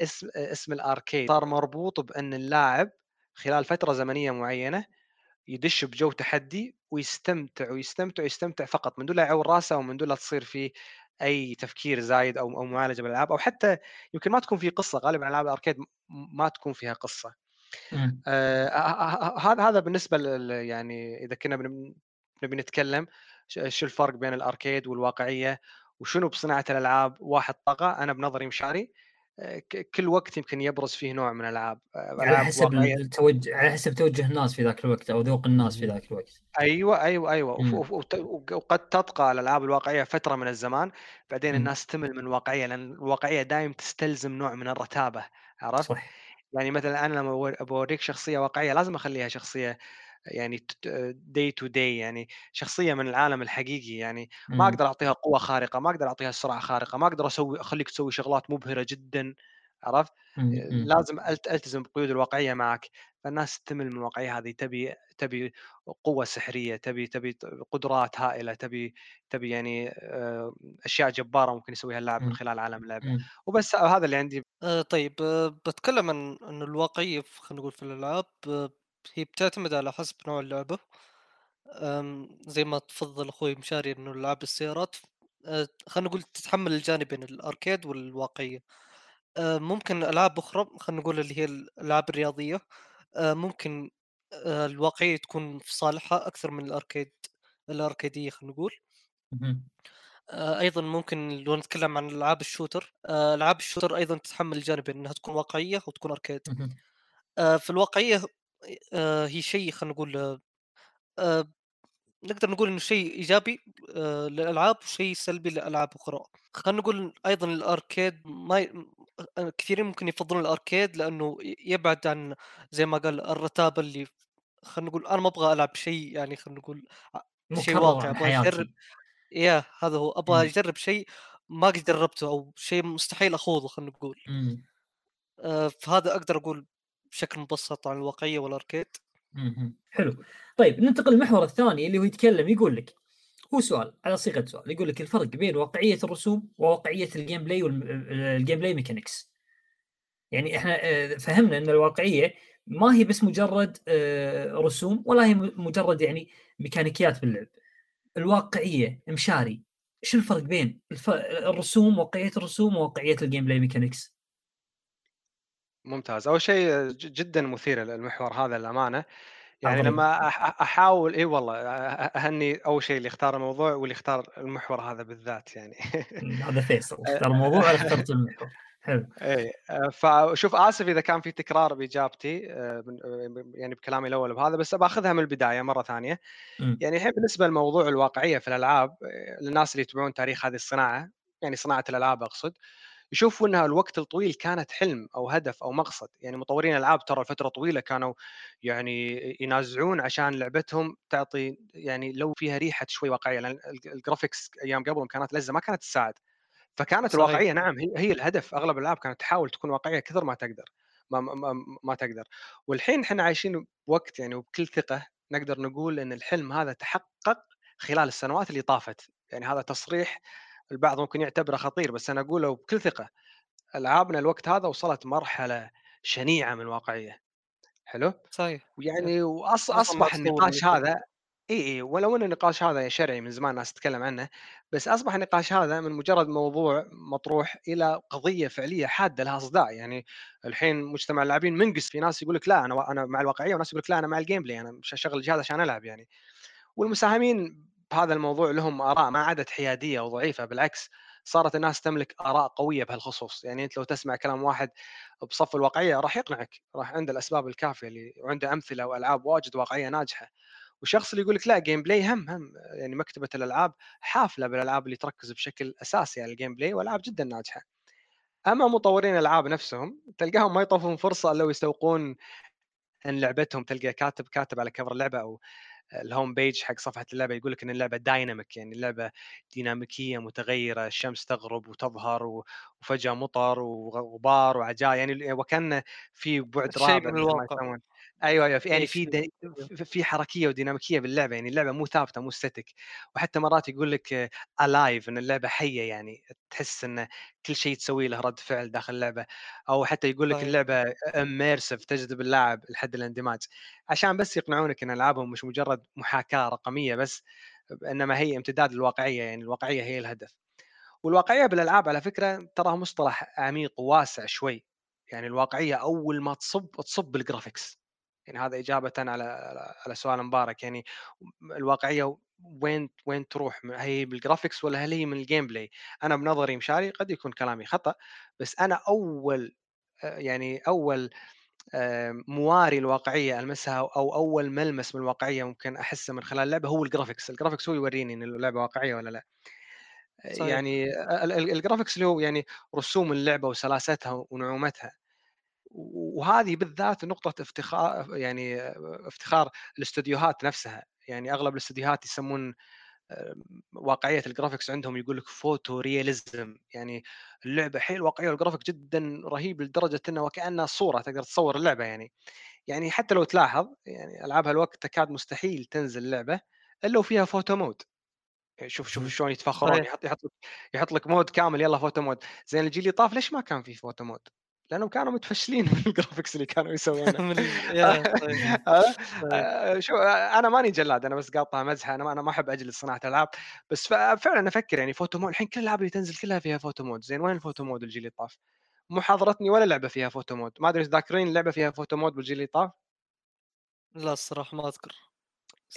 اسم اسم الأركيد صار مربوط بأن اللاعب خلال فترة زمنية معينة يدش بجو تحدي ويستمتع ويستمتع ويستمتع فقط من دون لا يعور رأسه ومن دون لا تصير فيه أي تفكير زايد أو أو معالجة بالألعاب أو حتى يمكن ما تكون في قصة غالبا ألعاب الأركيد ما تكون فيها قصة. مم. آه، ه- ه- هذا هذا بالنسبة لل يعني إذا كنا نبي نتكلم شو الفرق بين الأركيد والواقعية وشنو بصناعة الألعاب؟ واحد طغى أنا بنظري مشاري. آه، كل وقت يمكن يبرز فيه نوع من الألعاب آه، على ألعاب حسب التوجه على حسب توجه الناس في ذاك الوقت أو ذوق الناس في ذاك الوقت أيوه أيوه أيوه وف- مم. وف- وت- وق- وقد تبقى الألعاب الواقعية فترة من الزمان بعدين مم. الناس تمل من الواقعية لأن الواقعية دائم تستلزم نوع من الرتابة عرفت؟ صح يعني مثلا أنا لما بوريك شخصية واقعية لازم أخليها شخصية يعني دي تو دي يعني شخصية من العالم الحقيقي يعني ما. أقدر أعطيها قوة خارقة ما أقدر أعطيها سرعة خارقة ما أقدر أسوي أخليك تسوي شغلات مبهرة جدا عرفت. مم. لازم ألتزم بقيود الواقعية معك فالناس تمل من الواقعية هذه تبي تبي قوة سحرية تبي تبي قدرات هائلة تبي تبي يعني آه، أشياء جبارة ممكن يسويها اللاعب من. خلال عالم اللعبه. وبس هذا اللي عندي آه طيب آه بتكلم عن الواقعية في- خلينا نقول في الألعاب آه هي بتعتمد على حسب نوع اللعبة. زي ما تفضل أخوي مشاري إنه ألعاب السيارات آه خلينا نقول تتحمل الجانبين ال arcade والواقعية. آه ممكن ألعاب أخرى خلينا نقول اللي هي الألعاب الرياضية آه ممكن الواقعية تكون في صالحها أكثر من ال arcade الأركيدية خلينا نقول. أيضا ممكن لو نتكلم عن ألعاب ال shooter ألعاب ال shooter أيضا تتحمل الجانبين إنها تكون واقعية وتكون arcade. في الواقعية آه، هي شيء خلينا نقول آه، آه، نقدر نقول إنه شيء إيجابي آه، للألعاب وشيء سلبي لألعاب أخرى خلينا نقول أيضا الأركيد ما ي... كثيرين ممكن يفضلون الأركيد لأنه يبعد عن زي ما قال الرتابه اللي خلينا نقول أنا ما أبغى ألعب شيء يعني خلينا نقول شيء عن أبغى أجرب ياه هذا هو أبغى مم. أجرب شيء ما قد جربته أو شيء مستحيل أخوضه خلينا نقول مم. آه، فهذا أقدر أقول بشكل مبسط عن الواقعية وال arcade. حلو. طيب ننتقل للمحور الثاني اللي هو يتكلم يقول لك هو سؤال على صيغة سؤال يقول لك الفرق بين واقعية الرسوم وواقعية ال gameplay وال gameplay mechanics. يعني إحنا آه، فهمنا إن الواقعية ما هي بس مجرد آه، رسوم ولا هي مجرد يعني ميكانيكيات باللعب. الواقعية مشاري. شو الفرق بين. الرسوم واقعية الرسوم وواقعية ال gameplay mechanics؟ ممتاز. أول شيء ج- جدا مثير المحور هذا الامانه يعني عظيم. لما أح- أحاول إي والله أ- أهني أول شيء اللي اختار الموضوع واللي اختار المحور هذا بالذات يعني. هذا فيصل. اختار الموضوع ولا اخترت المحور؟ حلو. إي فشوف آسف إذا كان في تكرار من- آه، يعني بكلامي الأول بهذا بس باخذها من البداية مرة ثانية. مم. يعني الحين بالنسبة لموضوع الواقعية في الألعاب آه، للناس اللي يتابعون تاريخ هذه الصناعة يعني صناعة الألعاب أقصد يشوفوا إنها الوقت الطويل كانت حلم أو هدف أو مقصد. يعني مطورين الالعاب ترى لفتره طويلة كانوا يعني ينازعون عشان لعبتهم تعطي يعني لو فيها ريحة شوي واقعية لأن ال- الجرافيكس أيام قبل كانت لزه ما كانت تساعد. فكانت صحيح. الواقعية نعم هي, هي الهدف. أغلب الألعاب كانت تحاول تكون واقعية كثر ما تقدر. ما, ما, ما, ما تقدر. والحين إحنا عايشين بوقت يعني وبكل ثقة نقدر نقول إن الحلم هذا تحقق خلال السنوات اللي طافت. يعني هذا تصريح البعض ممكن يعتبره خطير بس أنا أقوله بكل ثقة ألعابنا الوقت هذا وصلت مرحلة شنيعة من الواقعيه حلو؟ صحيح ويعني واصبح تطور النقاش. هذا إي إي ولو إن النقاش هذا شرعي من زمان الناس تتكلم عنه بس أصبح النقاش هذا من مجرد موضوع مطروح إلى قضية فعلية حادة لها صداع يعني الحين مجتمع اللاعبين منقسم في ناس يقول لك لا أنا أنا مع الواقعية وناس يقول لك لا أنا مع ال gameplay أنا مش اشغل الجهاز عشان ألعب يعني. والمساهمين بهذا الموضوع لهم آراء ما عادت حيادية وضعيفة بالعكس صارت الناس تملك آراء قوية بهالخصوص. يعني أنت لو تسمع كلام واحد بصف الواقعية راح يقنعك راح عنده الأسباب الكافية اللي وعنده أمثلة وألعاب واجد واقعية ناجحة. والشخص اللي يقول لك لا gameplay هم هم يعني مكتبة الألعاب حافلة بالألعاب اللي تركز بشكل أساسي على ال gameplay وألعاب جدا ناجحة. أما مطورين الألعاب نفسهم تلقاهم ما يطوفون فرصة إلا يسوقون إن لعبتهم تلقى كاتب كاتب على cover اللعبه أو ال home page حق صفحة اللعبة يقول لك إن اللعبة dynamic يعني اللعبة ديناميكية متغيرة الشمس تغرب وتظهر وفجأة مطر وغبار وعجاج يعني وكأن في بعد رابع من الواقع. أيوه أيوه يعني في. دي- في- في حركية وديناميكية باللعبة يعني اللعبة مو ثابتة مو static وحتى مرات يقول لك alive إن اللعبة حية يعني تحس إن كل شيء تسوي له رد فعل داخل اللعبة. أو حتى يقول لك. اللعبة immersive تجذب اللاعب لحد الاندماج. عشان بس يقنعونك إن ألعابهم مش مجرد محاكاة رقمية بس إنما هي امتداد للواقعية يعني الواقعية هي الهدف. والواقعية بالألعاب على فكرة تراها مصطلح عميق وواسع شوي. يعني الواقعية أول ما تصب تصب بال graphics يعني هذا إجابة على على سؤال مبارك. يعني الواقعية وين وين تروح؟ هي بال graphics ولا هل هي من ال gameplay أنا بنظري مشاري قد يكون كلامي خطأ بس أنا أول آه، يعني أول آه، مواري الواقعية ألمسها أو أول ملمس من الواقعية ممكن أحسه من خلال اللعبة هو ال graphics ال graphics هو يوريني إن اللعبة واقعية ولا لا. صحيح. يعني ال- ال- ال graphics اللي هو يعني رسوم اللعبة وسلاستها ونعومتها. وهذه بالذات نقطة افتخار يعني افتخار الاستديوهات نفسها يعني أغلب الاستديوهات يسمون واقعية ال graphics عندهم يقول لك photorealism يعني اللعبة حيل واقعية والجرافيك جدا رهيب لدرجة إنه وكأنها صورة تقدر تصور اللعبة يعني يعني حتى لو تلاحظ يعني ألعاب هالوقت تكاد مستحيل تنزل لعبة إلا وفيها photo mode يعني شوف شوف. شلون يتفخرون. يحط يحط لك يحط لك mode كامل يلا photo mode زين الجيل اللي طاف ليش ما كان في photo mode؟ لأنهم كانوا متفشلين من ال graphics اللي كانوا يسوونه. صحيح. آه،. آه، شو آه، أنا ماني جلاد أنا بس قاطع مزحة أنا أنا ما أحب أجلد صناعة ألعاب. بس فعلا أفكر يعني photo mode الحين كل الالعاب اللي تنزل كلها فيها photo mode زين وين ال photo mode الجيل اللي طاف؟ مو حاضرتني ولا لعبة فيها photo mode ما أدري ذاكرين لعبة فيها photo mode بالجيل اللي طاف؟ لا الصراحة ما أذكر.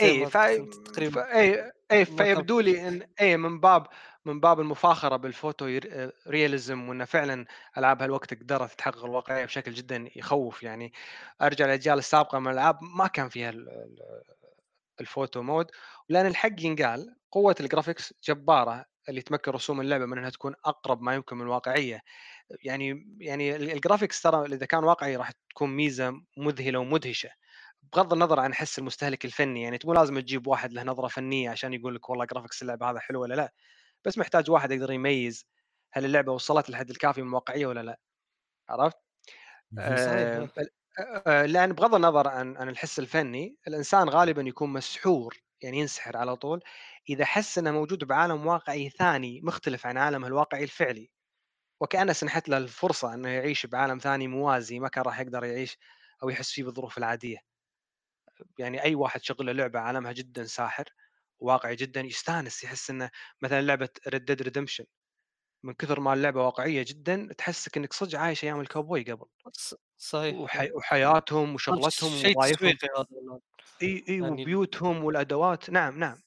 إي ف... تقريبا إي إي فيبدو لي إن إي من باب من باب المفاخرة بال photorealism وإنه فعلا ألعاب هالوقت قدرت تحقق الواقعية بشكل جدا يخوف يعني. أرجع للأجيال السابقة من الألعاب ما كان فيها ال- ال- ال photo mode. ولان الحق ينقال قوة ال graphics جبارة اللي تمكن رسوم اللعبة من إنها تكون أقرب ما يمكن من الواقعية. يعني يعني ال- ال graphics ترى إذا كان واقعي راح تكون ميزة مذهلة ومدهشة. بغض النظر عن حس المستهلك الفني يعني مو لازم تجيب واحد له نظرة فنية عشان يقول لك والله graphics اللعبة هذا حلو ولا لا. بس محتاج واحد يقدر يميز هل اللعبة وصلت للحد الكافي من الواقعيه ولا لا عرفت؟ صحيح. آه آه، لأن بغض النظر عن عن الحس الفني الإنسان غالبا يكون مسحور يعني ينسحر على طول إذا حس إنه موجود بعالم واقعي ثاني مختلف عن عالمه الواقعي الفعلي وكأنه سنحت له الفرصة إنه يعيش بعالم ثاني موازي ما كان راح يقدر يعيش أو يحس فيه بالظروف العادية يعني أي واحد شغل له لعبة عالمها جدا ساحر واقعي جدا يستانس يحس إنه مثلا لعبة ريد ديد ريدمشن من كثر ما اللعبة واقعية جدا تحسك إنك صدق عايش أيام الكوبوي قبل. صحيح. وحي... وحياتهم وشغلتهم والله. إي إي يعني- وبيوتهم والأدوات. نعم نعم.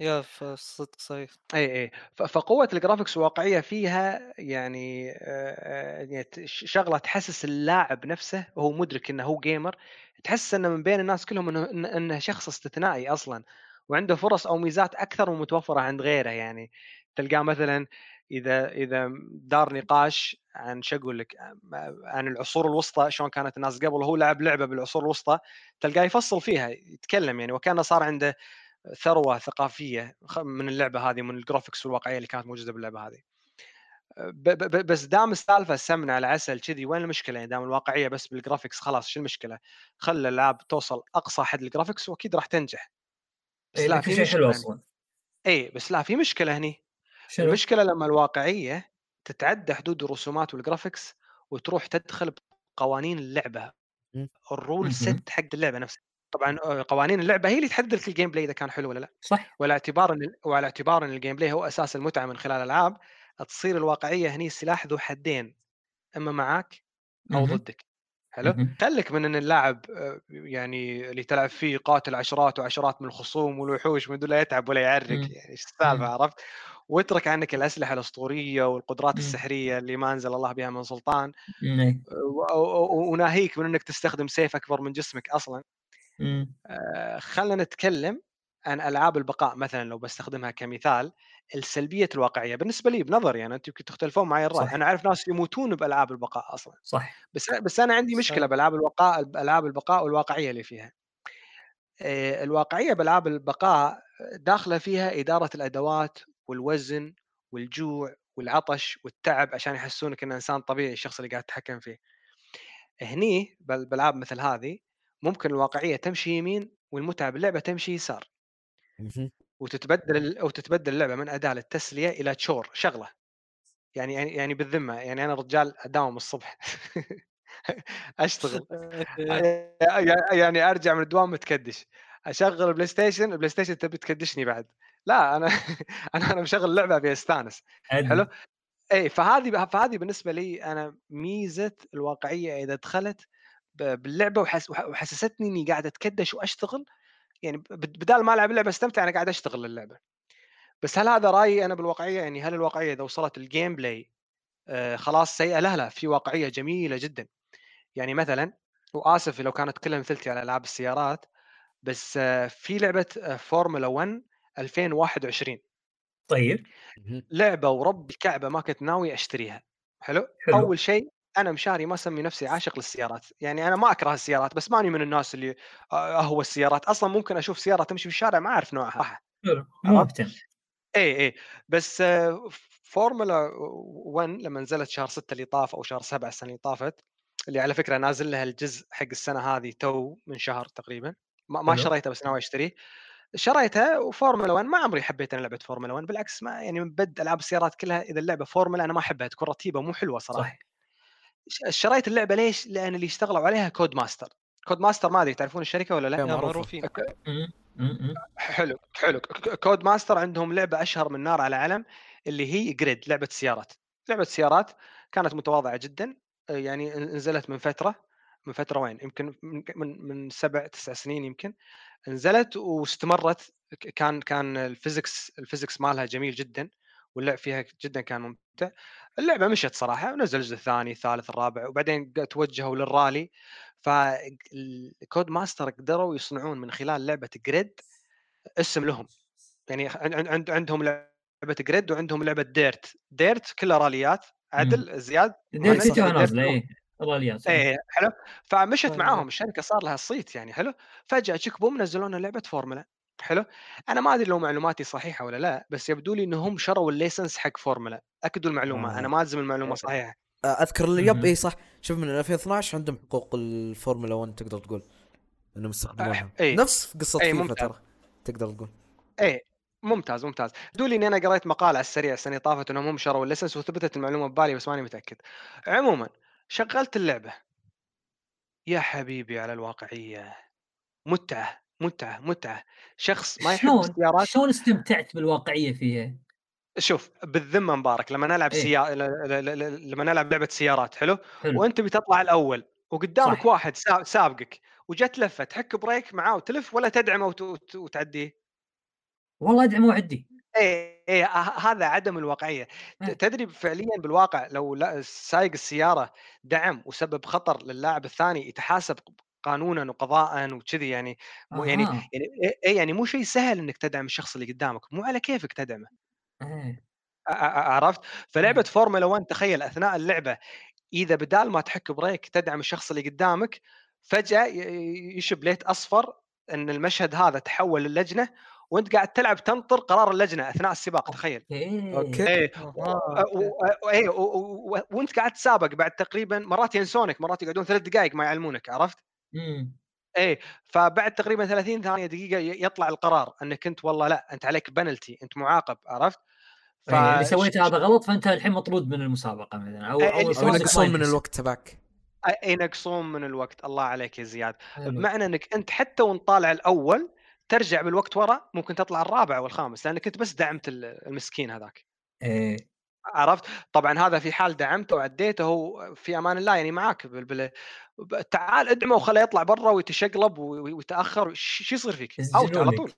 يا فصدق صحيح. إي إي. فقوة ال graphics الواقعية فيها يعني يعني شغلة تحسس اللاعب نفسه وهو مدرك إنه هو gamer تحس إنه من بين الناس كلهم إنه إنه شخص استثنائي أصلا. وعنده فرص أو ميزات أكثر ومتوفرة عند غيره يعني تلقاه مثلا إذا إذا دار نقاش عن شو أقول لك عن العصور الوسطى شلون كانت الناس قبل وهو لعب لعبة بالعصور الوسطى تلقاه يفصل فيها يتكلم يعني وكأنه صار عنده ثروة ثقافية من اللعبة هذه من ال graphics والواقعيه اللي كانت موجودة باللعبة هذه. بس دام السالفة سمنة على عسل كذي وين المشكلة؟ يعني دام الواقعية بس بال graphics خلاص شو المشكلة؟ خلى الالعاب توصل أقصى حد ال graphics وأكيد راح تنجح. بس إيه، لا في شيء حلو أصلا إي بس لا في مشكلة هني شنو؟ المشكلة لما الواقعية تتعدى حدود الرسومات وال graphics وتروح تدخل بقوانين اللعبة. ال rule. set حق اللعبة نفسها طبعا آه، قوانين اللعبة هي اللي تحدد لك ال gameplay إذا كان حلو ولا لا صح وعلى اعتبار إن وعلى اعتبار إن ال gameplay هو أساس المتعة من خلال الالعاب تصير الواقعية هني سلاح ذو حدين أما معاك أو. ضدك حلو. خليك من إن اللاعب آه، يعني اللي تلعب فيه قاتل عشرات وعشرات من الخصوم والوحوش من دون لا يتعب ولا يعرق. يعني إيش السالفة. عرفت واترك عنك الأسلحة الأسطورية والقدرات. السحرية اللي ما أنزل الله بها من سلطان. إيه. وناهيك من إنك تستخدم سيف أكبر من جسمك أصلا. آه، خلينا نتكلم عن ألعاب البقاء مثلا لو بستخدمها كمثال السلبية الواقعية بالنسبة لي بنظري أنا أنتم يمكن تختلفون معي الرأي صح. أنا أعرف ناس يموتون بألعاب البقاء أصلا صح بس بس أنا عندي مشكلة. بألعاب البقاء العاب البقاء والواقعية اللي فيها آه، الواقعية بألعاب البقاء داخلة فيها إدارة الأدوات والوزن والجوع والعطش والتعب عشان يحسونك ان إنسان طبيعي الشخص اللي قاعد تتحكم فيه هني بال- بالالعاب مثل هذه ممكن الواقعية تمشي يمين والمتعة باللعبة تمشي يسار. وتتبدل أو تتبدل اللعبة من أداة للتسلية إلى chore شغلة. يعني يعني يعني بالذمة يعني أنا رجال أداوم الصبح. أشتغل. يعني أرجع من الدوام متكدش. أشغل البلاي ستيشن البلاي ستيشن تبي تكدشني بعد. لا أنا أنا أنا مشغل لعبة أبي أستانس. حلو. إي فهذه فهذه بالنسبة لي أنا ميزة الواقعية إذا دخلت باللعبة وحس وحسستني إني قاعد أتكدش وأشتغل يعني بدال ما ألعب اللعبة أستمتع أنا قاعد أشتغل اللعبة. بس هل هذا رأيي أنا بالواقعية؟ يعني هل الواقعية إذا وصلت ال gameplay آه خلاص سيئة؟ لا لا في واقعية جميلة جدا. يعني مثلا وآسف لو كانت كلها مثلتي على ألعاب السيارات بس آه في لعبة آه فورمولا 1 2021 طيب. لعبة ورب الكعبة ما كنت ناوي أشتريها. حلو, حلو. أول شيء أنا مشاري ما أسمي نفسي عاشق للسيارات يعني أنا ما أكره السيارات بس ماني من الناس اللي آه، اهوى السيارات. أصلا ممكن أشوف سيارة تمشي في الشارع ما أعرف نوعها. مهتم اي اي بس آه، فورمولا 1 لما نزلت شهر 6 اللي طاف أو شهر 7 السنة اللي طافت اللي على فكرة نازل لها الجزء حق السنة هذه تو من شهر تقريبا. ما, ما. شريته بس ناوي أشتريه. شريتها وفورمولا 1 ما عمري حبيت أنا لعبة فورمولا 1 بالعكس ما يعني من بد ألعاب السيارات كلها إذا اللعبة فورمولا أنا ما أحبها تكون رتيبة مو حلوة صراحة. صح. شريت اللعبة ليش؟ لأن اللي اشتغلوا عليها Codemaster Codemaster ما أدري تعرفون الشركة ولا لا؟ معروفين. حلو حلو. Codemaster عندهم لعبة أشهر من نار على علم اللي هي GRID لعبة سيارات. لعبة سيارات كانت متواضعة جدا آه، يعني نزلت من فترة من فترة وين؟ يمكن من من, من سبع تسع سنين يمكن. نزلت واستمرت. كان كان ال physics ال physics مالها جميل جدا واللعب فيها جدا كان ممتع. اللعبة مشت صراحة ونزل الجزء الثاني الثالث الرابع وبعدين توجهوا للرالي. فال Codemaster قدروا يصنعون من خلال لعبة GRID اسم لهم. يعني عن- عن- عند عندهم لعبة GRID وعندهم لعبة DiRT DiRT كلها راليات عدل زياد DiRT نازله راليات. إيه حلو. فمشت. معاهم الشركة صار لها صيت يعني حلو. فجأة تشيك boom نزلوا لنا لعبة فورمولا حلو؟ أنا ما أدري لو معلوماتي صحيحة ولا لا بس يبدو لي إنهم شروا ال license حق فورمولا. أكدوا المعلومة آه. أنا ما الزم المعلومة صحيحة. أذكر اللي yep. إي صح. شوف من 2012 عندهم حقوق الفورمولا 1 تقدر تقول. إنهم يستخدمونها. إيه. نفس قصة إيه، فيفا. ترى. تقدر تقول. إيه ممتاز ممتاز. دولي إني أنا قريت مقال على السريع السنة اللي طافت إنهم هم شروا ال license وثبتت المعلومة ببالي بس ماني متأكد. عموما شغلت اللعبة. يا حبيبي على الواقعية. متعة. متعة متعة شخص ما يحب شلون السيارات شلون استمتعت بالواقعية فيها؟ شوف بالذمة مبارك لما نلعب إيه. سيا... ل- ل- ل- لما نلعب لعبة سيارات حلو حلو وأنت بتطلع الأول وقدامك صح. واحد سا- سابقك وجت لفة تحك بريك معاه وتلف ولا تدعمه وت... وت... وتعديه والله ادعم وعدي إيه إيه هذا عدم الواقعية إيه. تدري فعليا بالواقع لو سايق السيارة دعم وسبب خطر للاعب الثاني يتحاسب قانونا وقضاء وكذي يعني مو يعني أها. يعني إيه إيه يعني مو شيء سهل إنك تدعم الشخص اللي قدامك مو على كيفك تدعمه. إيه. ع- عرفت؟ فلعبة فورمولا 1 تخيل أثناء اللعبة إذا بدال ما تحك brake تدعم الشخص اللي قدامك فجأة يشب light أصفر إن المشهد هذا تحول للجنة وأنت قاعد تلعب تنطر قرار اللجنة أثناء السباق تخيل. أوكي. و- وأنت قاعد تسابق بعد تقريبا مرات ينسونك مرات يقعدون ثلاث دقائق ما يعلمونك عرفت؟ مم. إيه فبعد تقريبا 30 ثانية دقيقة يطلع القرار إنك أنت والله لا أنت عليك بنالتي أنت معاقب عرفت؟ إيه، اللي ف- سويته هذا غلط فأنت الحين مطرود من المسابقة مثلا أو إيه، أو اللي ما ينقصون من. الوقت تبعك ينقصون من الوقت الله عليك يا زياد حلو. بمعنى إنك أنت حتى وأنت طالع الأول ترجع بالوقت ورا ممكن تطلع الرابع والخامس لأنك أنت بس دعمت ال- المسكين هذاك إيه عرفت طبعا هذا في حال دعمته وعديته هو في أمان الله يعني معاك بال... بال... تعال ادعمه وخليه يطلع برا ويتشقلب وي- ويتأخر شو يصير فيك؟ أوت على. طول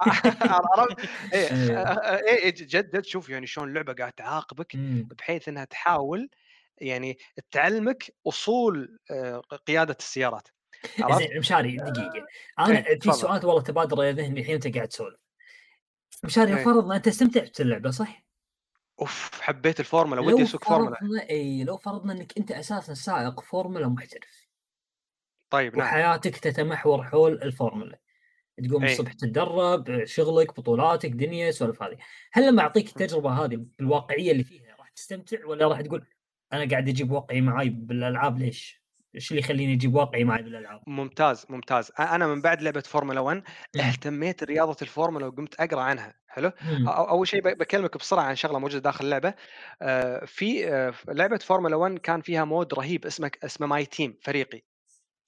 عرفت؟ إيه إيه. إيه جد جد شوف يعني شلون اللعبه قاعد تعاقبك مم. بحيث إنها تحاول يعني تعلمك أصول آه، قيادة السيارات؟ زين مشاري دقيقة أنا إيه، في. سؤال والله تبادر إلى ذهني الحين وانت قاعد تسولف مشاري إيه. فرضنا أنت استمتعت باللعبة صح؟ أوف حبيت الفورمولا ودي أسوق فورمولا. إي لو فرضنا إنك أنت أساسا سائق فورمولا محترف. طيب نعم. وحياتك تتمحور حول الفورمولا. تقوم إيه. الصبح تتدرب شغلك بطولاتك دنيا سوالف هذه. هل لما أعطيك التجربة هذه بالواقعية اللي فيها راح تستمتع ولا راح تقول أنا قاعد أجيب واقعي معاي بالألعاب ليش؟ إيش اللي يخليني أجيب واقعي معي بالألعاب؟ ممتاز ممتاز. أنا من بعد لعبة فورمولا 1 مم. اهتميت رياضة الفورمولا وقمت أقرأ عنها. حلو؟ مم. أول شيء بكلمك بسرعة عن شغلة موجودة داخل اللعبة. في لعبة فورمولا 1 كان فيها mode رهيب اسمه اسمه My Team فريقي.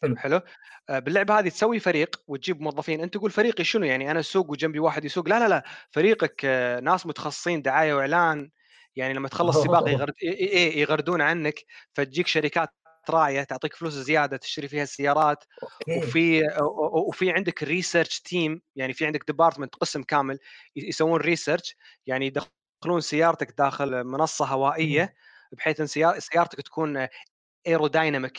حلو. حلو؟ باللعبة هذه تسوي فريق وتجيب موظفين. أنت تقول فريقي شنو؟ يعني أنا اسوق وجنبي واحد يسوق. لا لا لا. فريقك ناس متخصصين دعاية وإعلان. يعني لما تخلص سباق. يغرد... إيه- إيه- يغردون عنك فتجيك شركات راعيه تعطيك فلوس زيادة تشتري فيها السيارات وفي وفي عندك research team يعني في عندك department قسم كامل يسوون research يعني يدخلون سيارتك داخل منصة هوائية بحيث إن سيار- سيارتك تكون aerodynamic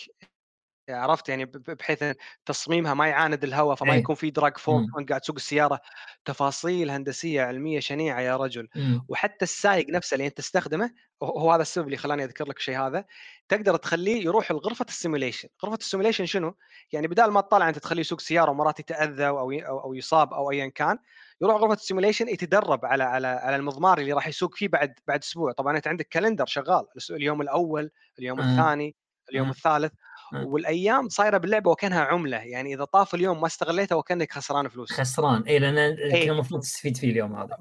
عرفت يعني بحيث تصميمها ما يعاند الهواء فما إيه. يكون في drag force مم. وانت قاعد تسوق السيارة تفاصيل هندسية علمية شنيعة يا رجل مم. وحتى السايق نفسه اللي أنت تستخدمه هو هذا السبب اللي خلاني أذكر لك الشيء هذا تقدر تخليه يروح لغرفة ال simulation، غرفة ال simulation شنو؟ يعني بدال ما تطلع أنت تخليه يسوق سيارة ومرات يتأذى أو أو يصاب أو ايا كان يروح غرفة ال simulation يتدرب على على على المضمار اللي راح يسوق فيه بعد بعد أسبوع، طبعا أنت عندك calendar شغال اليوم الأول، اليوم آه. الثاني، اليوم آه. الثالث. والأيام صايرة باللعبة وكأنها عملة، يعني إذا طاف اليوم ما استغليته وكأنك خسران فلوس. خسران اي لأن إيه. المفروض تستفيد فيه اليوم هذا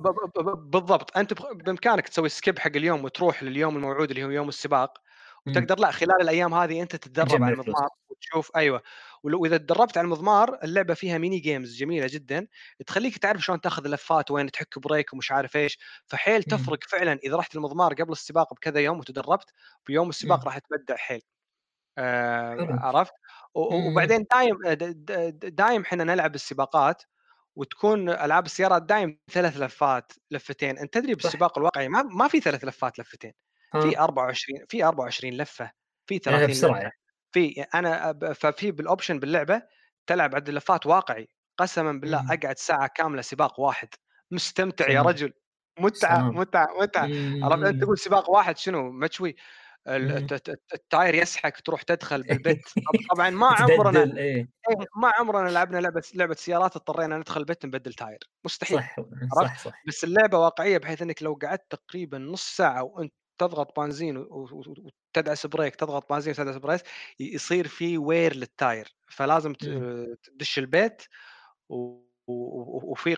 بالضبط أنت بإمكانك تسوي skip حق اليوم وتروح لليوم الموعود اللي هو يوم السباق مم. وتقدر لا خلال الأيام هذه أنت تتدرب على. المضمار وتشوف أيوه ولو إذا تدربت على المضمار اللعبة فيها mini games جميلة جدا تخليك تعرف شلون تأخذ اللفات وين تحك brake ومش عارف إيش فحيل. تفرق فعلا إذا رحت المضمار قبل السباق بكذا يوم وتدربت بيوم السباق. راح تبدع حيل. عرفت؟ و- مم. وبعدين دايم د- دايم إحنا نلعب السباقات وتكون ألعاب السيارات دايم ثلاث لفات لفتين. أنت تدري بالسباق الواقعي ما ما في ثلاث لفات لفتين. في 24 في 24 لفة في آه، 30 بسرعة لفة. في أنا ففي بال option باللعبة تلعب عدد اللفات واقعي قسما بالله مم. أقعد ساعة كاملة سباق واحد. مستمتع يا. رجل. متعة. متعة متعة. عرفت؟ أنت. تقول سباق واحد شنو؟ شوي ال tire يسحك تروح تدخل بال pit طبعا ما عمرنا إيه. إيه، ما عمرنا لعبنا لعبة لعبة سيارات اضطرينا ندخل البيت نبدل tire مستحيل صح صح صح. بس اللعبة واقعية بحيث إنك لو قعدت تقريبا نص ساعة وأنت تضغط بنزين وتدعس brake تضغط بنزين وتدعس brake يصير في wear لل tire فلازم مم. تدش البيت وفي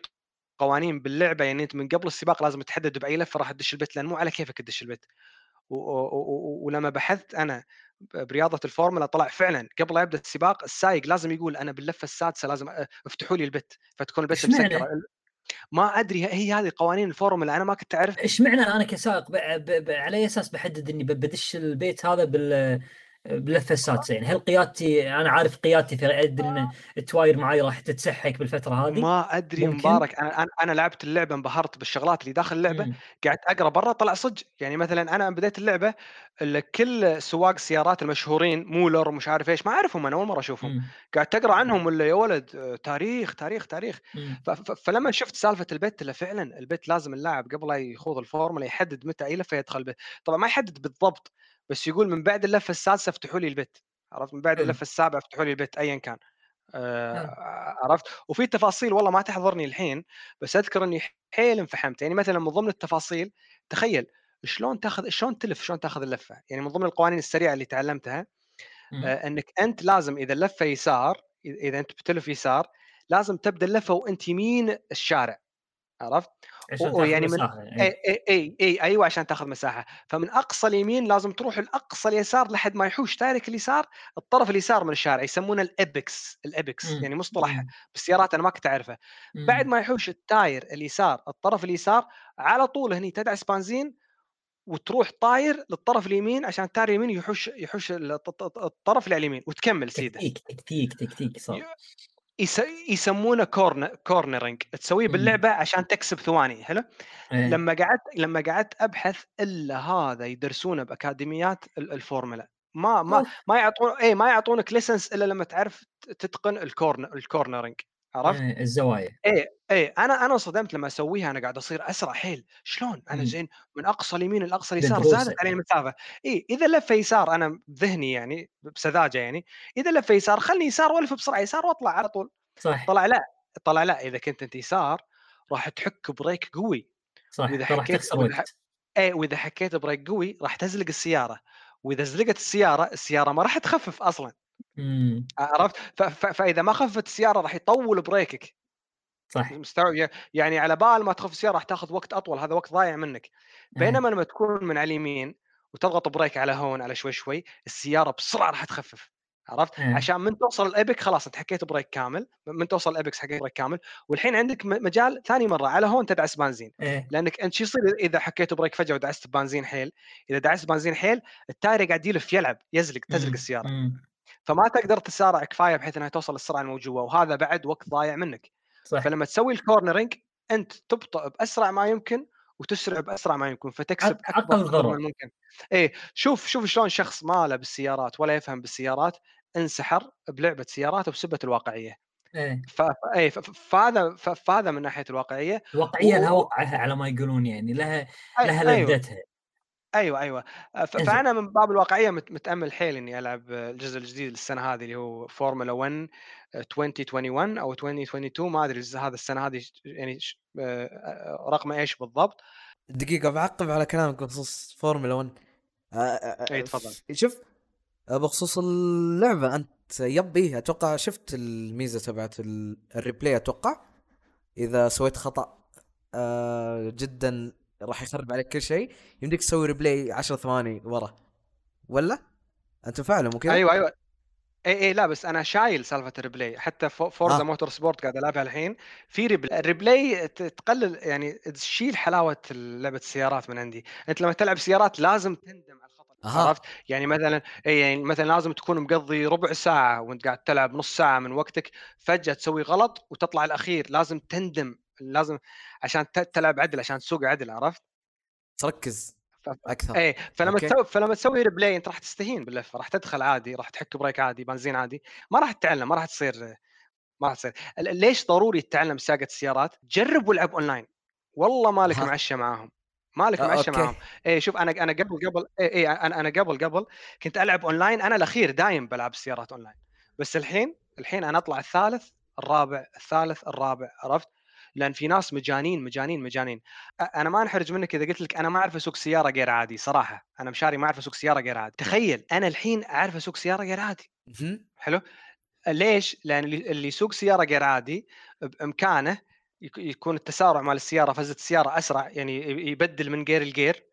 قوانين باللعبة يعني أنت من قبل السباق لازم تحدد بأي لفة راح تدش البيت لأن مو على كيفك تدش البيت. ولما بحثت أنا برياضة الفورمولا طلع فعلا قبل لا يبدأ السباق السايق لازم يقول أنا باللفة السادسة لازم افتحوا لي ال pit فتكون ال pit؟ مسكره ما أدري هي هذه قوانين الفورمولا أنا ما كنت أعرف إيش معنى أنا كسائق ب... ب... ب... على أي أساس بحدد إني بدش البيت هذا بال باللفه السادسه يعني هل قيادتي أنا عارف قيادتي ترى ادري إن التواير معي راح تتسحك بالفترة هذه؟ ما أدري ممكن؟ مبارك. أنا أنا لعبت اللعبة انبهرت بالشغلات اللي داخل اللعبة مم. قعدت أقرأ برا طلع صدق. يعني مثلا أنا بديت اللعبة ال- كل سواق السيارات المشهورين مولر ومش عارف إيش ما أعرفهم أنا أول مرة أشوفهم. مم. قاعد تقرا عنهم ولا يا ولد تاريخ تاريخ تاريخ. فلما شفت سالفة ال pit لا فعلا ال pit لازم اللاعب قبل لا يخوض الفورمولا يحدد متى اي لفه يدخل ال pit طبعا ما يحدد بالضبط بس يقول من بعد اللفه السادسه افتحوا لي ال pit عرفت من بعد. اللفه السابعه افتحوا لي ال pit ايا كان آه. عرفت وفي تفاصيل والله ما تحضرني الحين بس أذكر إني حيل انفحمت يعني مثلا من ضمن التفاصيل تخيل شلون تاخذ شلون تلف شلون تاخذ اللفة يعني من ضمن القوانين السريعة اللي تعلمتها مم. آه، إنك أنت لازم إذا اللفه يسار إذا أنت بتلف يسار لازم تبدأ اللفة وأنت يمين الشارع عرفت؟ يعني من- مساحة اي يعني. أي أي, أي أيوه عشان تاخذ مساحة فمن أقصى اليمين لازم تروح لاقصى اليسار لحد ما يحوش تايرك اليسار الطرف اليسار من الشارع يسمونه الإبكس الإبكس مم. يعني مصطلح مم. بالسيارات أنا ما كنت أعرفه بعد مم. ما يحوش ال tire اليسار الطرف اليسار على طول هني تدعس بنزين وتروح طاير للطرف اليمين عشان tire اليمين يحوش يحوش الط- الط- الطرف اللي على اليمين وتكمل سيده تكتيك تكتيك تكتيك صار يس- يسمونه corn- cornering تسويه مم. باللعبة عشان تكسب ثواني حلو إيه. لما قعدت لما قعدت أبحث إلا هذا يدرسونه بأكاديميات ال- الفورمولا ما ما. ما يعطون اي ما يعطونك license إلا لما تعرف تتقن ال corn- ال cornering عرفت؟ إيه، الزوايا. إيه إيه أنا أنا انصدمت لما أسويها أنا قاعد أصير أسرع حيل شلون؟ أنا مم. زين من أقصى اليمين لأقصى اليسار. زادت علي المسافه اي إذا لف يسار أنا بذهني يعني بسذاجة يعني إذا لف يسار خلني يسار وألف بسرعة يسار وأطلع على طول. صح. طلع لا طلع لا إذا كنت أنت يسار راح تحك brake قوي. صح وإذا راح حكيت- اي وإذا حكيت brake قوي راح تزلق السيارة. وإذا زلقت السيارة السيارة ما راح تخفف أصلا. مم. عرفت ف- ف- فإذا ما خفت السيارة راح يطول brake ك صح مستوعب يعني على بال ما تخف السيارة راح تاخذ وقت أطول هذا وقت ضايع منك إيه. بينما لما تكون من على اليمين وتضغط brake على هون على شوي شوي السيارة بسرعة راح تخفف عرفت إيه. عشان من توصل ال apex خلاص أنت حكيت brake كامل من توصل ال apex حكيت brake كامل والحين عندك مجال ثاني مرة على هون تدعس بنزين إيه لأنك أنت شو يصير إذا حكيت brake فجأة ودعست بنزين حيل إذا دعست بنزين حيل ال tire قاعد يلف يلعب يزلق تزلق مم. السيارة مم. فما تقدر تسارع كفاية بحيث إنها توصل للسرعة الموجودة وهذا بعد وقت ضايع منك. صح فلما تسوي ال cornering أنت تبطئ بأسرع ما يمكن وتسرع بأسرع ما يمكن فتكسب أكبر قدر. ممكن إيه شوف شوف شلون شخص ما له بالسيارات ولا يفهم بالسيارات انسحر بلعبة سيارات وبسبة الواقعية. إيه. ف- فهذا فهذا من ناحية الواقعية. الواقعية لها و- وقعها على ما يقولون يعني لها لها أيوه. لذتها. أيوه أيوه ف- إنزين. فأنا من باب الواقعية مت- متأمل حيل إني ألعب الجزء الجديد السنة هذه اللي هو فورمولا 1 2021 أو 2022 ما أدري الجزء هذا السنة هذه يعني ش- آه، آه، رقم إيش بالضبط دقيقة بعقب على كلامك بخصوص فورمولا 1 آه، آه، إي، تفضل. شوف آه، بخصوص اللعبة أنت yep إيه أتوقع شفت الميزة تبعت ال- ال replay أتوقع إذا سويت خطأ آه، جدا راح يخرب عليك كل شيء يمديك تسوي replay 10 ثواني ورا ولا؟ انت فاعله مو كذا؟ أيوه أيوه اي اي لا بس أنا شايل سالفة ال replay حتى فو- Forza آه. Motorsport قاعد ألعبها الحين في replay ال replay تقلل يعني تشيل حلاوة لعبة السيارات من عندي أنت لما تلعب سيارات لازم تندم على الخطأ أها. عرفت يعني مثلا اي يعني مثلا لازم تكون مقضي ربع ساعة وأنت قاعد تلعب نص ساعة من وقتك فجأة تسوي غلط وتطلع الأخير لازم تندم لازم عشان تلعب عدل عشان تسوق عدل عرفت؟ تركز أكثر إيه فلما. تسوي فلما تسوي replay أنت راح تستهين باللفه راح تدخل عادي راح تحك brake عادي بنزين عادي ما راح تتعلم ما راح تصير ما راح تصير. ليش ضروري تتعلم سياقه السيارات؟ جرب والعب اونلاين والله مالك. معشى معاهم مالك معشى. معاهم. اي شوف أنا أنا قبل قبل اي اي أنا أنا قبل قبل كنت ألعب اونلاين أنا الأخير دايم بلعب السيارات اونلاين بس الحين الحين أنا أطلع الثالث الرابع الثالث الرابع عرفت؟ لأن في ناس مجانين مجانين مجانين. أنا ما انحرج منك إذا قلت لك أنا ما أعرف أسوق سيارة غير عادي صراحة. أنا مشاري ما أعرف أسوق سيارة غير عادي. تخيل أنا الحين أعرف أسوق سيارة غير عادي. حلو؟ ليش؟ لأن اللي يسوق سيارة غير عادي بإمكانه يك- يكون التسارع مال السيارة فزة السيارة أسرع يعني يبدل من gear ل gear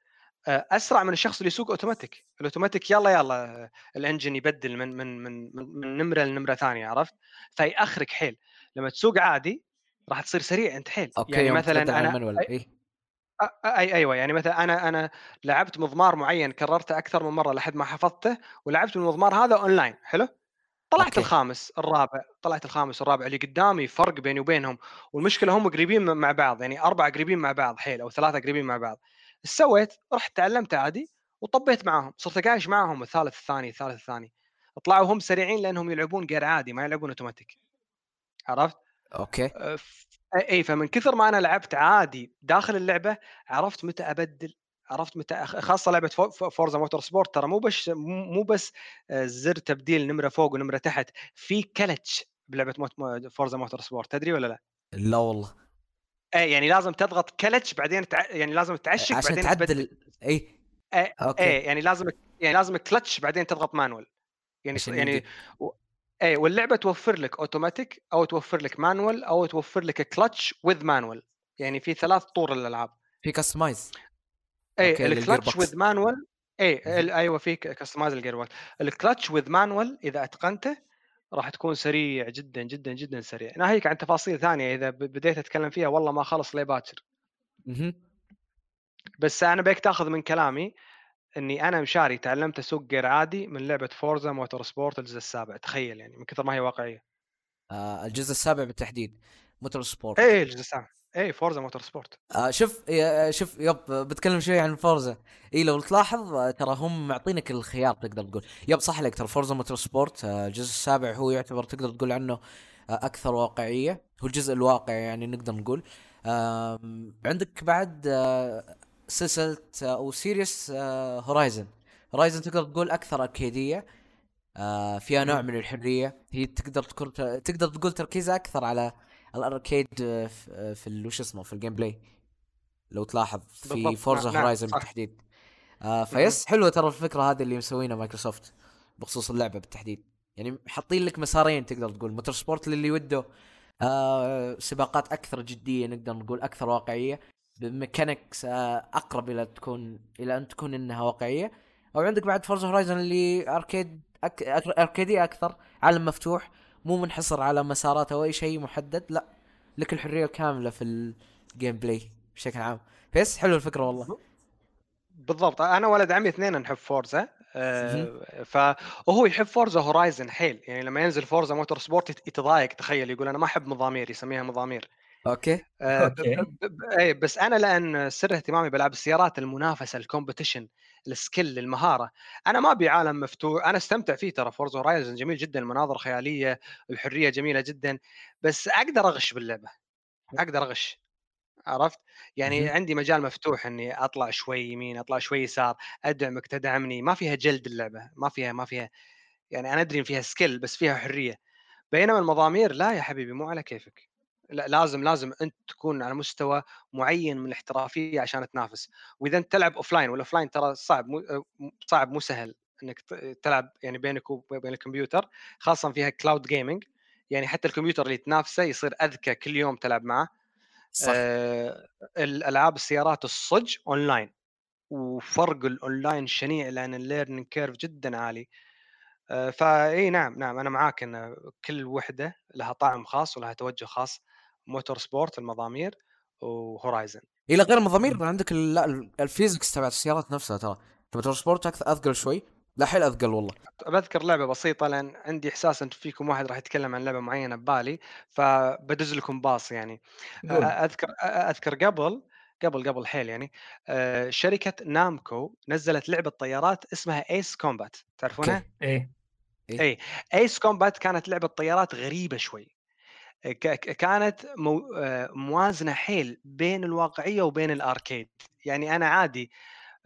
أسرع من الشخص اللي يسوق automatic ال automatic يلا يلا ال engine يبدل من من من من من نمرة لنمرة ثانية عرفت؟ فيأخرك حيل. لما تسوق عادي راح تصير سريع أنت حيل okay يعني مثلا أنا ال manual أي أ- أي أيوه يعني مثلا أنا أنا لعبت مضمار معين كررته أكثر من مرة لحد ما حفظته ولعبت المضمار هذا أونلاين حلو طلعت okay. الخامس الرابع طلعت الخامس الرابع اللي قدامي فرق بيني وبينهم والمشكلة هم قريبين مع بعض يعني أربعة قريبين مع بعض حيل أو ثلاثة قريبين مع بعض إيش سويت؟ رحت تعلمت عادي وطبيت معاهم صرت أقايش معاهم الثالث الثاني الثالث الثاني طلعوا هم سريعين لأنهم يلعبون gear عادي ما يلعبون اوتوماتيك عرفت؟ okay. أه، ف- اي فمن كثر ما أنا لعبت عادي داخل اللعبة عرفت متى أبدل عرفت متى خاصة لعبة فو- فو- Forza Motorsport ترى مو بس مو بس آه، زر تبديل نمرة فوق ونمرة تحت في كلتش بلعبة موت Forza Motorsport تدري ولا لا؟ لا والله. اي يعني لازم تضغط كلتش بعدين تع... يعني لازم تعشق عشان بعدين تبدل تعدل اي إيه، okay. اي يعني لازم يعني لازم كلتش بعدين تضغط manual. يعني يعني. و... اي واللعبة توفر لك اوتوماتيك أو توفر لك manual أو توفر لك clutch with manual يعني في ثلاث طور الألعاب. في customize اي ال clutch. with manual اي أيوه في customize ال gearbox ال clutch with manual إذا أتقنته راح تكون سريع جدا جدا جدا سريع. ناهيك عن تفاصيل ثانية إذا بديت أتكلم فيها والله ما خلص لي باكر. بس أنا بيك تأخذ من كلامي. إني أنا مشاري تعلمت أسوق gear عادي من لعبة Forza Motorsport الجزء السابع تخيل يعني من كثر ما هي واقعية. آه الجزء السابع بالتحديد Motorsport. إيه الجزء السابع. إيه Forza Motorsport. آه شوف شوف yep بتكلم شوي عن Forza. إي لو تلاحظ آه، ترى هم معطينك الخيار تقدر تقول. yep صح عليك ترى Forza Motorsport آه، الجزء السابع هو يعتبر تقدر تقول عنه آه، أكثر واقعية. هو الجزء الواقعي يعني نقدر نقول. عندك بعد آه، سلسلة آه، أو series Horizon Horizon تقدر تقول أكثر أركيدية آه، فيها نوع من الحرية. هي تقدر تكون تقدر تقول تركيزها أكثر على ال arcade آه، في وش اسمه في ال gameplay لو تلاحظ في Forza نعم، نعم، Horizon صح. بالتحديد. فبس حلوة ترى الفكرة هذه اللي مسوينها مايكروسوفت بخصوص اللعبة بالتحديد. يعني حاطين لك مسارين تقدر تقول. Motorsport للي وده آه سباقات أكثر جدية نقدر نقول أكثر واقعية. ب mechanics آه أقرب إلى تكون إلى أن تكون إنها واقعية. أو عندك بعد Forza Horizon اللي arcade أك... أركيدي أكثر عالم مفتوح مو منحصر على مسارات أو أي شيء محدد لا. لك الحرية الكاملة في ال gameplay بشكل عام. فبس حلو الفكرة والله. بالضبط. أنا ولد عمي اثنين نحب Forza آه فهو يحب Forza Horizon حيل. يعني لما ينزل Forza Motorsport يت- يتضايق تخيل. يقول أنا ما أحب مضامير يسميها مضامير. okay آه، أي بس أنا لأن سر اهتمامي بالعاب السيارات المنافسة ال competition ال skill المهارة أنا ما أبي عالم مفتوح أنا أستمتع فيه ترى Forza Horizon جميل جدا المناظر خيالية الحرية جميلة جدا بس أقدر أغش باللعبة أقدر أغش عرفت؟ يعني مهم. عندي مجال مفتوح إني أطلع شوي يمين أطلع شوي يسار ادعمك تدعمني ما فيها جلد اللعبة ما فيها ما فيها يعني أنا أدري إن فيها skill بس فيها حرية بينما المضامير لا يا حبيبي مو على كيفك. لا لازم لازم أنت تكون على مستوى معين من الاحترافية عشان تنافس. وإذا أنت تلعب offline وال offline ترى صعب مو صعب مو سهل إنك تلعب يعني بينك وبين الكمبيوتر خاصة فيها cloud gaming يعني حتى الكمبيوتر اللي تنافسه يصير أذكى كل يوم تلعب معه. صح. آه الألعاب السيارات الصج اونلاين وفرق الاونلاين شنيع لأن ال learning curve جدا عالي. آه فاي نعم نعم أنا معاك إن كل وحدة لها طعم خاص ولها توجه خاص. Motorsport المضامير و Horizon إلى غير المضامير عندك ال- لا، ال- ال physics تبع السيارات نفسها ترى. Motorsport أكثر أثقل شوي. لا حيل أثقل والله. بذكر لعبة بسيطة لأن عندي إحساس إن فيكم واحد راح يتكلم عن لعبة معينة ببالي فبدز لكم pass يعني. أذكر أذكر قبل قبل قبل حيل يعني شركة Namco نزلت لعبة طيارات اسمها Ace Combat تعرفونها؟ إيه. Ace Combat كانت لعبة طيارات غريبة شوي. كانت. آه، موازنة حيل بين الواقعية وبين ال arcade يعني أنا عادي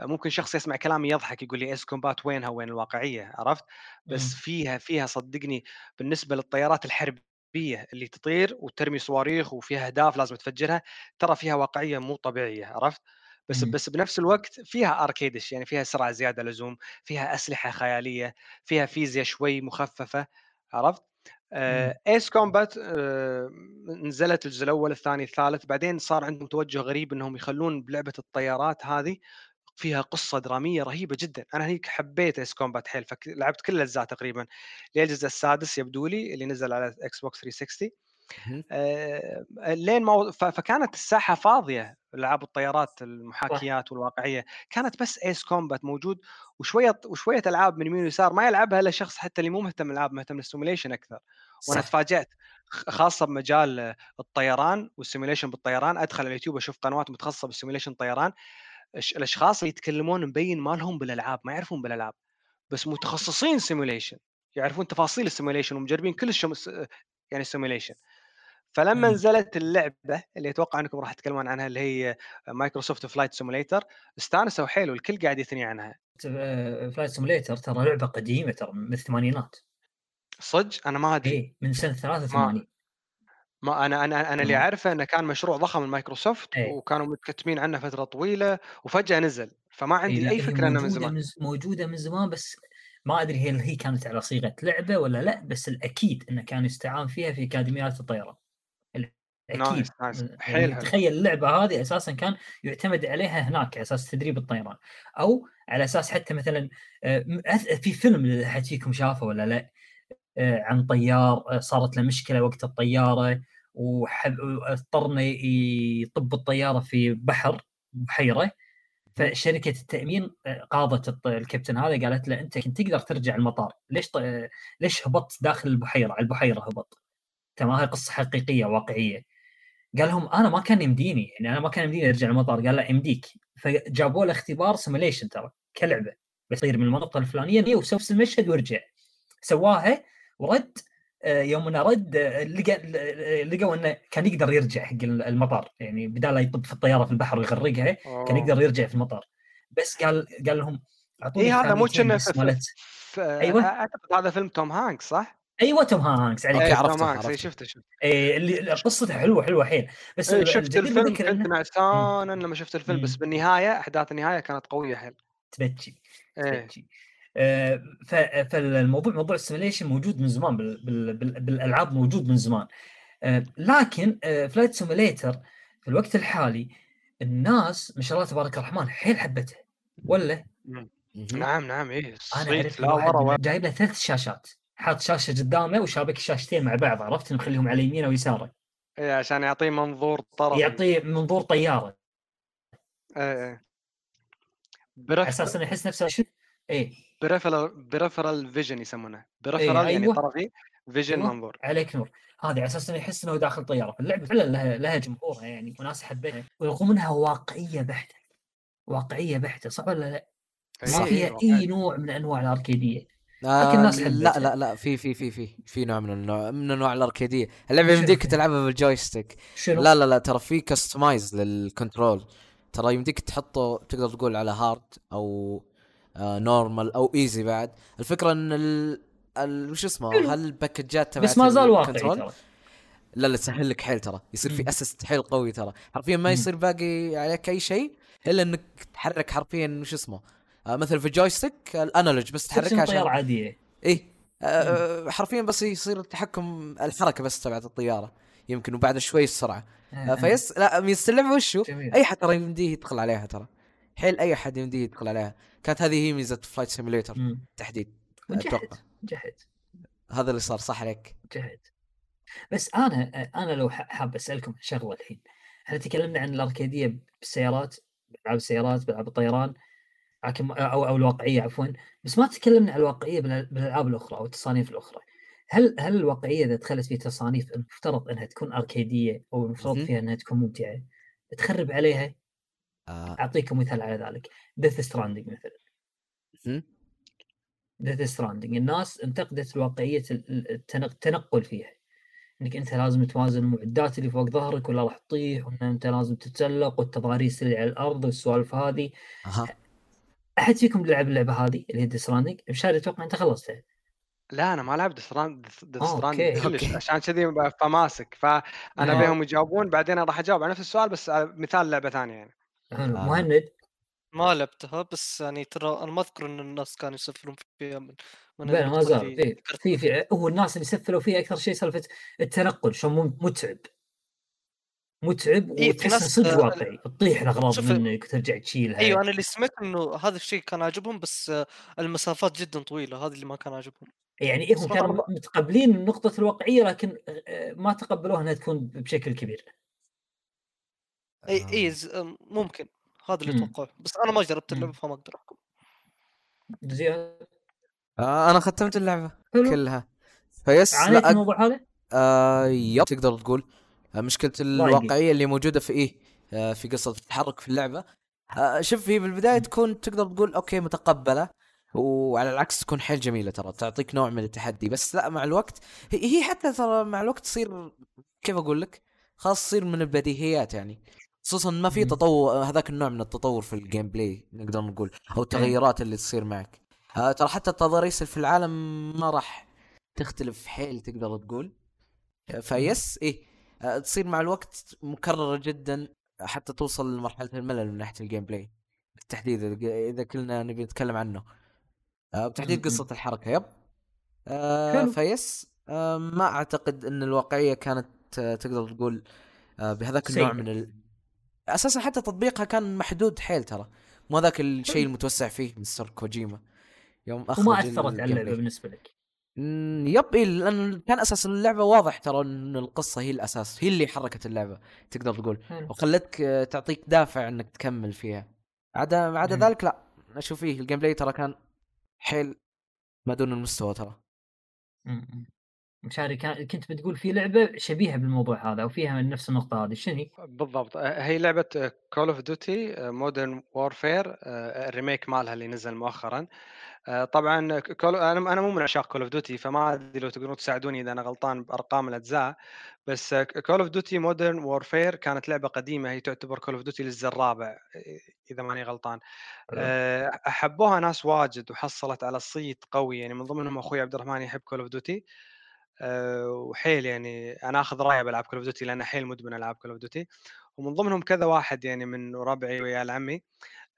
ممكن شخص يسمع كلامي يضحك يقول لي Ace Combat وينها وين الواقعية عرفت بس مم. فيها فيها صدقني بالنسبة للطيارات الحربية اللي تطير وترمي صواريخ وفيها أهداف لازم تفجرها ترى فيها واقعية مو طبيعية عرفت بس مم. بس بنفس الوقت فيها arcadish يعني فيها سرعة زيادة لزوم فيها أسلحة خيالية فيها فيزياء شوي مخففة عرفت. Ace Combat نزلت الجزء الأول الثاني الثالث بعدين صار عندهم توجه غريب إنهم يخلون بلعبة الطيارات هذه فيها قصة درامية رهيبة جدا. أنا هنيك حبيت Ace Combat حيل فلعبت كل الأجزاء تقريبا. للجزء السادس يبدو لي اللي نزل على Xbox 360 مهم. آه، لين ما فكانت الساحة فاضية العاب الطيارات المحاكيات والواقعية. كانت بس Ace Combat موجود وشوية وشوية ألعاب من يمين ويسار ما يلعبها إلا شخص حتى اللي مو مهتم بالالعاب مهتم بال simulation أكثر. وأنا تفاجأت خاصة بمجال الطيران وال simulation بالطيران. أدخل على اليوتيوب أشوف قنوات متخصصة بال simulation طيران. الأشخاص اللي يتكلمون مبين ما لهم بالألعاب ما يعرفون بالألعاب بس متخصصين simulation يعرفون تفاصيل ال simulation ومجربين كل الشم... يعني ال simulation فلما مم. نزلت اللعبة اللي أتوقع أنكم راح تتكلمون عنها اللي هي Microsoft Flight Simulator استانسوا حيل والكل قاعد يثني عنها. Flight Simulator ترى لعبة قديمة ترى من الثمانينات. صدق؟ أنا ما أدري. إيه من سنة 83 ما أنا أنا أنا اللي. أعرفه إنه كان مشروع ضخم من مايكروسوفت إيه. وكانوا متكتمين عنه فترة طويلة وفجأة نزل. فما إيه، عندي أي فكرة إنه من زمان. موجودة من زمان بس ما أدري هل هي كانت على صيغة لعبة ولا لا بس الأكيد إنه كان يستعان فيها في أكاديميات الطيران. ال- أكيد. نايس. نايس يعني حيل تخيل اللعبة هذه أساسا كان يعتمد عليها هناك على أساس تدريب الطيران. أو على أساس حتى مثلا آه، في فيلم فيكم شافه ولا لا؟ آه، عن طيار آه، صارت له مشكلة وقت الطيارة واضطر انه يطب الطيارة في بحر بحيره فشركة التأمين قاضت الكابتن هذا قالت له أنت كنت تقدر ترجع المطار. ليش ط... ليش هبطت داخل البحيرة؟ على البحيرة هبط. تمام هاي قصة حقيقية واقعية. قال لهم أنا ما كان يمديني يعني أنا ما كان يمديني أرجع المطار قال لا يمديك. فجابوا له اختبار simulation ترى كلعبة. بيصير من المنطقة الفلانية نفس المشهد ورجع سواها ورد آه، يوم إنه رد آه، لقى آه، لقوا إنه كان يقدر يرجع حق المطار. يعني بدال لا يطب في الطيارة في البحر ويغرقها كان يقدر يرجع في المطار. بس قال قال لهم أعطوني اي هذا مو كنا أيوة. أعتقد هذا فيلم توم هانكس صح؟ أيوه توم هانكس عليك. إيه، هانكس إيه، عرفته. شفته شفته. إيه اللي قصته حلوة حلوة حيل. بس إيه، شفت الفيلم كنت نعسان لما شفت الفيلم بس. بالنهاية أحداث النهاية كانت قوية حيل. تبكي إيه. تبكي. آه، فالموضوع موضوع ال simulation موجود من زمان بال بال بال بالألعاب موجود من زمان. آه، لكن Flight Simulator في الوقت الحالي الناس ما شاء الله تبارك الرحمن حيل حبتها ولا. نعم نعم إيه أنا لا ورا. جايب له ثلاث شاشات. حاط شاشة قدامه وشابك الشاشتين مع بعض عرفت؟ مخليهم على يمينه ويساره. إيه عشان يعطيه منظور طرف. يعطيه منظور طيارة. إيه إيه. على أساس إنه يحس نفسه شو؟ إيه. peripheral peripheral vision يسمونه. peripheral يعني أيوة. طرفي vision أيوة. منظور. عليك نور. هذه على أساس إنه يحس إنه داخل طيارة. فاللعبة فعلا لها لها جمهورها يعني وناس حبتها ورغم انها واقعية بحتة. واقعية بحتة صح ولا لا؟ ما إيه، فيها إيه، أي نوع من أنواع الأركيدية. آه الناس لا حبتها. لا لا في في في في في نوع من النوع من انواع الأركيدية اللعبة يمديك؟ تلعبها بال joystick شنو؟ لا لا لا ترى في customize لل control ترى يمديك تحطه تقدر تقول على hard أو آه normal أو easy بعد الفكرة إن ال ال وش اسمه حلو. هالباكجات تبعت بس ما زال واقعي لا لا تسهل لك حيل ترى يصير في مم. assist حيل قوي ترى حرفيا ما. يصير باقي عليك أي شيء إلا إنك تحرك حرفيا وش اسمه آه مثل في joystick ال analog بس تحرك تحركها طياره عشان عادية؟ إيه. آه حرفيا بس يصير التحكم الحركة بس تبعت الطيارة يمكن وبعد شوي السرعة. آه ف yes لا ميزه اللعبه وشو؟ أي حد ترى يمديه يدخل عليها ترى. حيل أي احد يمديه يدخل عليها. كانت هذه هي ميزة Flight Simulator مم. تحديد. أتوقع. جحد. هذا اللي صار صح عليك. جحد بس أنا أنا لو حاب أسألكم شغلة الحين. إحنا تكلمنا عن الأركيدية بالسيارات بألعاب السيارات بألعاب الطيران؟ لكن أو أو الواقعية عفوا بس ما تكلمنا عن الواقعية بالألعاب الأخرى أو التصانيف الأخرى. هل هل الواقعية إذا دخلت في تصانيف المفترض إنها تكون أركيدية أو المفترض. فيها إنها تكون ممتعة تخرب عليها؟ آه. أعطيكم مثال على ذلك. Death Stranding مثلا. Death Stranding الناس انتقدت واقعيه ال- ال- التنق- التنقل فيها. إنك أنت لازم توازن المعدات اللي فوق ظهرك ولا راح تطيح وإن أنت لازم تتسلق والتضاريس اللي على الأرض والسوالف هذه. أحد فيكم لعب اللعبة هذه اللي هي Death Stranding مشاري أتوقع أنت خلصتها لا أنا ما لعبت Strand آه، Strand okay. كلش. عشان كذي فماسك فأنا آه. بيهم يجاوبون بعدين أنا راح أجاوب على نفس السؤال بس على مثال لعبة ثانية يعني حلو آه. مهند ما لعبتها بس يعني ترى أنا ما أذكر إن الناس كانوا يسفلون فيها من من ما زال اللي في. في في هو الناس اللي سفلوا فيه أكثر شيء سالفة التنقل شلون متعب متعب إيه، وتحس ناس- صدق آه، واقعي تطيح الأغراض منك وترجع تشيلها إيوه أنا اللي سمعت إنه هذا الشيء كان عاجبهم بس آه، المسافات جدا طويلة هذا اللي ما كان عاجبهم يعني هم بس كانوا متقبلين نقطة الواقعية لكن آه، ما تقبلوها إنها تكون بشكل كبير إي آه. إي ممكن هذا اللي. اتوقعه بس أنا ما جربت مم. اللعبة فما أقدر أحكم زياد آه أنا ختمت اللعبة حلو كلها فيس عانيت لا. الموضوع هذا؟ آه يب تقدر تقول آه مشكلة الواقعية اللي موجودة في إيه آه في قصة التحرك في اللعبة. آه شوف هي بالبداية تكون تقدر تقول okay متقبلة وعلى العكس تكون حيل جميلة ترى تعطيك نوع من التحدي. بس لا مع الوقت هي حتى ترى مع الوقت تصير كيف أقول لك؟ خلاص تصير من البديهيات يعني. خصوصا ما في. تطور هذاك النوع من التطور في ال gameplay نقدر نقول أو التغيرات اللي تصير معك. آه ترى حتى التضاريس في العالم ما راح تختلف حيل تقدر تقول. آه، ف yes إيه آه تصير مع الوقت مكررة جدا حتى توصل لمرحلة الملل من ناحية ال gameplay بالتحديد إذا كلنا نبي نتكلم عنه آه بتحديد. قصة الحركة yep آه. ف yes آه ما أعتقد إن الواقعية كانت آه تقدر تقول آه بهذاك النوع. من ال... أساسا حتى تطبيقها كان محدود حيل ترى مو ذاك الشيء المتوسع فيه مستر كوجيما يوم أخرج وما أثرت على اللعبة. بالنسبة لك yep إيه لأن كان أساس اللعبة واضح ترى إن القصة هي الأساس هي اللي حركت اللعبة تقدر تقول. وخلتك آه، تعطيك دافع إنك تكمل فيها عدا عدا. ذلك لا أشوف فيه ال gameplay ترى كان حيل ما دون المستوى ترى مشاري كنت بتقول في لعبة شبيهة بالموضوع هذا أو فيها من نفس النقطة هذه شنو هي؟ بالضبط آه، هي لعبة Call of Duty Modern Warfare ال remake مالها اللي نزل مؤخرا آه، طبعا Call أنا أنا مو من عشاق Call of Duty فما أدري لو تقدرون تساعدوني إذا أنا غلطان بأرقام الأجزاء بس Call of Duty Modern Warfare كانت لعبة قديمة هي تعتبر Call of Duty الجزء الرابع إذا ماني غلطان. آه، أحبوها ناس واجد وحصلت على صيت قوي يعني من ضمنهم أخوي عبد الرحمن يحب Call of Duty وحيل يعني أنا آخذ رأيه بألعاب Call of Duty لأن حيل مدمن ألعاب Call of Duty ومن ضمنهم كذا واحد يعني من ربعي ويا عمي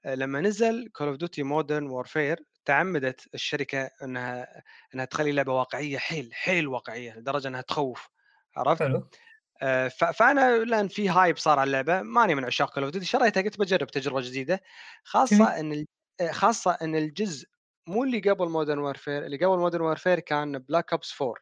آه، لما نزل Call of Duty Modern Warfare تعمدت الشركة إنها إنها تخلي لعبة واقعية حيل حيل واقعية لدرجة إنها تخوف عرفت؟ حلو آه، فأنا لأن في hype صار على اللعبة ماني من عشاق Call of Duty شريتها قلت بجرب تجربة جديدة خاصة. إن آه، خاصة إن الجزء مو اللي قبل Modern Warfare اللي قبل Modern Warfare كان Black Ops 4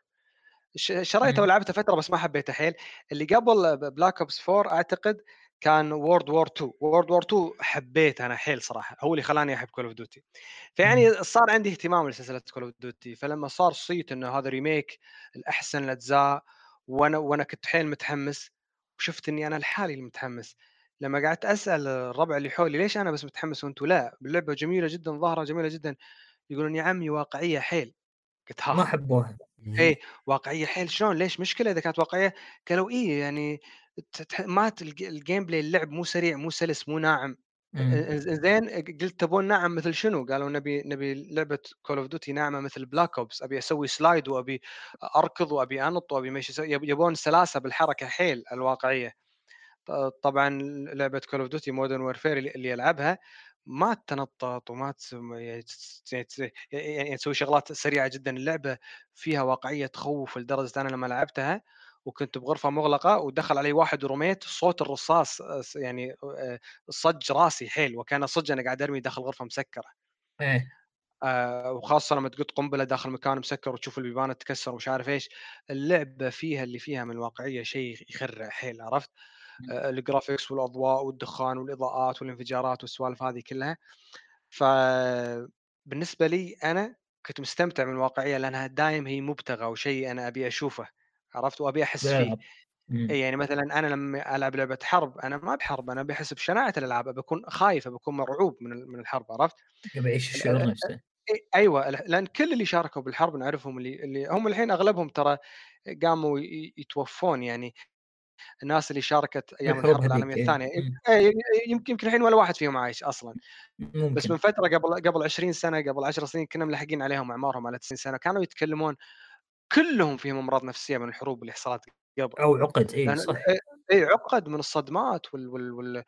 ش- شريته. ولعبته فترة بس ما حبيته حيل اللي قبل Black Ops 4 أعتقد كان World War 2 World War 2 حبيته أنا حيل صراحة هو اللي خلاني أحب Call of Duty فيعني صار عندي اهتمام لسلسلة Call of Duty فلما صار صيت إنه هذا remake الأحسن الأجزاء وأنا وأنا كنت حيل متحمس وشفت إني أنا لحالي المتحمس. لما قعدت أسأل الربع اللي حولي ليش أنا بس متحمس وأنتم لا؟ اللعبه جميلة جدا ظاهرة جميلة جدا. يقولون يا عمي واقعية حيل. قلت ها. ما حبوها إيه واقعية حيل شلون؟ ليش مشكلة إذا كانت واقعية؟ قالوا إيه يعني ما الج- ال gameplay اللعب مو سريع مو سلس مو ناعم. مم. إ- زين قلت تبون ناعم مثل شنو؟ قالوا نبي نبي لعبة Call of Duty ناعمة مثل Black Ops أبي أسوي slide وأبي أركض وأبي أنط وأبي ماشي يبون سلاسة بالحركة حيل الواقعية. طبعا لعبة Call of Duty Modern Warfare اللي يلعبها ما تنطط وما يعني يعني تس- يعني تسوي شغلات سريعة جدا. اللعبة فيها واقعية تخوف لدرجة أنا لما لعبتها وكنت بغرفة مغلقة ودخل علي واحد ورميت صوت الرصاص آه، يعني آه، صج راسي حيل وكان صج أنا قاعد أرمي داخل غرفة مسكرة. إيه. آه، وخاصة لما تقط قنبلة داخل مكان مسكر وتشوف البيبان تتكسر ومش عارف إيش اللعبة فيها اللي فيها من الواقعيه شيء يخرع حيل عرفت؟ آه، ال graphics والأضواء والدخان والإضاءات والانفجارات والسوالف هذه كلها. فبالنسبه لي أنا كنت مستمتع من الواقعيه لأنها دايم هي مبتغى وشيء أنا أبي أشوفه. عرفت وأبي أحس فيه بالالعاب مم. إي يعني مثلا أنا لما ألعب لعبة حرب أنا ما بحرب أنا بحس بشناعة الألعاب بكون خايف بكون مرعوب من من الحرب عرفت؟ يبي يعيش الشعور نفسه أيوه لأن كل اللي شاركوا بالحرب نعرفهم اللي اللي هم الحين أغلبهم ترى قاموا يتوفون يعني الناس اللي شاركت أيام الحرب العالمية. الثانية مم. إي، يمكن يمكن الحين ولا واحد فيهم عايش أصلا بس ممكن من فترة قبل قبل 20 سنة قبل 10 سنين كنا ملحقين عليهم اعمارهم على 90 سنة كانوا يتكلمون كلهم فيهم أمراض نفسية من الحروب اللي حصلت قبل. أو عقد اي لأن صح. اي عقد من الصدمات وال, وال, وال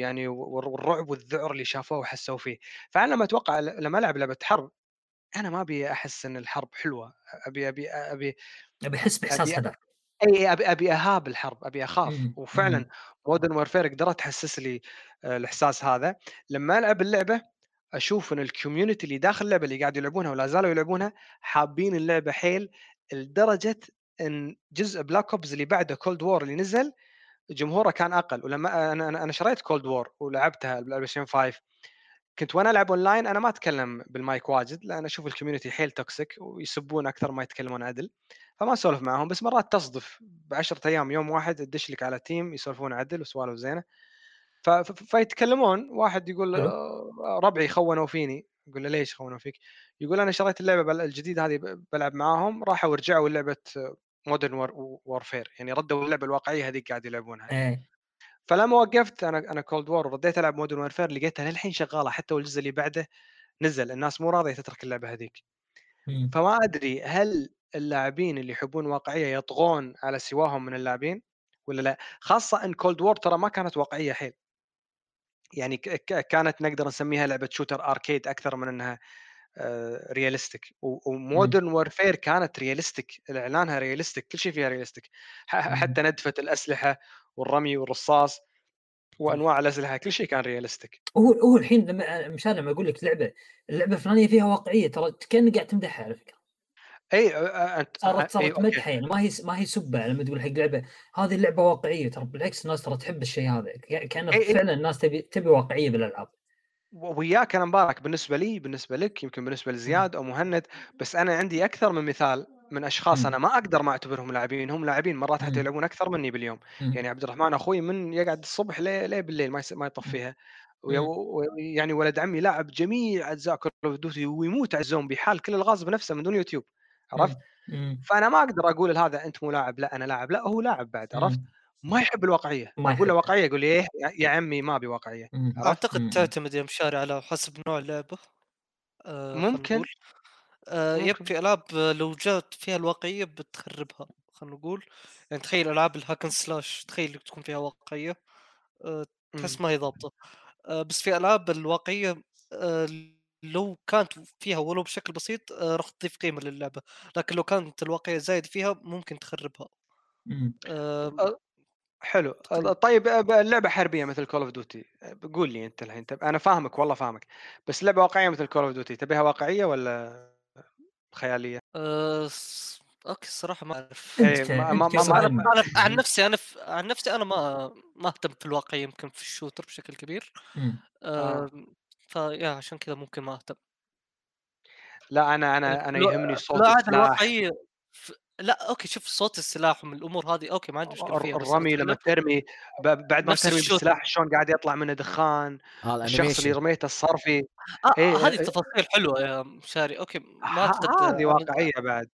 يعني والرعب والذعر اللي شافوه وحسوا فيه. فأنا لما أتوقع لما ألعب لعبة حرب أنا ما أبي أحس إن الحرب حلوة. أبي أبي أبي أبي أحس بإحساس هذاك. اي أبي أبي أهاب الحرب أبي أخاف. مم. وفعلا. Modern Warfare قدرت تحسس لي آه، الإحساس هذا. لما ألعب اللعبة أشوف إن ال community اللي داخل اللعبة اللي قاعد يلعبونها ولا زالوا يلعبونها حابين اللعبة حيل لدرجة إن جزء Black Ops اللي بعده Cold War اللي نزل جمهوره كان أقل. ولما أنا أنا شريت Cold War ولعبتها بال PlayStation 5 كنت وأنا ألعب اونلاين أنا ما أتكلم بالمايك واجد لأن أشوف ال community حيل toxic ويسبون أكثر ما يتكلمون عدل. فما أسولف معهم بس مرات تصدف ب 10 أيام يوم واحد تدش لك على team يسولفون عدل وسوالف زينة. فيتكلمون واحد يقول حلو. آه، ربعي خونوا فيني يقول له ليش خونوا فيك؟ يقول أنا شريت اللعبة الجديدة هذه بلعب معاهم راحوا ورجعوا لعبة Modern Warfare يعني ردوا اللعبة الواقعية هذيك قاعد يلعبونها إيه فلما وقفت أنا أنا Cold War ورديت ألعب Modern Warfare لقيتها للحين شغالة حتى والجزء اللي بعده نزل الناس مو راضية تترك اللعبة هذيك مم. فما أدري هل اللاعبين اللي يحبون واقعية يطغون على سواهم من اللاعبين ولا لا خاصة إن Cold War ترى ما كانت واقعية حيل يعني كانت نقدر نسميها لعبة shooter arcade أكثر من إنها realistic و Modern Warfare كانت realistic إعلانها realistic كل شيء فيها realistic. حتى ندفة الأسلحة والرمي والرصاص وأنواع الأسلحة كل شيء كان رياليستيك هو هو الحين لما مشان لما أقول لك لعبة اللعبة الفلانية فيها واقعية ترى كأنك قاعد تمدحها على فكرة. إي أنت صارت صارت. مدحه يعني ما هي ما هي سبة لما تقول حق لعبه هذه اللعبة واقعية ترى بالعكس الناس ترى تحب الشيء هذا كان. فعلا الناس تبي تبي واقعية بالألعاب وياك أنا مبارك بالنسبة لي بالنسبة لك يمكن بالنسبة لزياد أو مهند بس أنا عندي أكثر من مثال من أشخاص مم. أنا ما أقدر ما أعتبرهم لاعبين هم لاعبين مرات حتى. يلعبون أكثر مني باليوم مم. يعني عبد الرحمن أخوي من يقعد الصبح ليه ليه بالليل ما ما يطفيها يعني ولد عمي لاعب جميع أجزاء Call of Duty ويموت على الزومبي حال كل الألغاز بنفسه من دون يوتيوب عرفت؟ مم. فأنا ما أقدر أقول لهذا أنت مو لاعب لا أنا لاعب لا هو لاعب بعد عرفت؟ مم. ما يحب الواقعية ما أقول له. واقعية يقول لي إيه يا- يا عمي ما أبي واقعية. عرفت؟ أعتقد. تعتمد يا مشاري على حسب نوع اللعبه آه ممكن. آه. يبقى ألعاب آه، لو جات فيها الواقعية بتخربها خلينا نقول يعني تخيل ألعاب ال hack and slash تخيل تكون فيها واقعية آه تحس ما هي ضابطة آه بس في ألعاب الواقعية آه لو كانت فيها ولو بشكل بسيط آه راح تضيف قيمة للعبة لكن لو كانت الواقعيه زايد فيها ممكن تخربها حلو طيب. طيب اللعبة حربية مثل Call of Duty قول لي أنت الحين أنا فاهمك والله فاهمك بس لعبة واقعية مثل Call of Duty تبيها واقعية ولا خيالية؟ آه okay الصراحه ما أعرف إيه، ما-. أنا عن نفسي أنا ف... عن نفسي أنا ما ما أهتم في الواقع يمكن في ال shooter بشكل كبير. آه فيا عشان كذا ممكن ما أهتم. لا أنا أنا أنا لو- يهمني صوت لا السلاح. الواقعيه ف... لا okay شوف صوت السلاح ومن الأمور هذه okay ما عندي مشكلة فيها الرمي لما ترمي بعد ما ترمي. بالسلاح شلون قاعد يطلع منه دخان الشخص اللي رميته الصرفي. آه إيه، هذه إيه. تفاصيل حلوة يا مشاري okay ما أعتقد هذه واقعية بعد.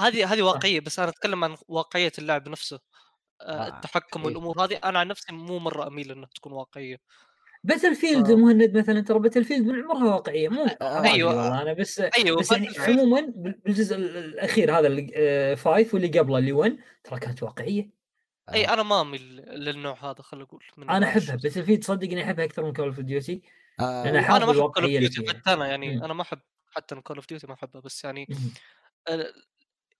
هذه هذه واقعية بس أنا أتكلم عن واقعية اللعب نفسه. آه آه، التحكم إيه. والأمور هذه أنا عن نفسي مو مرة أميل إنها تكون واقعية. Battlefield آه. مهند مثلا ترى Battlefield من عمرها واقعية مو أيوة. والله أنا بس أيوه بس يعني Battlefield. عموما بال- بالجزء ال- الأخير هذا اللي آه، five واللي قبله اللي 1 ترى كانت واقعية أي آه. أنا ما اميل للنوع هذا خلينا نقول من أنا أحبها ال shooter. Battlefield صدقني أحبها أكثر من كول اوف ديوتي آه، أنا أنا ما أحب Call of Duty. حتى أنا يعني مم. أنا ما أحب حتى Call of Duty ما أحبها بس يعني. آه،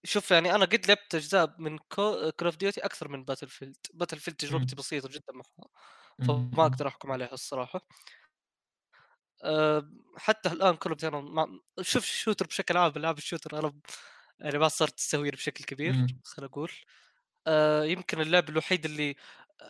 شوف يعني أنا قد لعبت أجزاء من Call of Duty أكثر من Battlefield Battlefield تجربتي بسيطة جدا معها. فما أقدر أحكم عليها الصراحة. أه حتى الآن اوف أنا ما شوف ال shooter بشكل عام العاب ال shooter أنا ب- يعني ما صرت أستهويها بشكل كبير مم. خلينا أقول أه يمكن اللعبه الوحيده اللي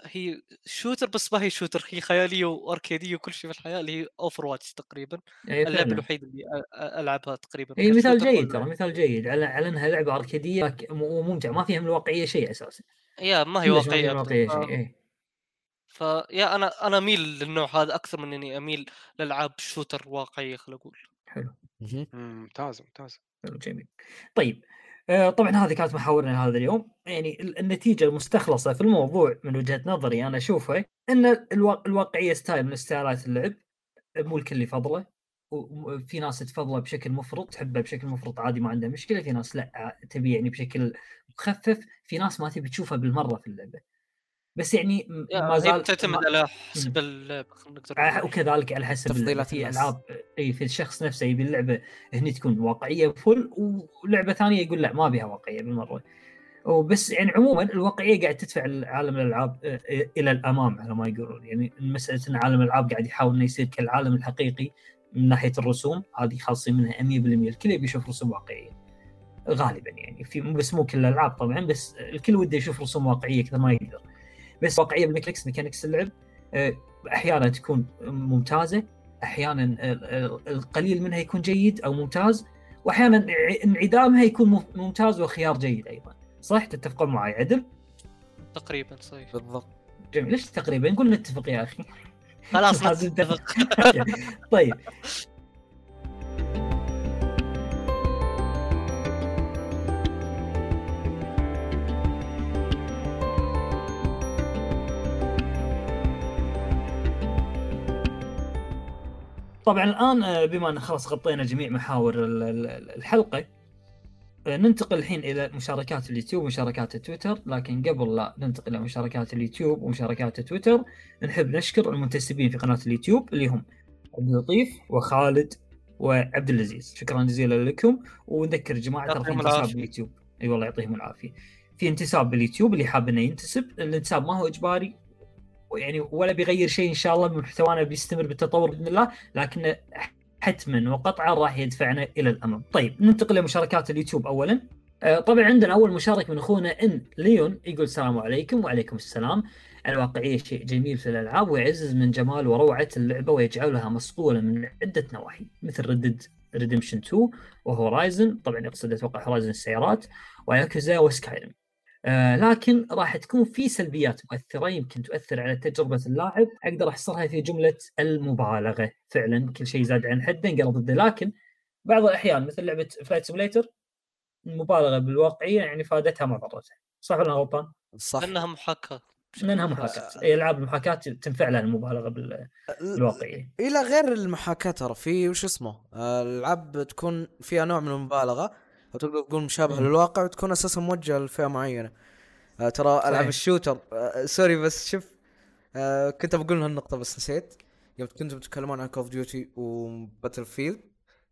هي shooter بس ما هي شوتر هي خيالية وأركيدية وكل شيء في الحياة اللي هي Overwatch تقريبا اي اللعبه الوحيده اللي ألعبها تقريبا اي مثال جيد ترى مثال جيد. على على إنها لعبة أركيدية وممتعه ما فيها من الواقعية شيء أساسا. يا ما هي واقعية ف- شيء اي فيا أنا أنا أميل للنوع هذا أكثر من إني أميل لالعاب shooter واقعية خلينا أقول حلو. ممتاز ممتاز. حلو جميل. طيب آه، طبعا هذه كانت محاورنا هذا اليوم. يعني ال- النتيجة المستخلصة في الموضوع من وجهة نظري أنا اشوفها إن الوا- الواقعية style من style ات اللعب مو الكل يفضله وفي ناس تفضله بشكل مفرط تحبه بشكل مفرط عادي ما عنده مشكلة في ناس لأ تبي يعني بشكل مخفف في ناس ما تبي تشوفه بالمرة في اللعبة. بس يعني ما زال بتعتمد ما- على حسب اللعبه نقدر. وكذلك على حسب. تفضيلات في. ألعاب إي في الشخص نفسه يبي اللعبة هني تكون واقعية full ولعبة ثانية يقول لا ما بيها واقعية بالمرة وبس يعني عموما الواقعية قاعد تدفع عالم الألعاب إلى الأمام على ما يقولون يعني مسألة إن عالم الألعاب قاعد يحاول إنه يصير كالعالم الحقيقي من ناحية الرسوم هذه خالصين منها 100% الكل يبي يشوف رسوم واقعية غالبا يعني في بس مو كل الألعاب طبعا بس الكل وده يشوف رسوم واقعية كثر ما يقدر بس واقعية بال mechanics mechanics اللعب آه، أحيانا تكون ممتازة أحيانا ال- ال- القليل منها يكون جيد أو ممتاز وأحيانا انع- انعدامها يكون مم- ممتاز وخيار جيد أيضا. صح؟ تتفقون معي عدل؟ تقريبا صحيح. بالضبط. جميل. ليش تقريبا؟ نقول نتفق يا أخي. خلاص لازم نتفق طيب. طبعا الآن آه، بما أن خلاص غطينا جميع محاور ال- ال- الحلقة آه، ننتقل الحين إلى مشاركات اليوتيوب ومشاركات التويتر لكن قبل لا ننتقل إلى مشاركات اليوتيوب ومشاركات التويتر نحب نشكر المنتسبين في قناة اليوتيوب اللي هم عبد اللطيف وخالد وعبد العزيز شكرا جزيلا لكم. ونذكر جماعة ترى في انتساب. باليوتيوب. اي والله يعطيهم العافية. في انتساب باليوتيوب اللي حاب إنه ينتسب الانتساب ما هو إجباري يعني ولا بيغير شيء إن شاء الله محتوانا بيستمر بالتطور بإذن الله لكن حتما وقطعا راح يدفعنا إلى الأمام. طيب ننتقل لمشاركات اليوتيوب اولا. آه، طبعا عندنا أول مشارك من أخونا إن ليون يقول السلام عليكم وعليكم السلام. الواقعية شيء جميل في الألعاب ويعزز من جمال وروعة اللعبة ويجعلها مصقوله من عدة نواحي مثل Red Dead Redemption 2 و Horizon طبعا يقصد أتوقع Horizon السيارات و Yakuza و Skyrim آه لكن راح تكون في سلبيات مؤثرة يمكن تؤثر على تجربة اللاعب. أقدر أحصرها في جملة المبالغة. فعلا كل شيء زاد عن حده انقلب ضده. لكن بعض الأحيان مثل لعبة Flight Simulator المبالغة بالواقعية يعني فادتها ما ضرتها. صح ولا غلطان؟ صح. لأنها محاكاة. لانها. محاكاة. إي ألعاب المحاكاة تنفع لها المبالغة بال- بالواقعية. إلى غير المحاكاة ترى في وش اسمه؟ آه، الألعاب تكون فيها نوع من المبالغة. تقدر تقول مشابهه. للواقع وتكون أساسا موجهة لفئة معينة آه، ترى ألعاب صحيح. ال shooter آه، sorry بس شوف آه، كنت بقول هالنقطة بس نسيت يوم كنتم تتكلمون عن Call of Duty و Battlefield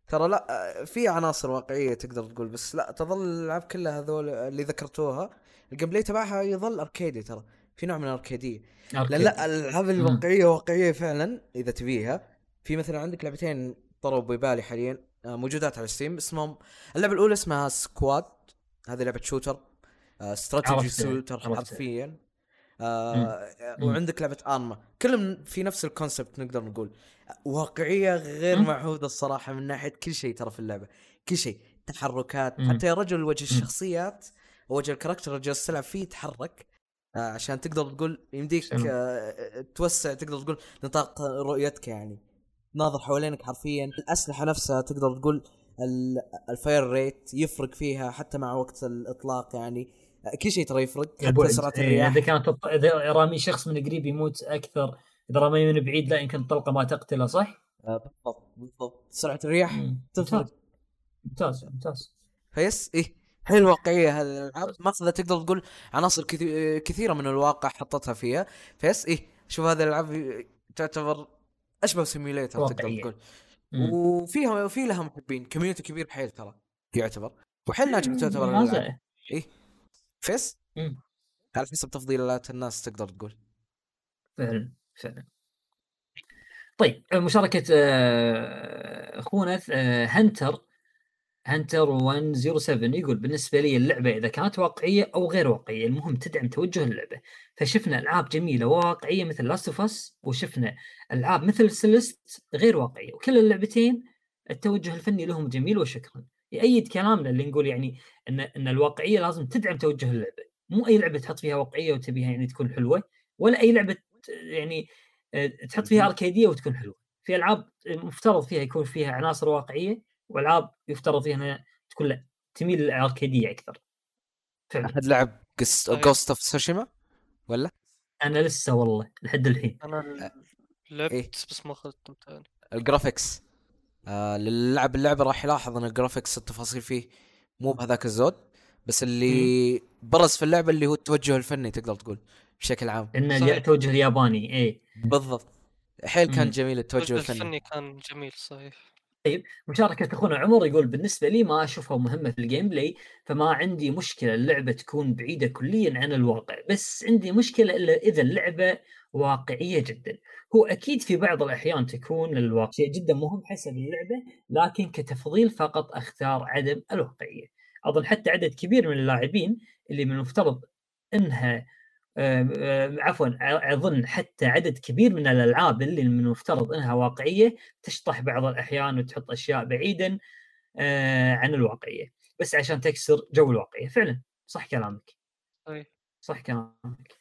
ترى لا آه، في عناصر واقعية تقدر تقول بس لا تظل الألعاب كلها هذول اللي ذكرتوها ال gameplay تبعها يظل اركيدي ترى في نوع من الاركيديه لا. لا الألعاب الواقعية واقعية فعلا إذا تبيها في مثلا عندك لعبتين طروا ببالي حاليا آه، موجودات على Steam اسمهم اللعبة الأولى اسمها Squad هذه لعبة shooter آه، strategy shooter. حرفيا. آه مم. وعندك لعبة Arma كلهم في نفس ال concept نقدر نقول. واقعية غير. معهودة الصراحة من ناحية كل شيء ترى في اللعبة. كل شيء. تحركات. حتى يا رجل وجه. الشخصيات وجه ال character اللي جالس تلعب فيه يتحرك. آه عشان تقدر تقول يمديك. آه توسع تقدر تقول نطاق رؤيتك يعني. تناظر حوالينك حرفيا. الأسلحة نفسها تقدر تقول ال- ال fire rate يفرق فيها حتى مع وقت الإطلاق يعني. كل شيء ترى يفرق. حتى. سرعه إيه، الرياح. إذا كانت إذا رامي شخص من قريب يموت أكثر إذا رامي من بعيد لا يمكن الطلقه ما تقتله صح؟ آه، بالضبط بالضبط. سرعة الرياح مم. تفرق. ممتاز ممتاز فيس؟ إيه. حيل واقعيه هذه الألعاب. ماخذه تقدر تقول عناصر كثي- كثيرة من الواقع حطتها فيها. فيس؟ إيه. شوف هذه الألعاب تعتبر أشبه simulator تقدر. تقول. وفيها في لها محبين community كبير حيل ترى يعتبر وحيل ناجح تعتبر ممتازة. فيس. على حسب تفضيلات الناس تقدر تقول فعلا فعلا طيب مشاركة آه، أخونا آه، هنتر Hunter 107 يقول بالنسبة لي اللعبة إذا كانت واقعية أو غير واقعية المهم تدعم توجه اللعبة. فشفنا ألعاب جميلة وواقعية مثل Last of Us وشفنا ألعاب مثل Celeste غير واقعية. وكل اللعبتين التوجه الفني لهم جميل وشكرا. يأيد كلامنا اللي نقول يعني إن إن الواقعية لازم تدعم توجه اللعبة. مو أي لعبة تحط فيها واقعية وتبيها يعني تكون حلوة ولا أي لعبة يعني آه، تحط فيها أركيدية وتكون حلوة. في ألعاب مفترض فيها يكون فيها عناصر واقعية وألعاب يفترض فيها انها تكون تميل للأركيدية أكثر. فعلا أحد لعب. Ghost of Tsushima ولا؟ أنا لسه والله لحد الحين. أنا لعبت إيه. بس ما اخذت متعني ال graphics. آه للعب اللعبة راح يلاحظ إن ال graphics التفاصيل فيه مو بهذاك الزود بس اللي برز في اللعبة اللي هو التوجه الفني تقدر تقول بشكل عام. ان. التوجه الياباني اي بالضبط. حيل كان مم. جميل التوجه التوجه الفني. الفني كان جميل صحيح. مشاركة أخونا عمر يقول بالنسبة لي ما أشوفها مهمة في ال gameplay فما عندي مشكلة اللعبة تكون بعيدة كليا عن الواقع بس عندي مشكلة إلا إذا اللعبة واقعية جدا. هو أكيد في بعض الأحيان تكون الواقع شيء جدا مهم حسب اللعبة لكن كتفضيل فقط أختار عدم الواقعية. أظن حتى عدد كبير من اللاعبين اللي من المفترض آم، عفوا أظن حتى عدد كبير من الألعاب اللي من المفترض إنها واقعية تشطح بعض الأحيان وتحط أشياء بعيدا آه، عن الواقعية. بس عشان تكسر جو الواقعية. فعلا صح كلامك. صح كلامك.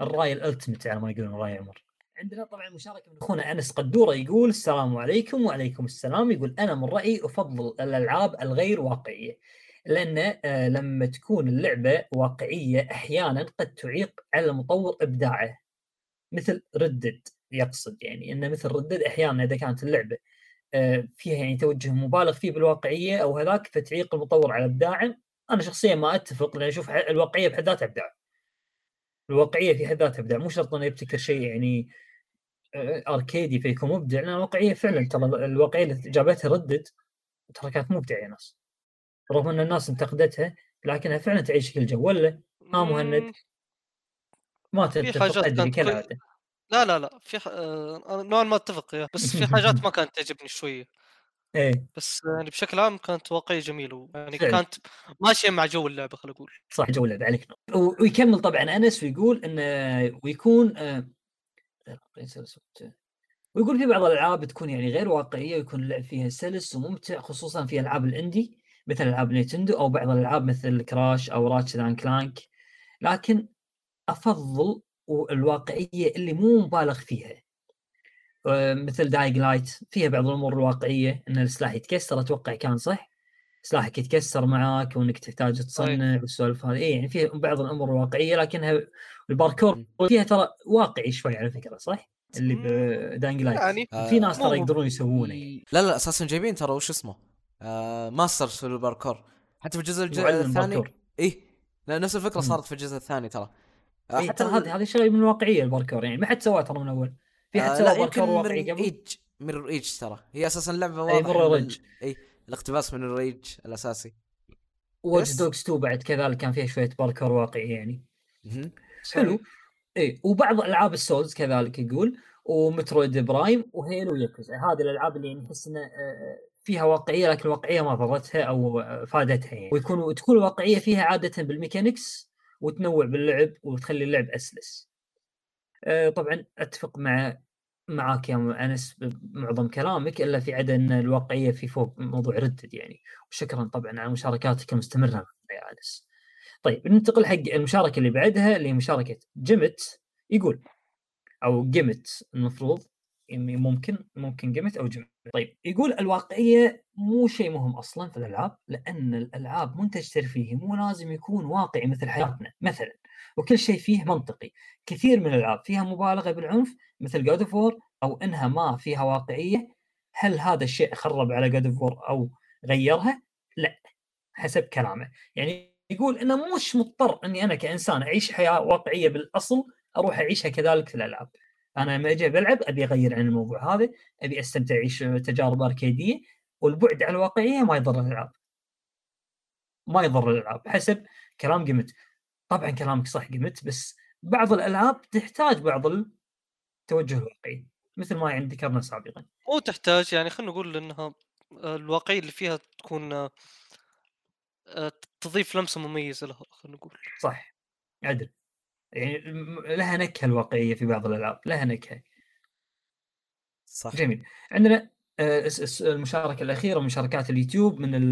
الراي الألتمت على ما يقولون راي عمر عندنا طبعا مشاركة من أخونا أنس قدورة يقول السلام عليكم وعليكم السلام. يقول أنا من رأيي أفضل الألعاب الغير واقعية. لأن آه، لما تكون اللعبة واقعية أحيانا قد تعيق على المطور إبداعه. مثل ردد يقصد يعني إنه مثل ردد أحيانا إذا كانت اللعبة آه، فيها يعني توجه مبالغ فيه بالواقعية أو هذاك فتعيق المطور على إبداعه. أنا شخصيا ما أتفق لأن أشوف الواقعية بحد ذاتها إبداع. الواقعية في حد ذاتها إبداع مو شرط إنه يبتكر شيء يعني آه، أركيدي فيكون مبدع لأن الواقعية فعلا ترى الواقعية اللي جابتها ردد ترى كانت مبدعة يا ناس. رغم أن الناس انتقدتها لكنها فعلا تعيش كل جو ولا؟ ها مهند. ما تتفق أدري كالعاده لا لا لا في ح... آه، نوعا ما أتفق يا بس في حاجات ما كانت تعجبني شوية. إيه. بس يعني بشكل عام كانت واقعية جميلة يعني فعلا. كانت ماشية مع جو اللعبة خلينا نقول. صح جو اللعبة عليك. و- ويكمل طبعا أنس ويقول انه ويكون آه، ويقول في بعض الألعاب تكون يعني غير واقعية ويكون اللعب فيها سلس وممتع خصوصا في ألعاب ال indie. مثل ألعاب نينتندو أو بعض الألعاب مثل كراش أو راتشت أند كلانك. لكن أفضل الواقعية اللي مو مبالغ فيها. آه، مثل دايينج لايت فيها بعض الأمور الواقعية إن السلاح يتكسر أتوقع كان صح. سلاحك يتكسر معاك وإنك تحتاج تصنع والسوالف هذه. إيه يعني فيها بعض الأمور الواقعية لكنها الباركور فيها ترى واقعي شوي على فكرة صح؟ اللي بدايينج لايت. يعني في ناس مو- ترى يقدرون يسوونه. يعني. لا لا أساسا جايبين ترى وش اسمه؟ آه masters في الباركور. حتى في الجزء الثاني؟ باركور. إيه. لا نفس الفكرة. صارت في الجزء الثاني ترى. آه إيه ترى هذه هذه شيء من الواقعيه الباركور يعني ما حد سواه ترى من أول. في حد آه لا باركور واقعي قبل؟ edge ميرورز ايدج ترى. هي أساسا لعبة إيه، واضح مرة إن ريدج. ال- اي الاقتباس من الريج الأساسي. واتش دوجز 2 بعد كذلك كان فيها شوية باركور واقعي يعني. حلو. اي وبعض ألعاب السولز كذلك يقول ومترويد برايم وهيلو وياكوزا. هذه الألعاب اللي يعني نحس انها آه، فيها واقعية لكن الواقعيه ما ضرتها أو فادتها يعني ويكون تكون الواقعية فيها عادة بال mechanics وتنوع باللعب وتخلي اللعب أسلس. آه، طبعا أتفق مع معاك يا أنس بمعظم كلامك إلا في عدا أن الواقعية في فوق موضوع ردد يعني وشكرا طبعا على مشاركاتك المستمرة يا أنس. طيب ننتقل حق المشاركة اللي بعدها اللي هي مشاركه جيمت يقول أو جيمت المفروض ممكن ممكن جيمت أو جيمت طيب يقول الواقعية مو شيء مهم أصلا في الألعاب لأن الألعاب منتج ترفيهي مو لازم يكون واقعي مثل حياتنا مثلا. وكل شيء فيه منطقي. كثير من الألعاب فيها مبالغة بالعنف مثل جود اوف أو إنها ما فيها واقعية. هل هذا الشيء خرب على جود اوف أو غيرها؟ لا حسب كلامه. يعني يقول إنه مش مضطر إني أنا كإنسان أعيش حياة واقعية بالأصل أروح أعيشها كذلك في الألعاب. أنا لما أجي بلعب أبي أغير عن الموضوع هذا أبي أستمتع أعيش تجارب أركيدية والبعد عن الواقعية ما يضر الألعاب. ما يضر الألعاب حسب كلام قمت طبعا كلامك صح قمت بس بعض الألعاب تحتاج بعض التوجه الواقعي مثل ما يعني ذكرنا سابقا. مو تحتاج يعني خلينا نقول إنها الواقعية اللي فيها تكون آه، تضيف لمسة مميزة لها خلينا نقول. صح عدل يعني لها نكهة الواقعية في بعض الألعاب لها نكهة. صح. جميل. عندنا آه، المشاركة الأخيرة مشاركات اليوتيوب من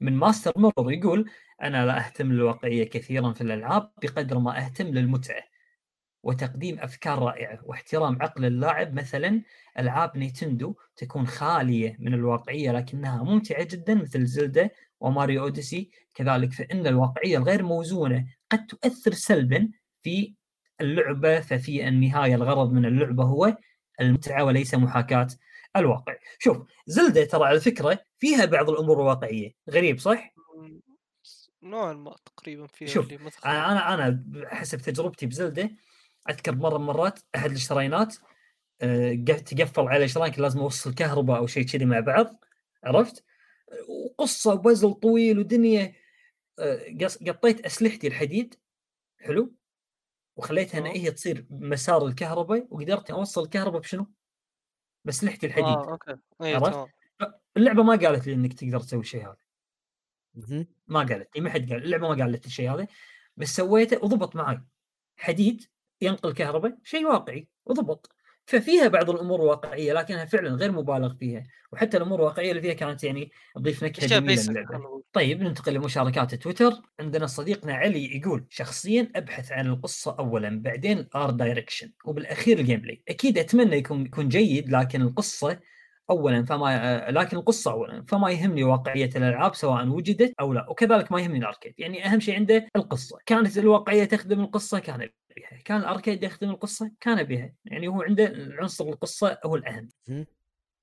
من ماستر مرر يقول أنا لا أهتم للواقعية كثيرا في الألعاب بقدر ما أهتم للمتعة وتقديم أفكار رائعة واحترام عقل اللاعب. مثلا ألعاب نينتندو تكون خالية من الواقعية لكنها ممتعة جدا مثل زلدا وماريو أوديسي. كذلك فإن الواقعية الغير موزونة قد تؤثر سلبا في اللعبة ففي النهاية الغرض من اللعبة هو المتعة وليس محاكاة الواقع. شوف زلدا ترى على فكرة فيها بعض الأمور الواقعيه، غريب صح؟ نوعا ما تقريبا فيها شوف، اللي أنا أنا حسب تجربتي بزلدة أذكر مرة من المرات أحد الاشتراينات آه، تقفل على الاشتراك لازم أوصل كهرباء أو شيء كذي مع بعض عرفت؟ وقصة وبزل طويل ودنيا آه، قطيت أسلحتي الحديد حلو؟ وخليتها آه. هي تصير مسار الكهرباء وقدرت أوصل الكهرباء بشنو؟ باسلحتي الحديد آه أوكي اي عرفت؟ اللعبة ما قالت لي إنك تقدر تسوي الشيء هذا. ما قالت لي ما حد قال اللعبة ما قالت لي الشيء هذا بس سويته وضبط معي حديد ينقل كهرباء شيء واقعي وضبط ففيها بعض الأمور واقعية لكنها فعلا غير مبالغ فيها. وحتى الأمور الواقعية اللي فيها كانت يعني تضيف نكهة جميلة للعبة. طيب ننتقل لمشاركات تويتر. عندنا صديقنا علي يقول شخصيا أبحث عن القصة اولا بعدين ال art direction وبالأخير ال gameplay أكيد أتمنى يكون يكون جيد لكن القصة اولا فما آه، لكن القصة اولا فما يهمني واقعية الألعاب سواء وجدت أو لا وكذلك ما يهمني الأركيد يعني أهم شيء عنده القصة كانت الواقعية تخدم القصة كان بها كان الأركيد يخدم القصة كان بها يعني هو عنده عنصر القصة هو الأهم.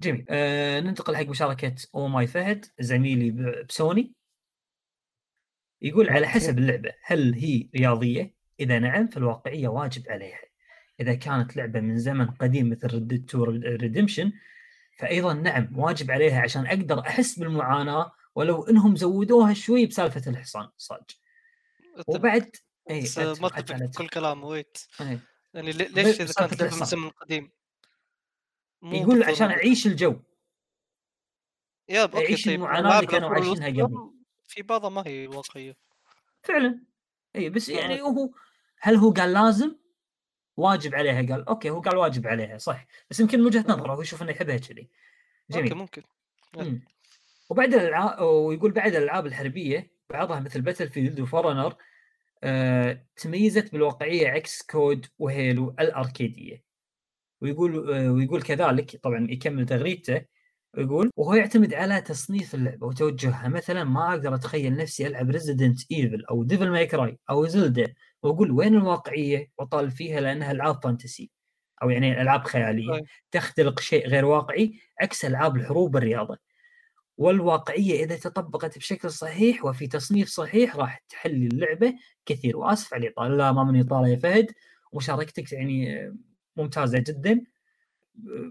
جميل آه ننتقل حق مشاركة أو ماي فهد زميلي بسوني يقول على. حسب اللعبة هل هي رياضية؟ إذا نعم فالواقعية واجب عليها. إذا كانت لعبة من زمن قديم مثل تو ريدمشن فايضا نعم واجب عليها عشان أقدر أحس بالمعاناة ولو إنهم زودوها شوي بسالفة الحصان صاج. وبعد اي ما كل كلام wait إيه. يعني لي- ليش إذا كانت لعبه من. زمن قديم يقول عشان أعيش الجو يا okay يعيش طيب الألعاب اللي كانوا عايشينها قبل. في بعضها ما هي واقعية فعلا اي بس يعني. هو هل هو قال لازم واجب عليها قال okay هو قال واجب عليها صح. بس يمكن من وجهة نظره هو يشوف إنه يحبها كذي جميل. ممكن. مم. وبعد الالعاب ويقول بعد الألعاب الحربية بعضها مثل باتل فيلد وفور أونر آه تميزت بالواقعية عكس كود وهيلو الأركيدية. ويقول آه ويقول كذلك طبعا يكمل تغريدته ويقول وهو يعتمد على تصنيف اللعبة وتوجهها. مثلا ما أقدر أتخيل نفسي ألعب ريزيدنت ايفل أو ديفل ماي كراي أو زلدا وأقول وين الواقعية واطالب فيها لأنها ألعاب فانتسي أو يعني ألعاب خيالية. تختلق شيء غير واقعي عكس ألعاب الحروب والرياضه والواقعية إذا تطبقت بشكل صحيح وفي تصنيف صحيح راح تحلي اللعبة كثير. وآسف على الإطالة. لا ما من إطالة يا فهد. ومشاركتك يعني ممتازة جدا.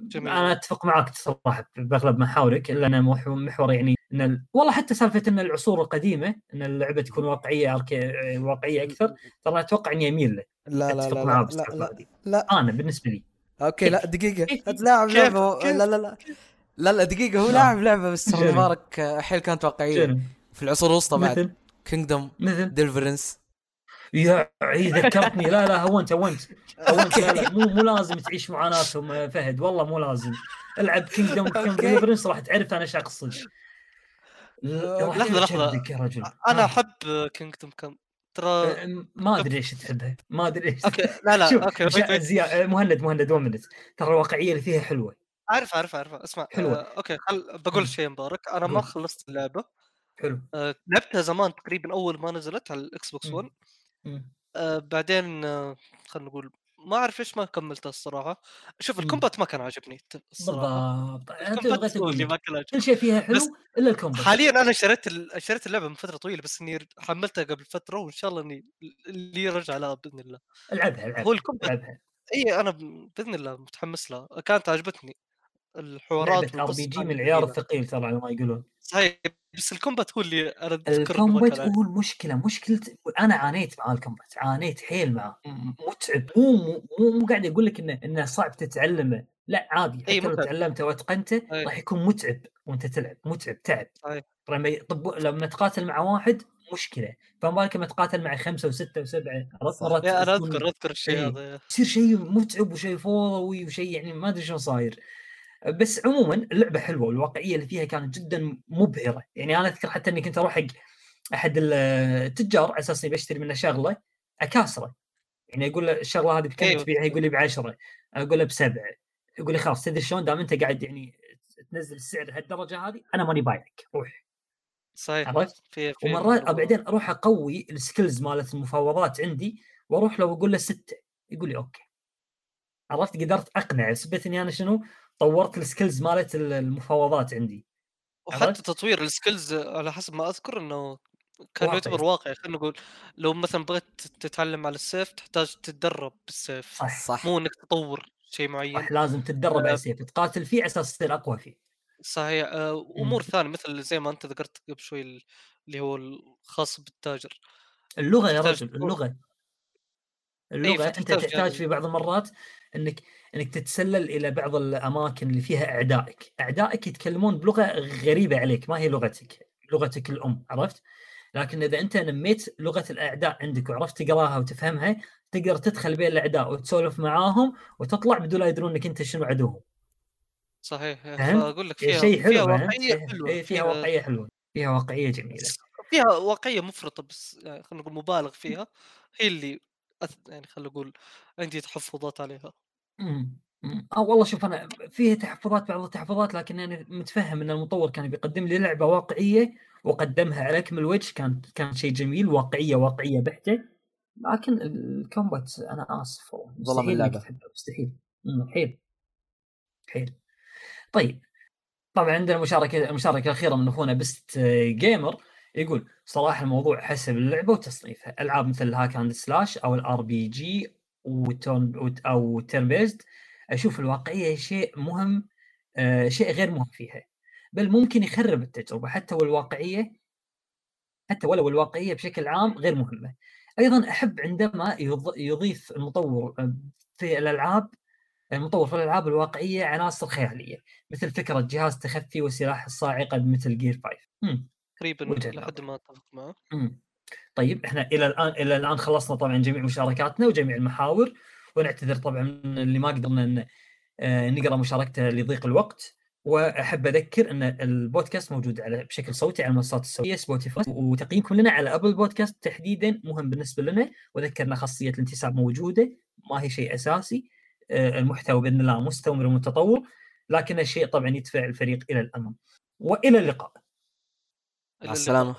جميل. أنا أتفق معك صراحة بأغلب محاورك الا أنا محور يعني إن ال... والله حتى سالفة إن العصور القديمة إن اللعبة تكون واقعية أركي... واقعية أكثر ترى أتوقع إني أميل له. لا لا لا لا, بالسالفة لا, هذه. لا أنا بالنسبة لي. okay لا دقيقة. كيف؟ تلاعب كيف؟ لعبة كيف؟ لا لا لا لا لا. دقيقة. هو لا. لاعب لعبة بس؟ مبارك حيل كانت واقعية. شنو في العصور الوسطى بعد. كينجدوم مثل؟ ديليفرنس يا ذكرتني. لا لا هنت هنت. هنت لا لا مو مو لازم تعيش معاناتهم فهد. والله مو لازم. العب كينجدوم. ديليفرنس راح تعرف أنا إيش اقصد لحظة. تشدك يا رجل أنا آه. أحب كينجدوم كم ترى أه، ما أدري إيش تحبها ما أدري إيش okay لا لا شوف okay wait wait. زيا... مهند مهند one minute ترى الواقعيه اللي فيها حلوة عارف عارف عارف اسمع حلوة. آه، okay خل بقول. شيء مبارك أنا ما. خلصت اللعبة حلو آه، لعبتها زمان تقريبا أول ما نزلت على الإكس بوكس مم. 1 مم. آه، بعدين آه، خلينا نقول ما أعرف ليش ما كملتها الصراحة. شوف مم. ال combat ما كان عاجبني الصراحة. بالضبط. أنت بغيت اللي ما كان كل شيء فيها حلو إلا ال combat. حاليا أنا شريت ال... شريت اللعبة من فترة طويلة بس إني حملتها قبل فترة وإن شاء الله إني اللي يرجع لها بإذن الله. العبها العبها هو ال combat العبها. إي أنا بإذن الله متحمس لها. كانت عجبتني الحوارات RPG من العيار. الثقيل ترى على ما يقولون. صحيح بس ال combat هو اللي أنا ال combat هو المشكلة مشكلة أنا عانيت مع ال combat عانيت حيل معه متعب مو مو مو, قاعد أقول لك إنه إنه صعب تتعلمه لا عادي حتى لو. تعلمته وأتقنته. راح يكون متعب وأنت تلعب متعب تعب. لما يطب لما تقاتل مع واحد مشكلة فما بالك لما تقاتل مع خمسة وستة وسبعة. مرات أنا أذكر أذكر الشيء. هذا يصير شيء متعب وشيء فوضوي وشيء يعني ما أدري شلون صاير بس عموما اللعبة حلوة والواقعية اللي فيها كانت جدا مبهرة. يعني أنا أذكر حتى إني كنت أروح حق أحد التجار على أساس إني بشتري منه شغلة أكاسرة. يعني أقول له الشغلة هذه بكم أيوة. تبيعها؟ يقول لي بعشرة أقول له بسبعة. يقول لي خلاص تدري شلون؟ دام أنت قاعد يعني تنزل السعر هالدرجة هذه أنا ماني بايعك. روح. صحيح. عرفت؟ ومرات. بعدين أروح أقوي ال skills مالت المفاوضات عندي وأروح له وأقول له ستة. يقول لي okay. عرفت؟ قدرت اقنع ثبت اني أنا شنو؟ طورت ال skills مالت ال- المفاوضات عندي. وحتى؟ تطوير ال skills على حسب ما أذكر إنه كان واقعي. يعتبر واقعي. خلينا نقول لو مثلا بغيت تتعلم على السيف تحتاج تتدرب بالسيف. صح. صح. مو إنك تطور شيء معين. صح لازم تتدرب على آه. السيف. تقاتل فيه على أساس تصير أقوى فيه. صحيح. آه، امور ثانية مثل زي ما أنت ذكرت قبل شوي ال- اللي هو الخاص بالتاجر. اللغة يا رجل اللغة. اللغة أنت تحتاج يعني- في بعض المرات إنك إنك تتسلل إلى بعض الأماكن اللي فيها أعدائك، أعدائك يتكلمون بلغة غريبة عليك ما هي لغتك، لغتك الأم عرفت؟ لكن إذا أنت نميت لغة الأعداء عندك وعرفت تقراها وتفهمها تقدر تدخل بين الأعداء وتسولف معاهم وتطلع بدون لا يدرون إنك أنت شنو عدوهم. صحيح؟ فأقول لك فيها شيء حلو فيها؟ واقعية إيه، حلوة إيه، فيها واقعية حلوة، فيها واقعية جميلة. فيها واقعية مفرطة بس يعني خلينا نقول مبالغ فيها هي اللي. يعني خلينا نقول عندي تحفظات عليها إمم أمم. آه والله شوف أنا فيها تحفظات بعض التحفظات لكن أنا متفهم إن المطور كان بيقدم لي لعبة واقعية وقدمها على اكمل وجه كان كان شيء جميل واقعية واقعية بحتة. لكن الكومبات أنا آسف والله ظلم مستحيل حيل حيل طيب. طبعا عندنا مشاركة المشاركه الاخيره من أخونا بست gamer يقول صراحة الموضوع حسب اللعبة وتصنيفها. ألعاب مثل ال hack and slash أو ال RPG و turn أو turn based أشوف الواقعية شيء مهم آه شيء غير مهم فيها. بل ممكن يخرب التجربة حتى والواقعية حتى ولو الواقعية بشكل عام غير مهمة. أيضا أحب عندما يض- يضيف المطور آه، في الألعاب المطور في الألعاب الواقعية عناصر خيالية مثل فكرة جهاز تخفي وسلاح الصاعقه مثل Gear 5 مم. تقريبا لحد ما أتفق معه. طيب إحنا إلى الآن إلى الآن خلصنا طبعا جميع مشاركاتنا وجميع المحاور ونعتذر طبعا من اللي ما قدرنا ن- آه، نقرأ مشاركته لضيق الوقت. وأحب أذكر إن البودكاست موجود على بشكل صوتي على المنصات الصوتيه سبوتيفاي وتقييمكم لنا على أبل بودكاست تحديدا مهم بالنسبة لنا. وذكرنا خاصية الانتساب موجودة ما هي شيء أساسي آه، المحتوى بإذن الله مستمر ومتطور لكن الشيء طبعا يدفع الفريق إلى الأمام. وإلى اللقاء. مع. السلامة.